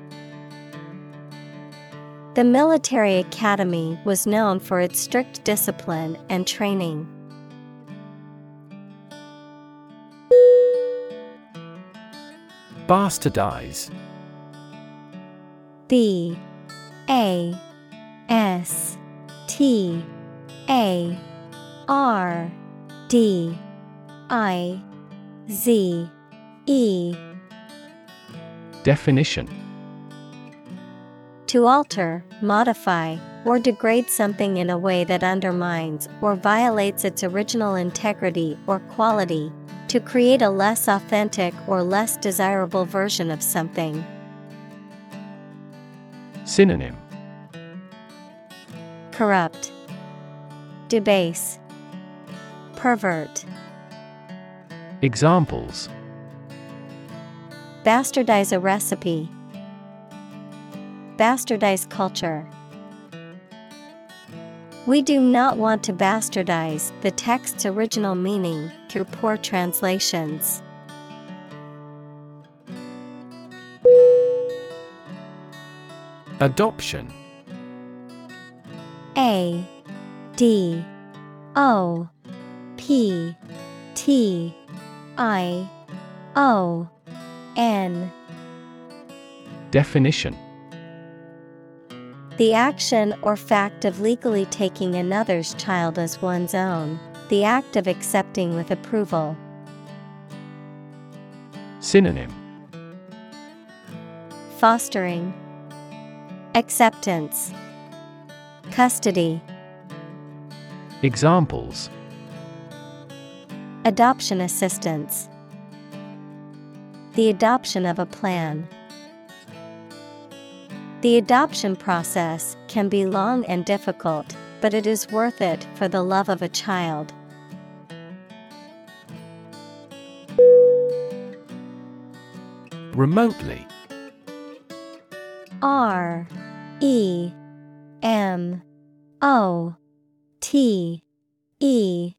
The military academy was known for its strict discipline and training. Bastardize. B A S T A R D I Z E. Definition To alter, modify, or degrade something in a way that undermines or violates its original integrity or quality, to create a less authentic or less desirable version of something. Synonym Corrupt, Debase, Pervert. Examples Bastardize a recipe. Bastardize culture. We do not want to bastardize the text's original meaning through poor translations. Adoption A D O P T I O N Definition The action or fact of legally taking another's child as one's own, the act of accepting with approval. Synonym. Fostering. Acceptance. Custody. Examples. Adoption assistance. The adoption of a plan. The adoption process can be long and difficult, but it is worth it for the love of a child. Remotely. R E M O T E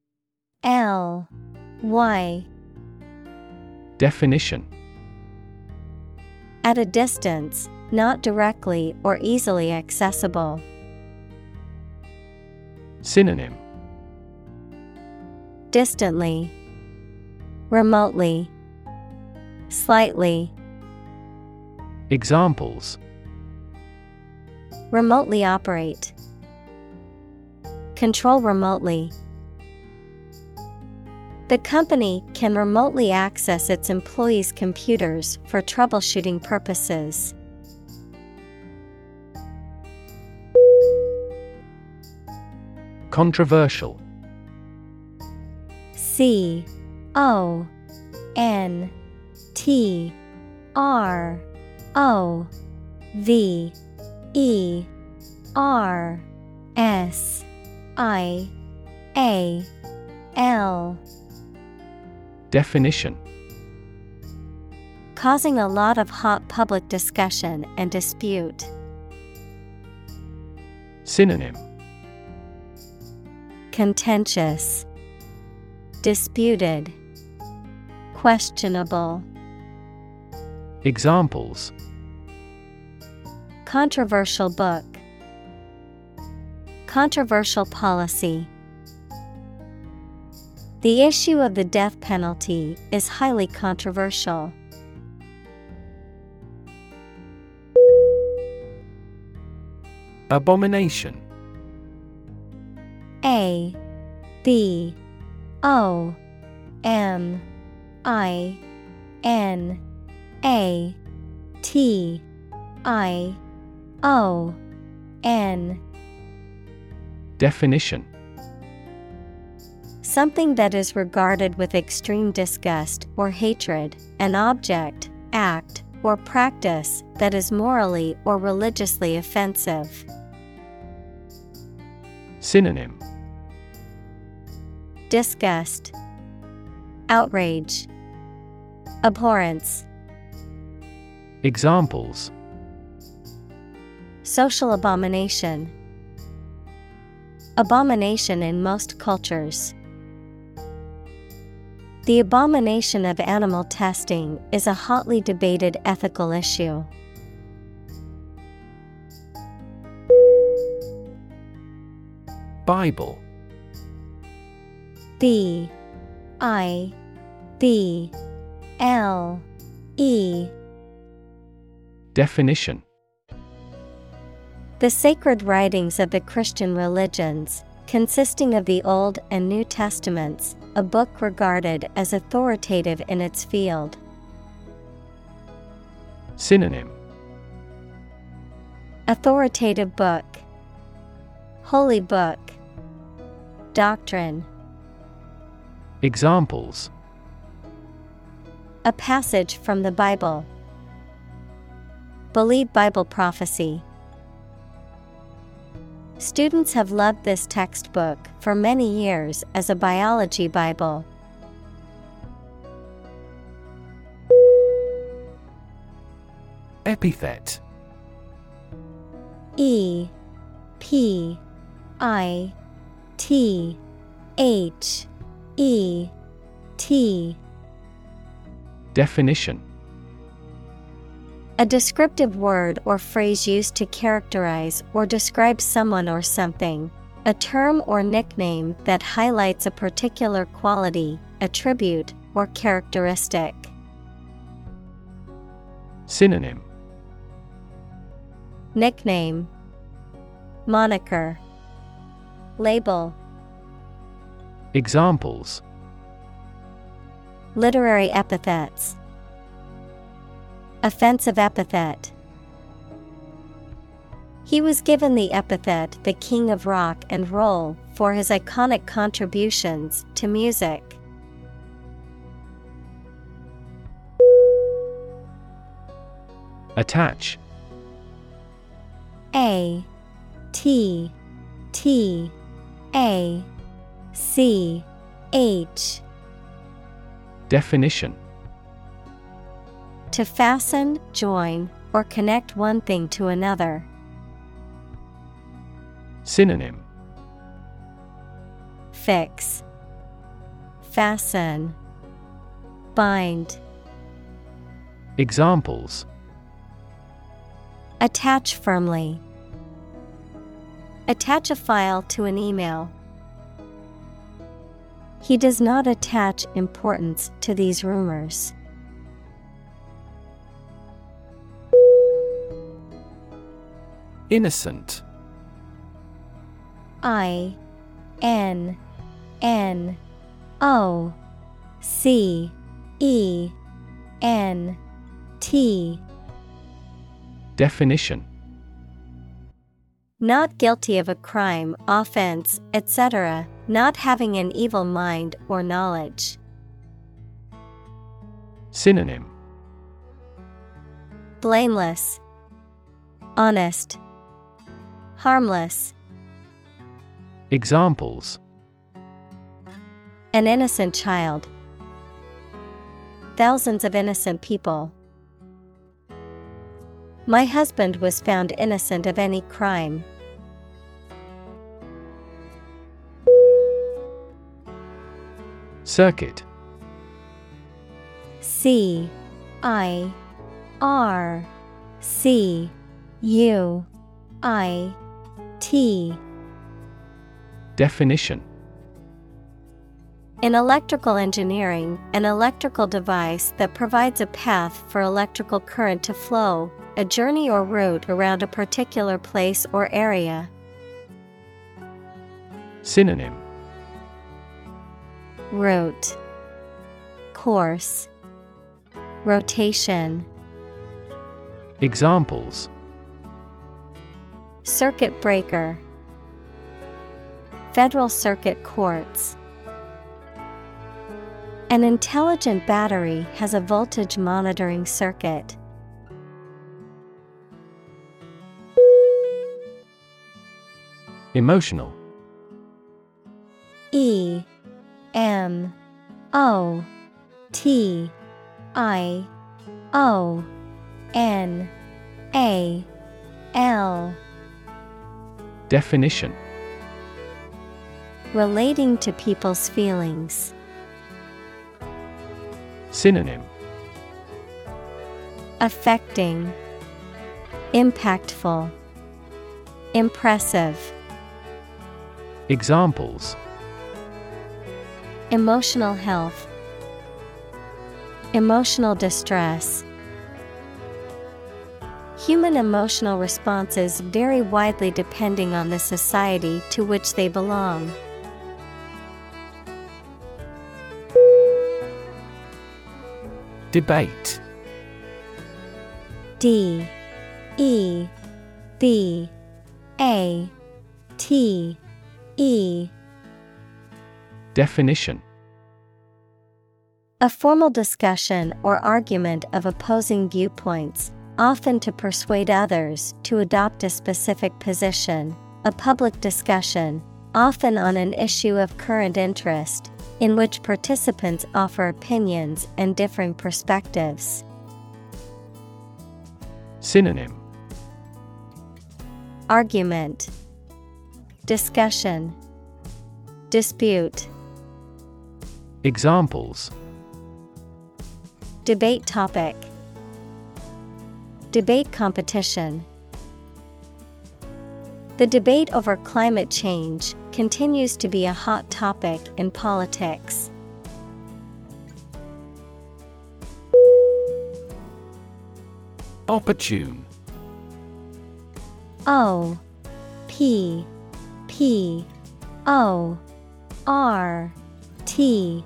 L Y. Definition. At a distance, not directly or easily accessible. Synonym Distantly, remotely, slightly, Examples remotely operate, control remotely. The company can remotely access its employees' computers for troubleshooting purposes. Controversial. C O N T R O V E R S I A L. Definition. Causing a lot of hot public discussion and dispute. Synonym Contentious, Disputed, Questionable. Examples Controversial book, Controversial policy. The issue of the death penalty is highly controversial. Abomination A B O M I N A T I O N. Definition. Something that is regarded with extreme disgust or hatred, an object, act, or practice that is morally or religiously offensive. Synonym Disgust, Outrage, Abhorrence, Examples Social abomination. Abomination in most cultures. The abomination of animal testing is a hotly debated ethical issue. Bible B I B L E. Definition. The sacred writings of the Christian religions, consisting of the Old and New Testaments, a book regarded as authoritative in its field. Synonym. Authoritative book, Holy book, Doctrine. Examples A passage from the Bible. Believe Bible prophecy. Students have loved this textbook for many years as a biology Bible. Epithet E P I T H E T. Definition. A descriptive word or phrase used to characterize or describe someone or something. A term or nickname that highlights a particular quality, attribute, or characteristic. Synonym. Nickname. Moniker. Label Examples. Literary epithets. Offensive epithet. He was given the epithet the King of Rock and Roll for his iconic contributions to music. Attach. A T T A C H Definition To fasten, join, or connect one thing to another. Synonym Fix, Fasten, Bind. Examples Attach firmly. Attach a file to an email. He does not attach importance to these rumors. Innocent I N N O C E N T Definition Not guilty of a crime, offense, etc., not having an evil mind or knowledge. Synonym Blameless, Honest, Harmless. Examples An innocent child. Thousands of innocent people. My husband was found innocent of any crime. Circuit. C I R C U I T. Definition. In electrical engineering, an electrical device that provides a path for electrical current to flow, a journey or route around a particular place or area. Synonym Route Course. Rotation. Examples. Circuit breaker. Federal Circuit Courts. An intelligent battery has a voltage monitoring circuit. Emotional. E M O T I O N A L. Definition. Relating to people's feelings. Synonym. Affecting. Impactful. Impressive. Examples Emotional health. Emotional distress. Human emotional responses vary widely depending on the society to which they belong. Debate. D. E. B. A. T. E Definition. A formal discussion or argument of opposing viewpoints, often to persuade others to adopt a specific position, a public discussion, often on an issue of current interest, in which participants offer opinions and differing perspectives. Synonym. Argument. Discussion. Dispute Examples. Debate topic. Debate competition. The debate over climate change continues to be a hot topic in politics. Opportune. O P P O R T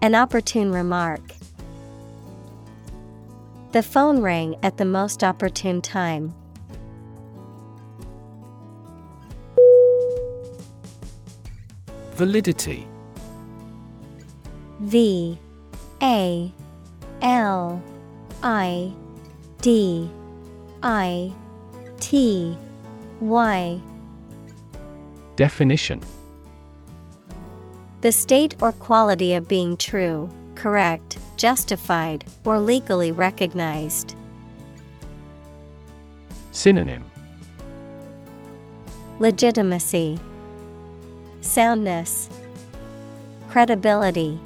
An opportune remark. The phone rang at the most opportune time. Validity V A L I D I T Y Definition The state or quality of being true, correct, justified, or legally recognized. Synonym. Legitimacy, Soundness, Credibility,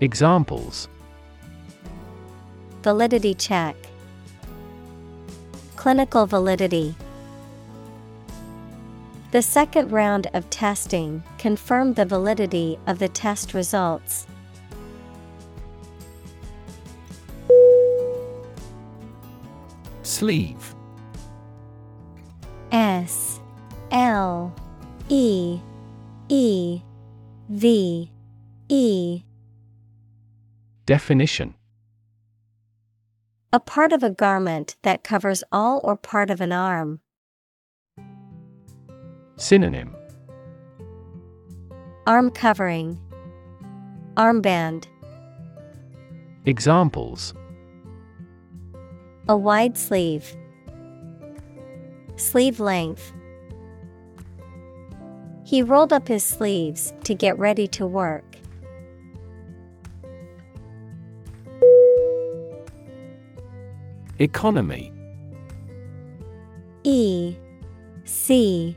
Examples. Validity check, Clinical validity. The second round of testing confirmed the validity of the test results. Sleeve S L E E V E Definition A part of a garment that covers all or part of an arm. Synonym. Arm covering, Armband, Examples. A wide sleeve, Sleeve length. He rolled up his sleeves to get ready to work. Economy. E C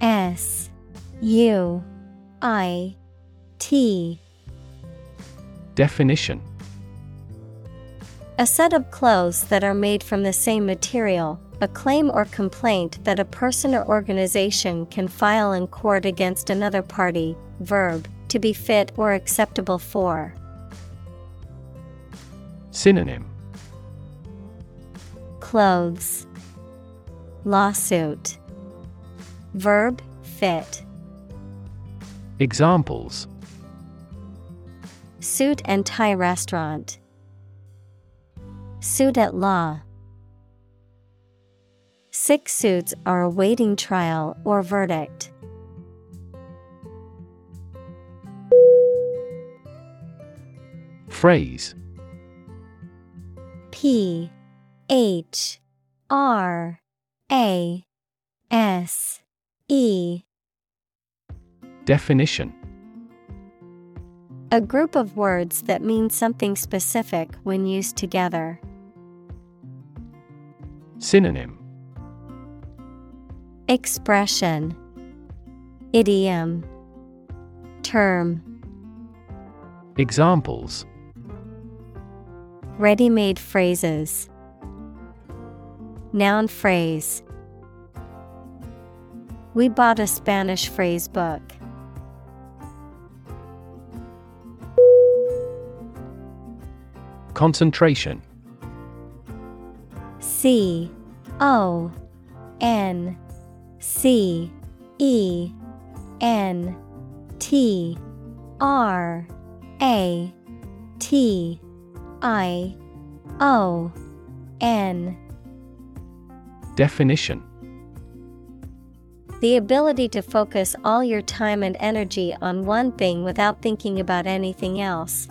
S U I T. Definition. A set of clothes that are made from the same material, a claim or complaint that a person or organization can file in court against another party, verb, to be fit or acceptable for. Synonym. Clothes, Lawsuit, Verb, fit. Examples Suit and tie restaurant. Suit at law. Six suits are awaiting trial or verdict. Phrase P H R A S E. Definition. A group of words that mean something specific when used together. Synonym. Expression. Idiom. Term. Examples. Ready made phrases. Noun phrase We bought a Spanish phrase book. Concentration. C O N C E N T R A T I O N. Definition The ability to focus all your time and energy on one thing without thinking about anything else.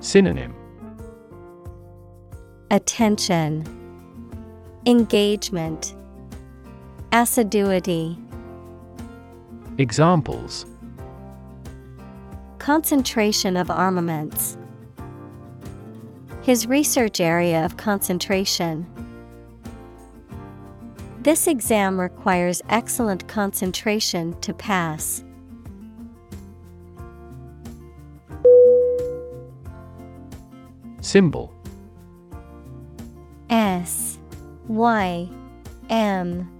Synonym Attention, Engagement, Assiduity. Examples Concentration of armaments. His research area of concentration. This exam requires excellent concentration to pass. Symbol S Y M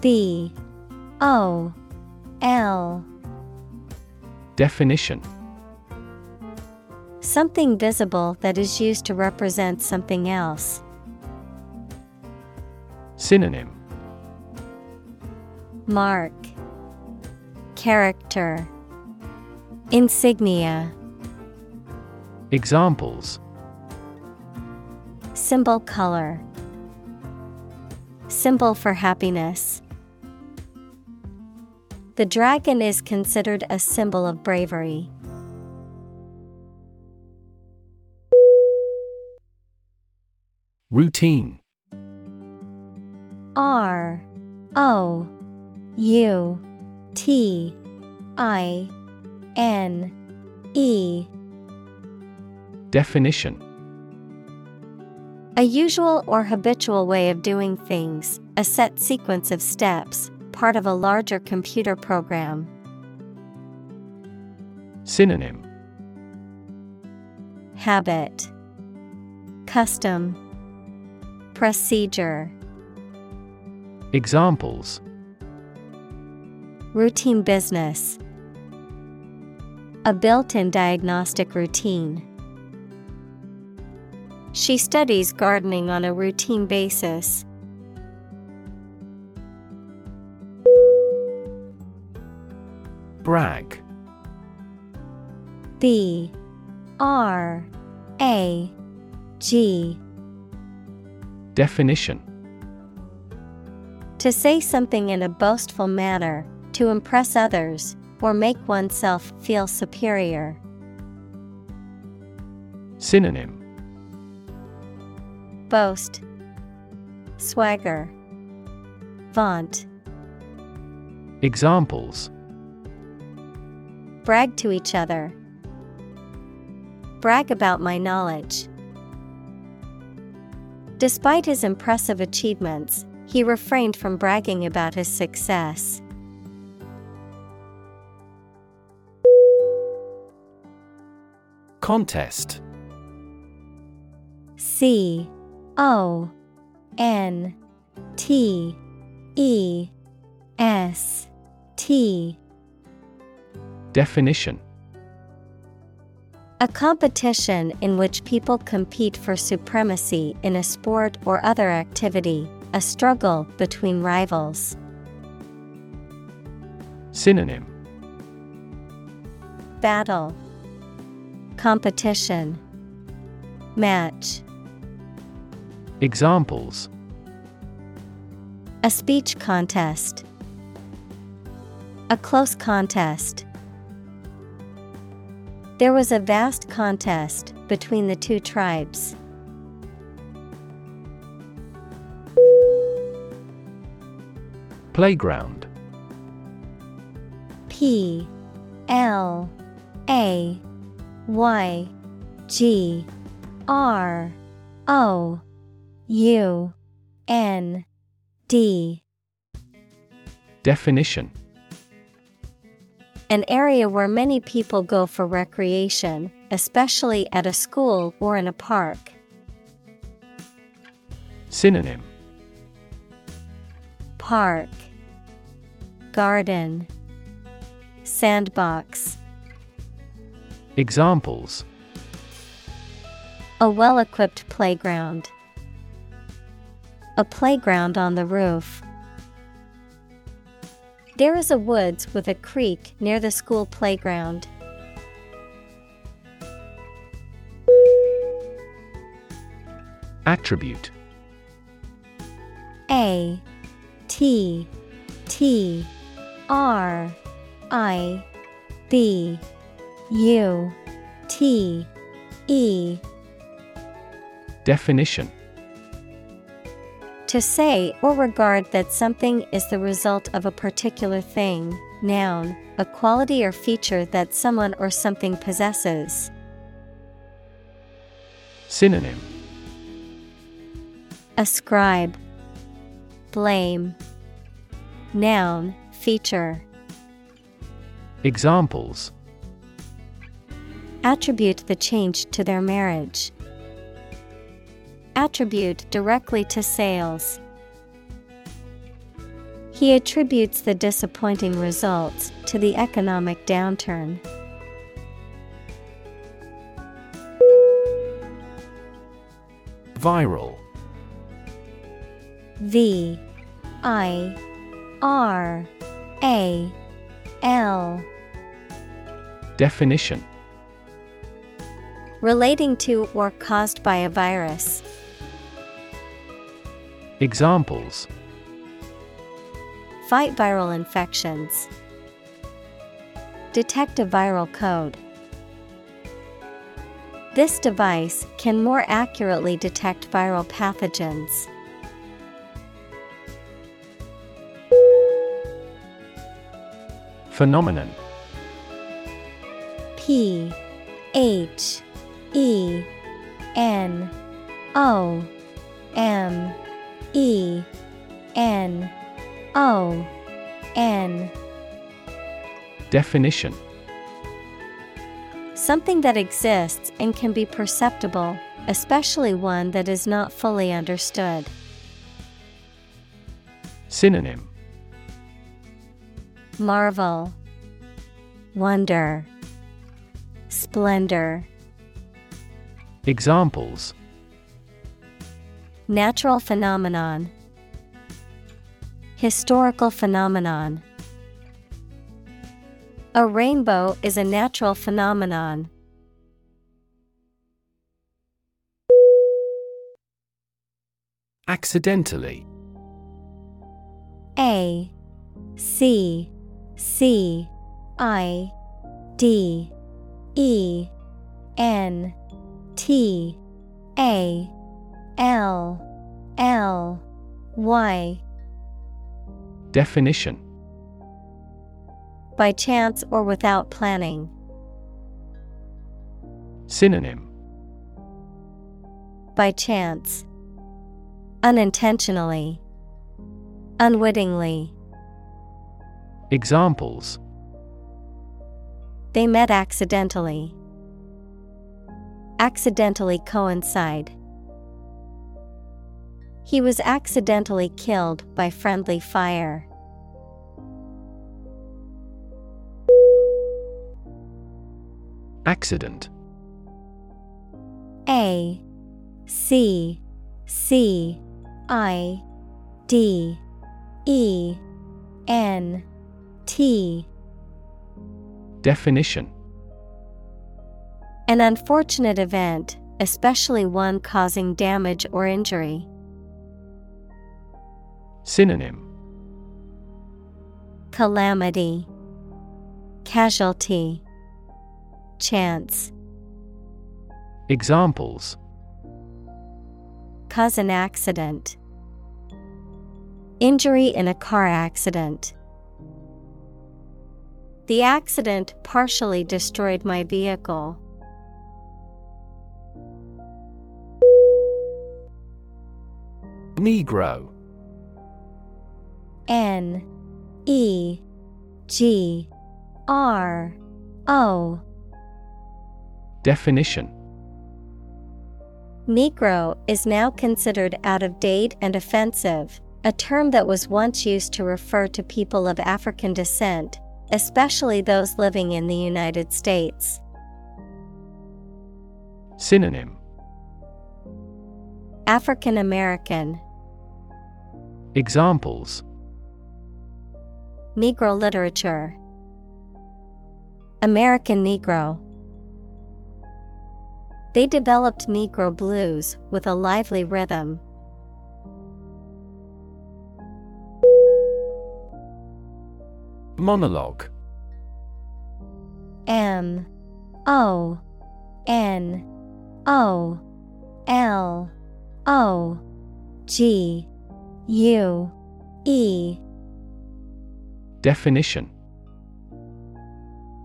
B O L Definition Something visible that is used to represent something else. Synonym Mark. Character. Insignia. Examples. Symbol color. Symbol for happiness. The dragon is considered a symbol of bravery. Routine. R O U T I N E. Definition. A usual or habitual way of doing things, a set sequence of steps, part of a larger computer program. Synonym. Habit. Custom. Procedure. Examples Routine business. A built in diagnostic routine. She studies gardening on a routine basis. Brag. B. R. A. G. Definition. To say something in a boastful manner, to impress others, or make oneself feel superior. Synonym Boast, Swagger, Vaunt. Examples Brag to each other. Brag about my knowledge. Despite his impressive achievements, he refrained from bragging about his success. Contest. C O N T E S T. Definition. A competition in which people compete for supremacy in a sport or other activity, a struggle between rivals. Synonym. Battle Competition. Match. Examples. A speech contest. A close contest. There was a vast contest between the two tribes. Playground. P L A Y G R O U N D. Definition. An area where many people go for recreation, especially at a school or in a park. Synonym. Park. Garden. Sandbox Examples A well equipped playground. A playground on the roof. There is a woods with a creek near the school playground. Attribute A T T R I B U T E. Definition. To say or regard that something is the result of a particular thing, noun, a quality or feature that someone or something possesses. Synonym. Ascribe, Blame, Noun, feature. Examples Attribute the change to their marriage. Attribute directly to sales. He attributes the disappointing results to the economic downturn. Viral V I R A L Definition Relating to or caused by a virus. Examples Fight viral infections. Detect a viral code. This device can more accurately detect viral pathogens. Phenomenon P H E N O M E N O N. Definition. Something that exists and can be perceptible, especially one that is not fully understood. Synonym. Marvel, Wonder, Splendor. Examples Natural phenomenon, Historical phenomenon. A rainbow is a natural phenomenon. Accidentally A C C I D E N T A L L Y Definition By chance or without planning. Synonym By chance. Unintentionally. Unwittingly. Examples They met accidentally. Accidentally coincide. He was accidentally killed by friendly fire. Accident A C C I D E N T Definition An unfortunate event, especially one causing damage or injury. Synonym Calamity Casualty Chance Examples Cause an accident. Injury in a car accident. The accident partially destroyed my vehicle. Negro. N E G R O. Definition. Negro is now considered out of date and offensive, a term that was once used to refer to people of African descent, especially those living in the United States. Synonym African American, Examples. Negro literature, American Negro. They developed Negro blues with a lively rhythm. Monologue. M. O. N. O. L O G U E Definition.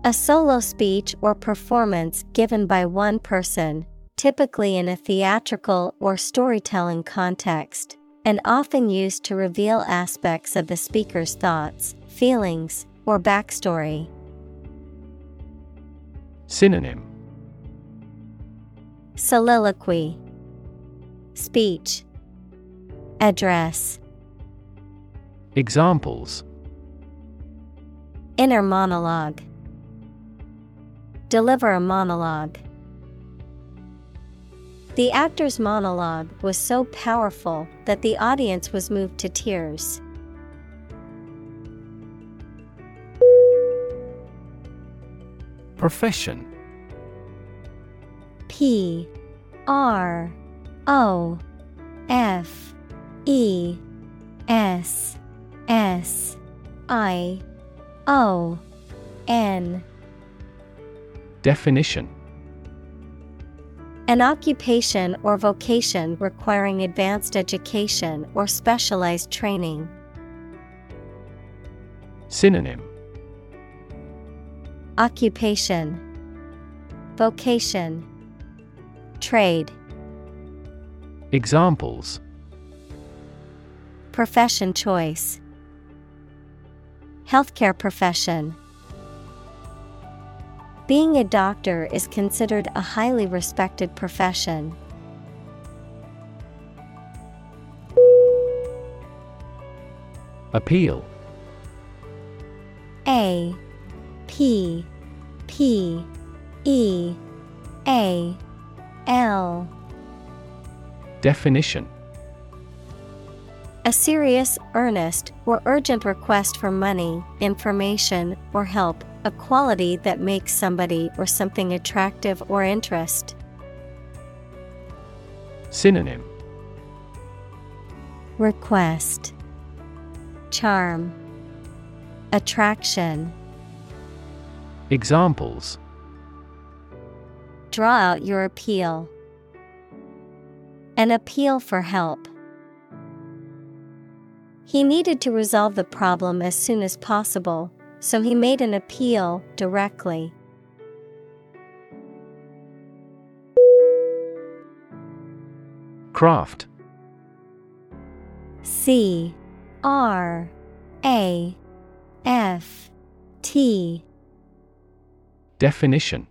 A solo speech or performance given by one person, typically in a theatrical or storytelling context, and often used to reveal aspects of the speaker's thoughts, feelings, or backstory. Synonym. Soliloquy, Speech, Address, Examples Inner monologue. Deliver a monologue. The actor's monologue was so powerful that the audience was moved to tears. Profession P R O F E S S I O N. Definition. An occupation or vocation requiring advanced education or specialized training. Synonym. Occupation. Vocation. Trade Examples. Profession choice. Healthcare profession. Being a doctor is considered a highly respected profession. Appeal. A P P E A L Definition. A serious, earnest, or urgent request for money, information, or help, a quality that makes somebody or something attractive or interest. Synonym. Request. Charm. Attraction. Examples. Draw out your appeal. An appeal for help. He needed to resolve the problem as soon as possible, so he made an appeal directly. Craft C. R. A. F. T. Definition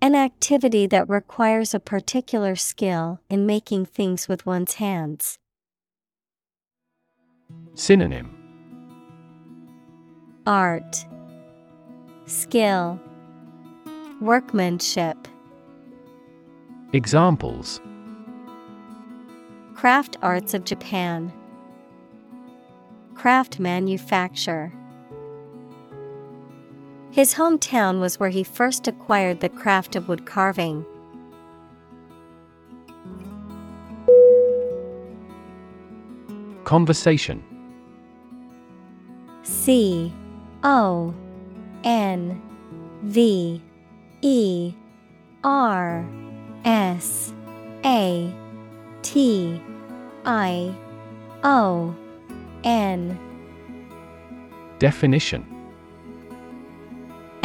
An activity that requires a particular skill in making things with one's hands. Synonym Art, Skill, Workmanship. Examples Craft Arts of Japan, Craft Manufacture. His hometown was where he first acquired the craft of wood carving. Conversation. C O N V E R S A T I O N. Definition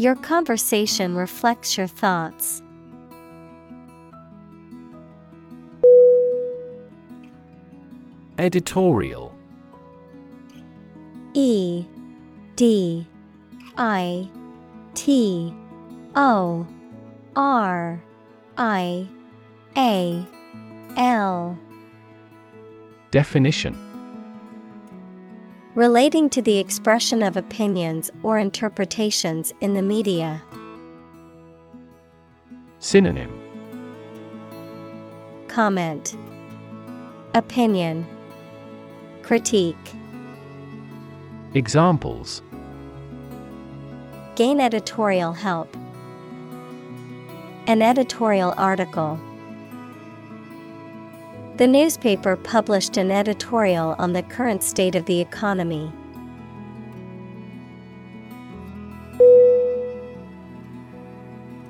Your conversation reflects your thoughts. Editorial. E D I T O R I A L. Definition Relating to the expression of opinions or interpretations in the media. Synonym Comment Opinion Critique Examples Gain editorial help. An editorial article. The newspaper published an editorial on the current state of the economy.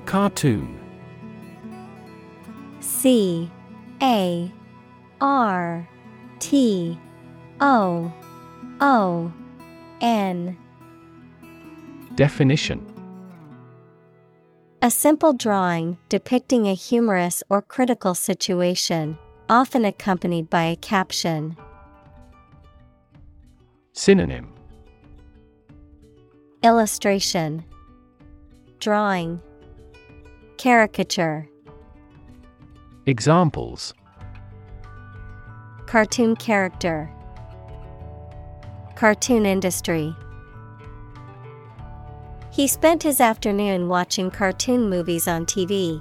Cartoon. C A R T O O N. Definition. A simple drawing depicting a humorous or critical situation, often accompanied by a caption. Synonym. Illustration. Drawing. Caricature. Examples. Cartoon character. Cartoon industry. He spent his afternoon watching cartoon movies on TV.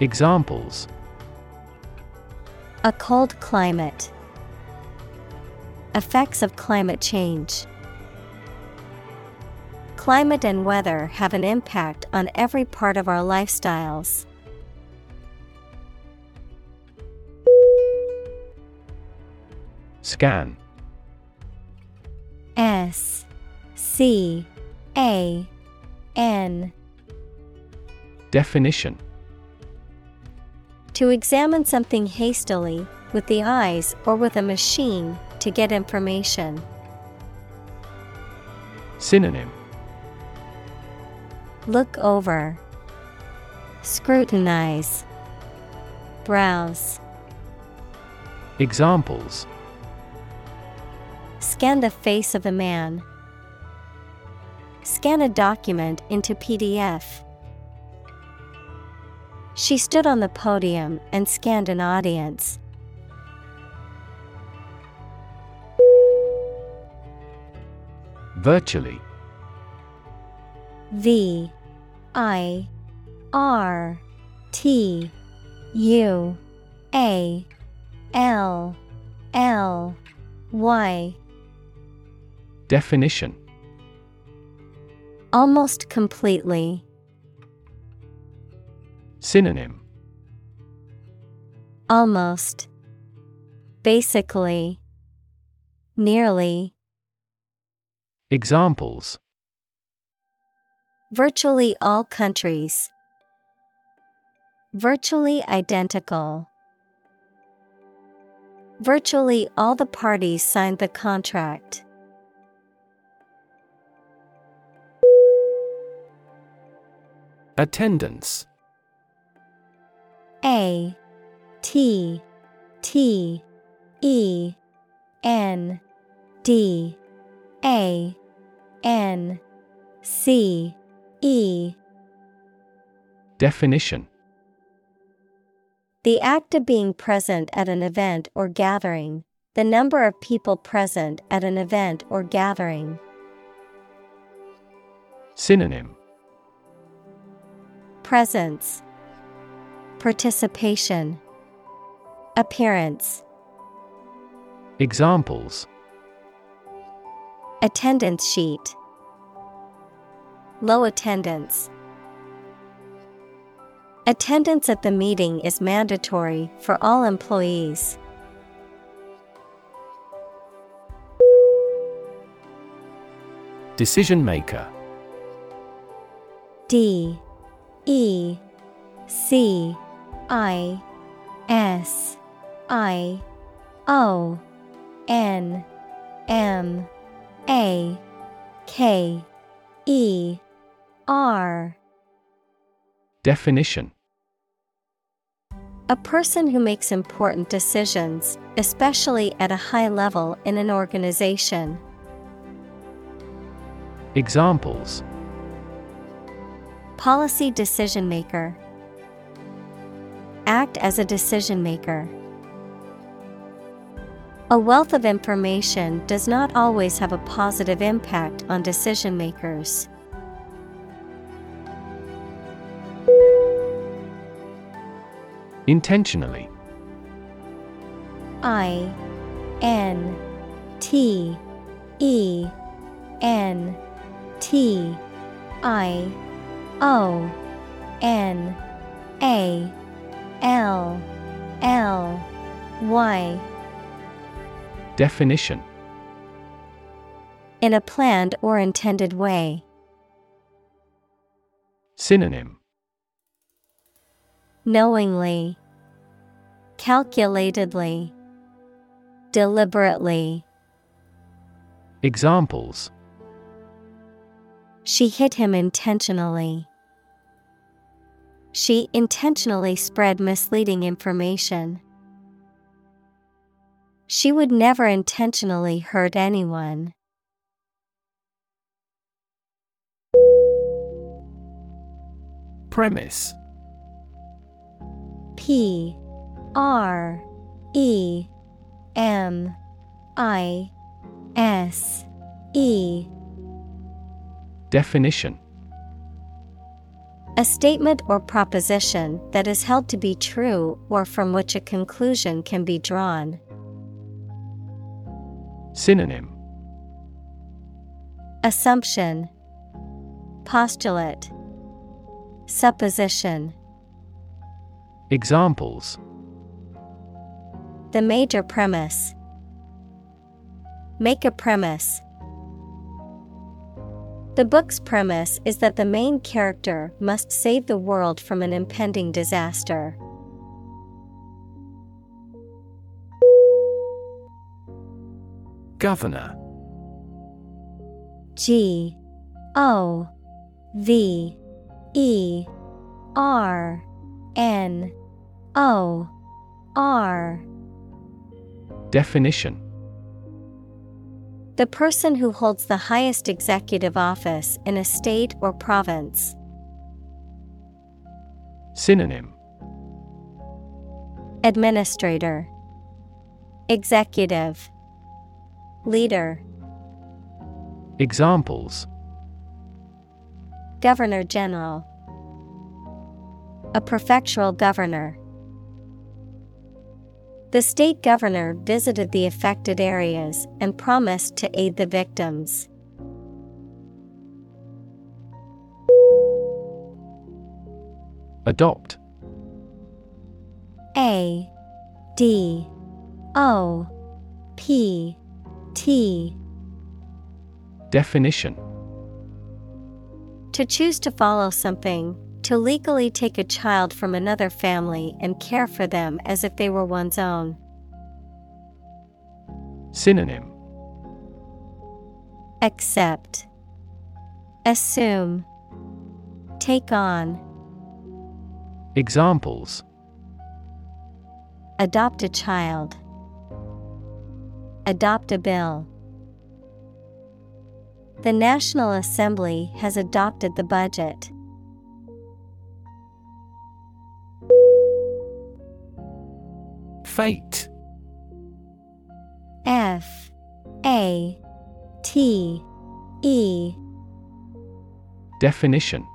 Examples. A cold climate. Effects of climate change. Climate and weather have an impact on every part of our lifestyles. Scan. S C A N. Definition To examine something hastily, with the eyes or with a machine, to get information. Synonym Look over. Scrutinize. Browse. Examples Scan the face of a man. Scan a document into PDF. She stood on the podium and scanned an audience. Virtually. V I R T U A L L Y. Definition Almost completely. Synonym Almost. Basically. Nearly. Examples Virtually all countries. Virtually identical. Virtually all the parties signed the contract. Attendance A T T E N D A N C E. Definition. The act of being present at an event or gathering, the number of people present at an event or gathering. Synonym. Presence, Participation, Appearance. Examples Attendance sheet. Low attendance. Attendance at the meeting is mandatory for all employees. Decision maker D E C I S I O N M A K E R Definition A person who makes important decisions, especially at a high level in an organization. Examples Policy decision maker. Act as a decision maker. A wealth of information does not always have a positive impact on decision makers. Intentionally I N T E N T I O N A L L Y Definition In a planned or intended way. Synonym Knowingly, calculatedly, deliberately. Examples She hit him intentionally. She intentionally spread misleading information. She would never intentionally hurt anyone. Premise P R E M I S E Definition A statement or proposition that is held to be true or from which a conclusion can be drawn. Synonym. Assumption. Postulate. Supposition. Examples. The major premise. Make a premise. The book's premise is that the main character must save the world from an impending disaster. Governor. G O V E R N O R. Definition The person who holds the highest executive office in a state or province. Synonym. Administrator. Executive. Leader. Examples. Governor General, a prefectural governor. The state governor visited the affected areas and promised to aid the victims. Adopt. A D O P T. Definition. To choose to follow something, to legally take a child from another family and care for them as if they were one's own. Synonym Accept, Assume, Take on, Examples Adopt a child, Adopt a bill. The National Assembly has adopted the budget. Fate. F A T E. Definition.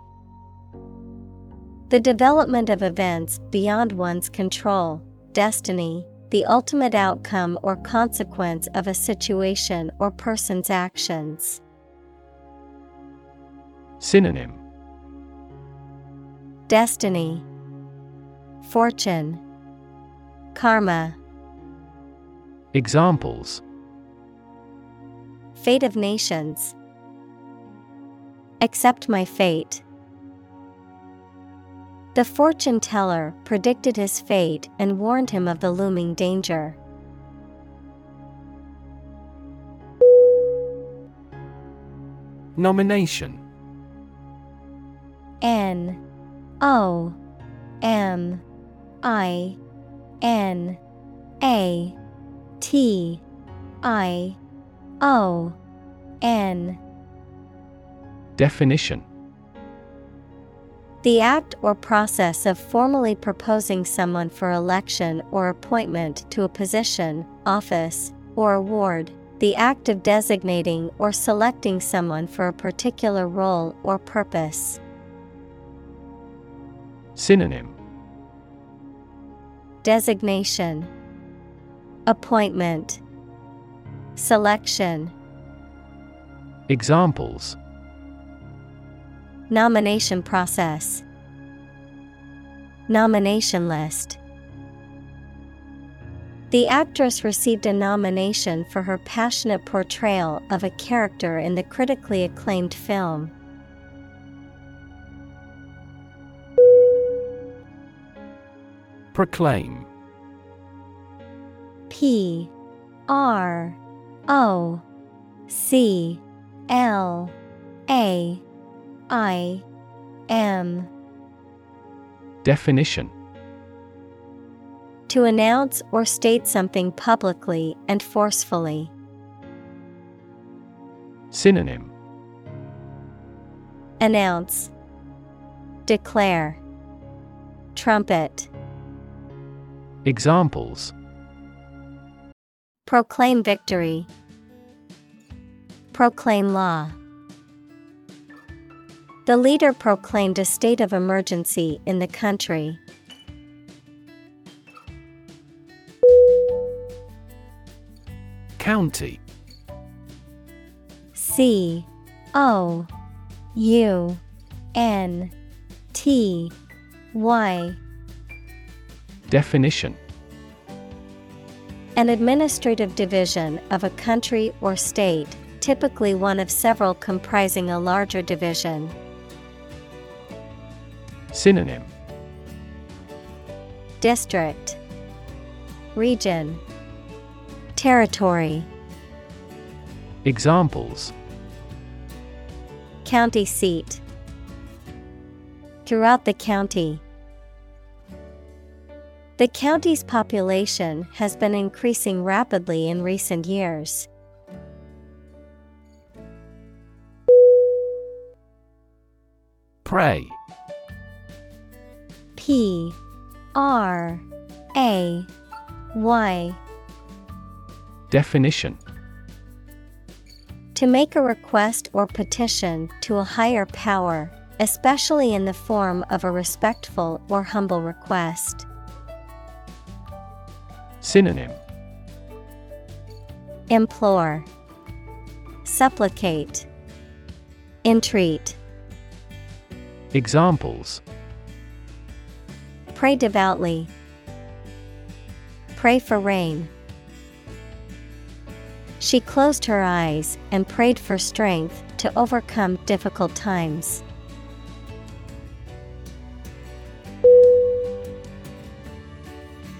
The development of events beyond one's control, destiny, the ultimate outcome or consequence of a situation or person's actions. Synonym. Destiny, Fortune, Karma, Examples Fate of Nations. Accept my fate. The fortune teller predicted his fate and warned him of the looming danger. Nomination N O M I N A T I O N Definition The act or process of formally proposing someone for election or appointment to a position, office, or award. The act of designating or selecting someone for a particular role or purpose. Synonym Designation Appointment Selection Examples Nomination process Nomination list The actress received a nomination for her passionate portrayal of a character in the critically acclaimed film. Proclaim. P R O C L A I M. Definition. To announce or state something publicly and forcefully. Synonym. Announce. Declare. Trumpet Examples Proclaim victory. Proclaim law. The leader proclaimed a state of emergency in the country. County C O U N T Y Definition. An administrative division of a country or state, typically one of several comprising a larger division. Synonym. District. Region. Territory. Examples. County seat. Throughout the county. The county's population has been increasing rapidly in recent years. Pray P R A Y Definition To make a request or petition to a higher power, especially in the form of a respectful or humble request. Synonym Implore, Supplicate, Entreat. Examples Pray devoutly. Pray for rain. She closed her eyes and prayed for strength to overcome difficult times.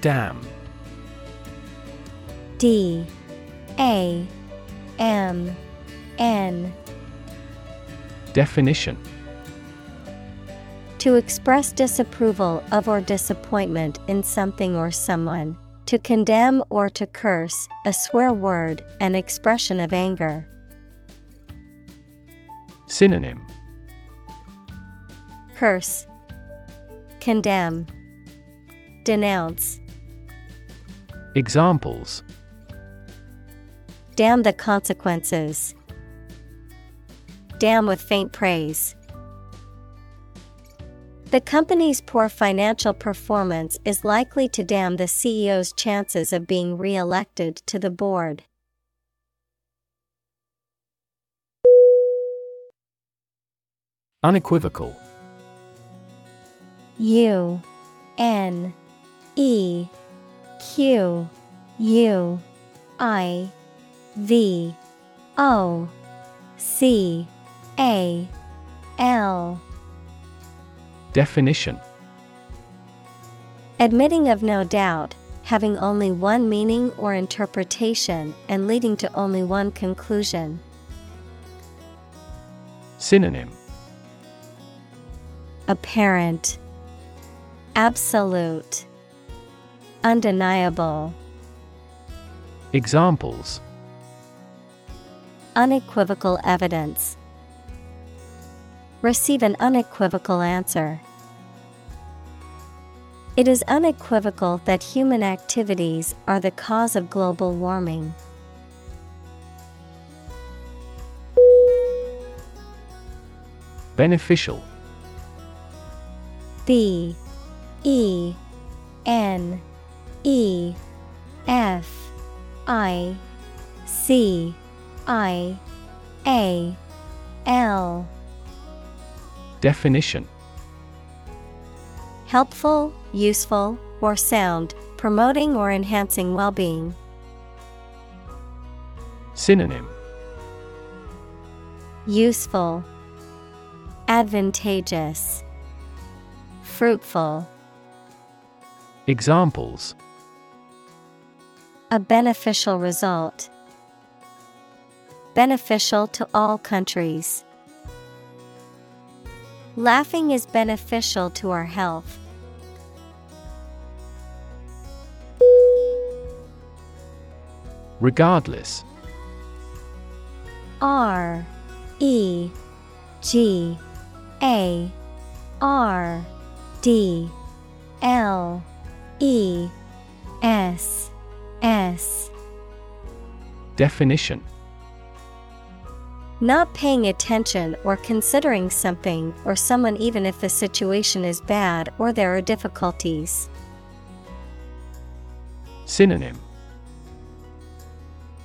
Dam D A M N Definition To express disapproval of or disappointment in something or someone. To condemn or to curse, a swear word, an expression of anger. Synonym Curse, Condemn, Denounce. Examples Damn the consequences. Damn with faint praise. The company's poor financial performance is likely to damn the CEO's chances of being re elected to the board. Unequivocal U N E Q U I V O C A L. Definition. Admitting of no doubt, having only one meaning or interpretation and leading to only one conclusion. Synonym. Apparent, Absolute, Undeniable. Examples Unequivocal evidence. Receive an unequivocal answer. It is unequivocal that human activities are the cause of global warming. Beneficial B E N E F I C I A L Definition Helpful, useful, or sound, promoting or enhancing well being. Synonym Useful, Advantageous, Fruitful. Examples A beneficial result. Beneficial to all countries. Laughing is beneficial to our health. Regardless R E G A R D L E S S Definition Not paying attention or considering something or someone even if the situation is bad or there are difficulties. Synonym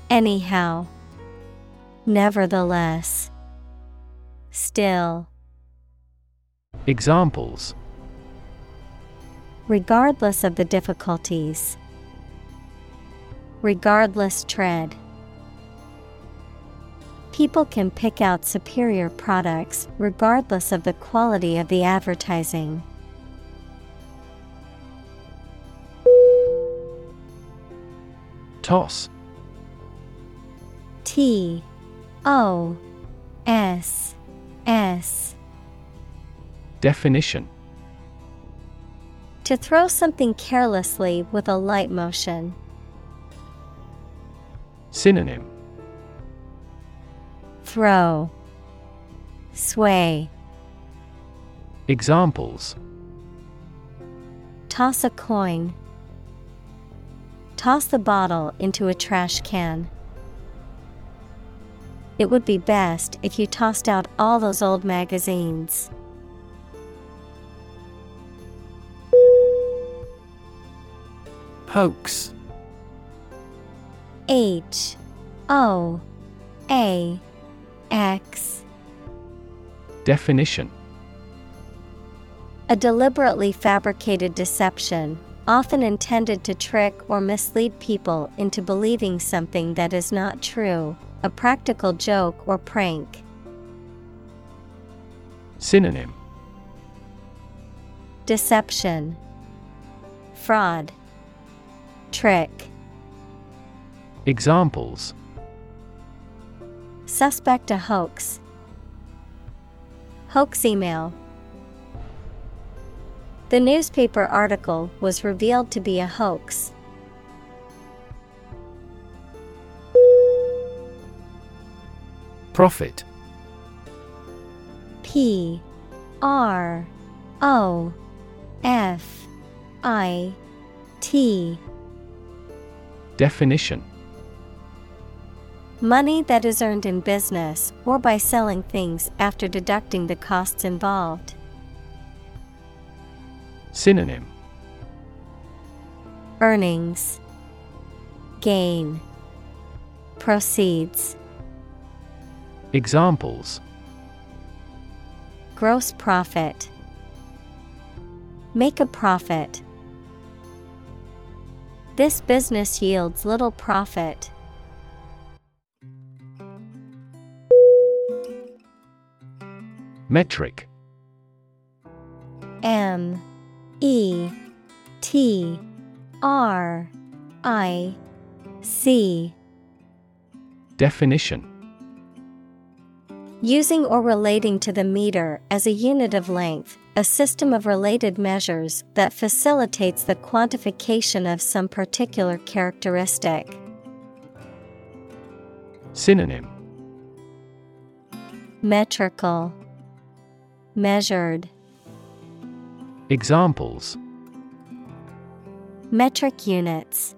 Anyhow. Nevertheless. Still. Examples Regardless of the difficulties. Regardless tread. People can pick out superior products regardless of the quality of the advertising. Toss. T. O. S. S. Definition. To throw something carelessly with a light motion. Synonym Throw Sway Examples Toss a coin. Toss the bottle into a trash can. it would be best if you tossed out all those old magazines. Hoax H O A X. Definition. A deliberately fabricated deception, often intended to trick or mislead people into believing something that is not true, a practical joke or prank. Synonym. Deception, Fraud, Trick. Examples Suspect a hoax. Hoax email. The newspaper article was revealed to be a hoax. Profit. P. R. O. F. I. T. Definition Money that is earned in business or by selling things after deducting the costs involved. Synonym Earnings Gain Proceeds Examples Gross profit Make a profit. This business yields little profit. Metric. M E T R I C. Definition. Using or relating to the meter as a unit of length, a system of related measures that facilitates the quantification of some particular characteristic. Synonym. Metrical Measured. Examples. Metric units.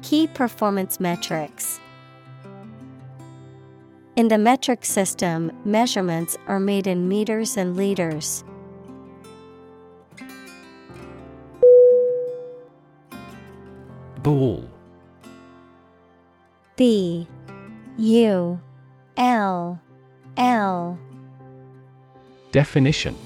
Key performance metrics. In the metric system, measurements are made in meters and liters. Ball. B U L L Definition.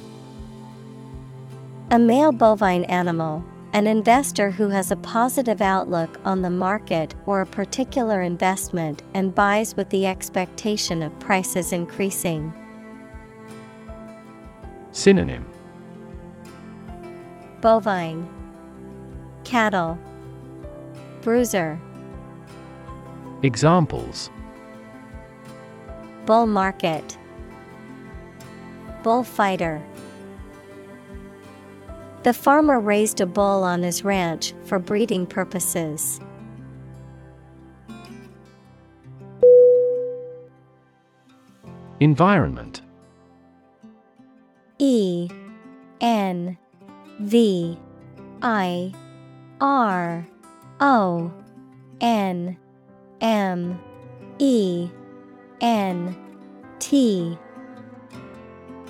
A male bovine animal, an investor who has a positive outlook on the market or a particular investment and buys with the expectation of prices increasing. Synonym. Bovine. Cattle. Bruiser. Examples. Bull market Bullfighter. The farmer raised a bull on his ranch for breeding purposes. Environment. E N V I R O N M E N T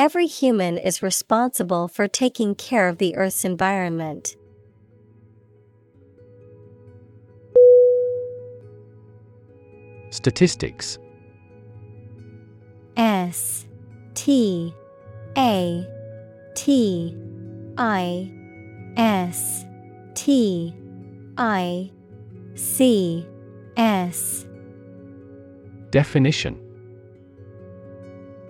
Every human is responsible for taking care of the Earth's environment. Statistics. S T A T I S T I C S. Definition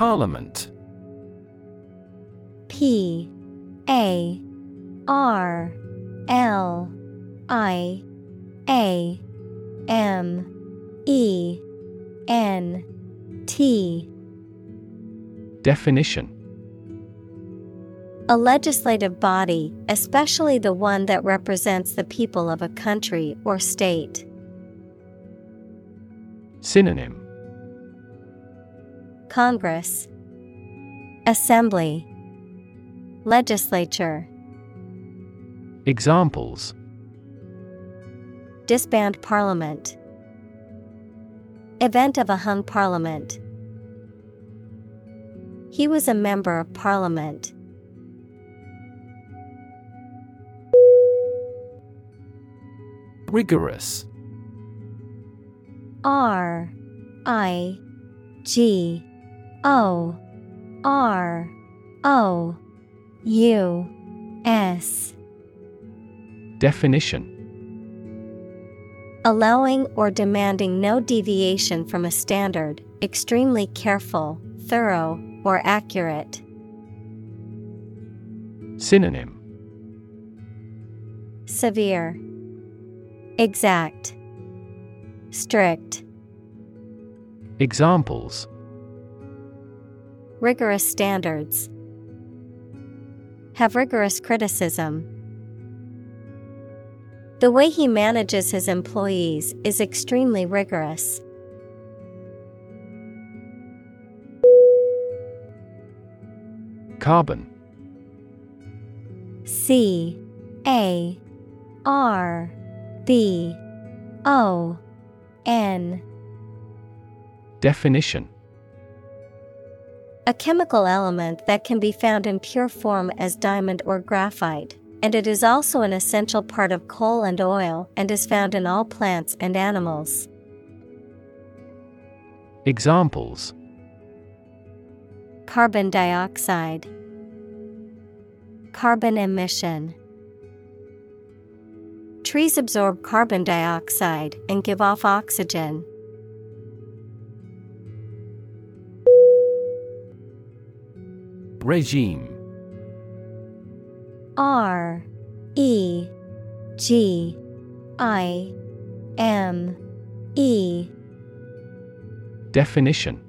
Parliament. P A R L I A M E N T. Definition. A legislative body, especially the one that represents the people of a country or state. Synonym Congress, Assembly, Legislature. Examples Disband Parliament. Event of a hung parliament. He was a member of parliament. Rigorous R I G O R O U S. Definition Allowing or demanding no deviation from a standard, extremely careful, thorough, or accurate. Synonym Severe, Exact, Strict. Examples Rigorous standards. Have rigorous criticism. The way he manages his employees is extremely rigorous. Carbon C A R B O N Definition A chemical element that can be found in pure form as diamond or graphite, and it is also an essential part of coal and oil and is found in all plants and animals. Examples Carbon dioxide, Carbon emission. Trees absorb carbon dioxide and give off oxygen. Regime. R E G I M E. Definition.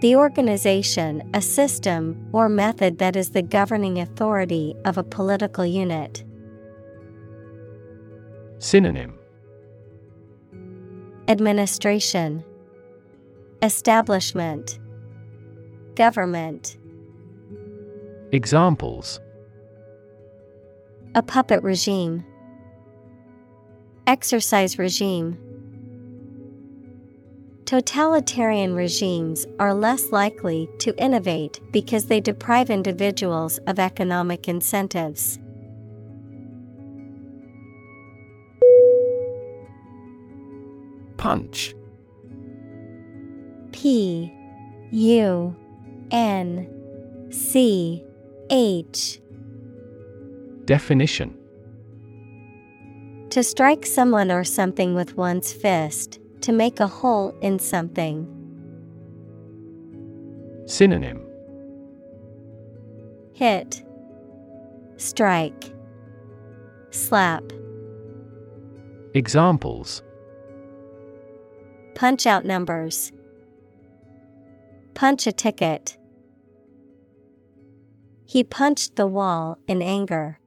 The organization, a system, or method that is the governing authority of a political unit. Synonym. Administration. Establishment Government. Examples. A puppet regime. Exercise regime. Totalitarian regimes are less likely to innovate because they deprive individuals of economic incentives. Punch. P U N C H Definition To strike someone or something with one's fist, to make a hole in something. Synonym Hit, Strike, Slap. Examples Punch out numbers. Punch a ticket. He punched the wall in anger.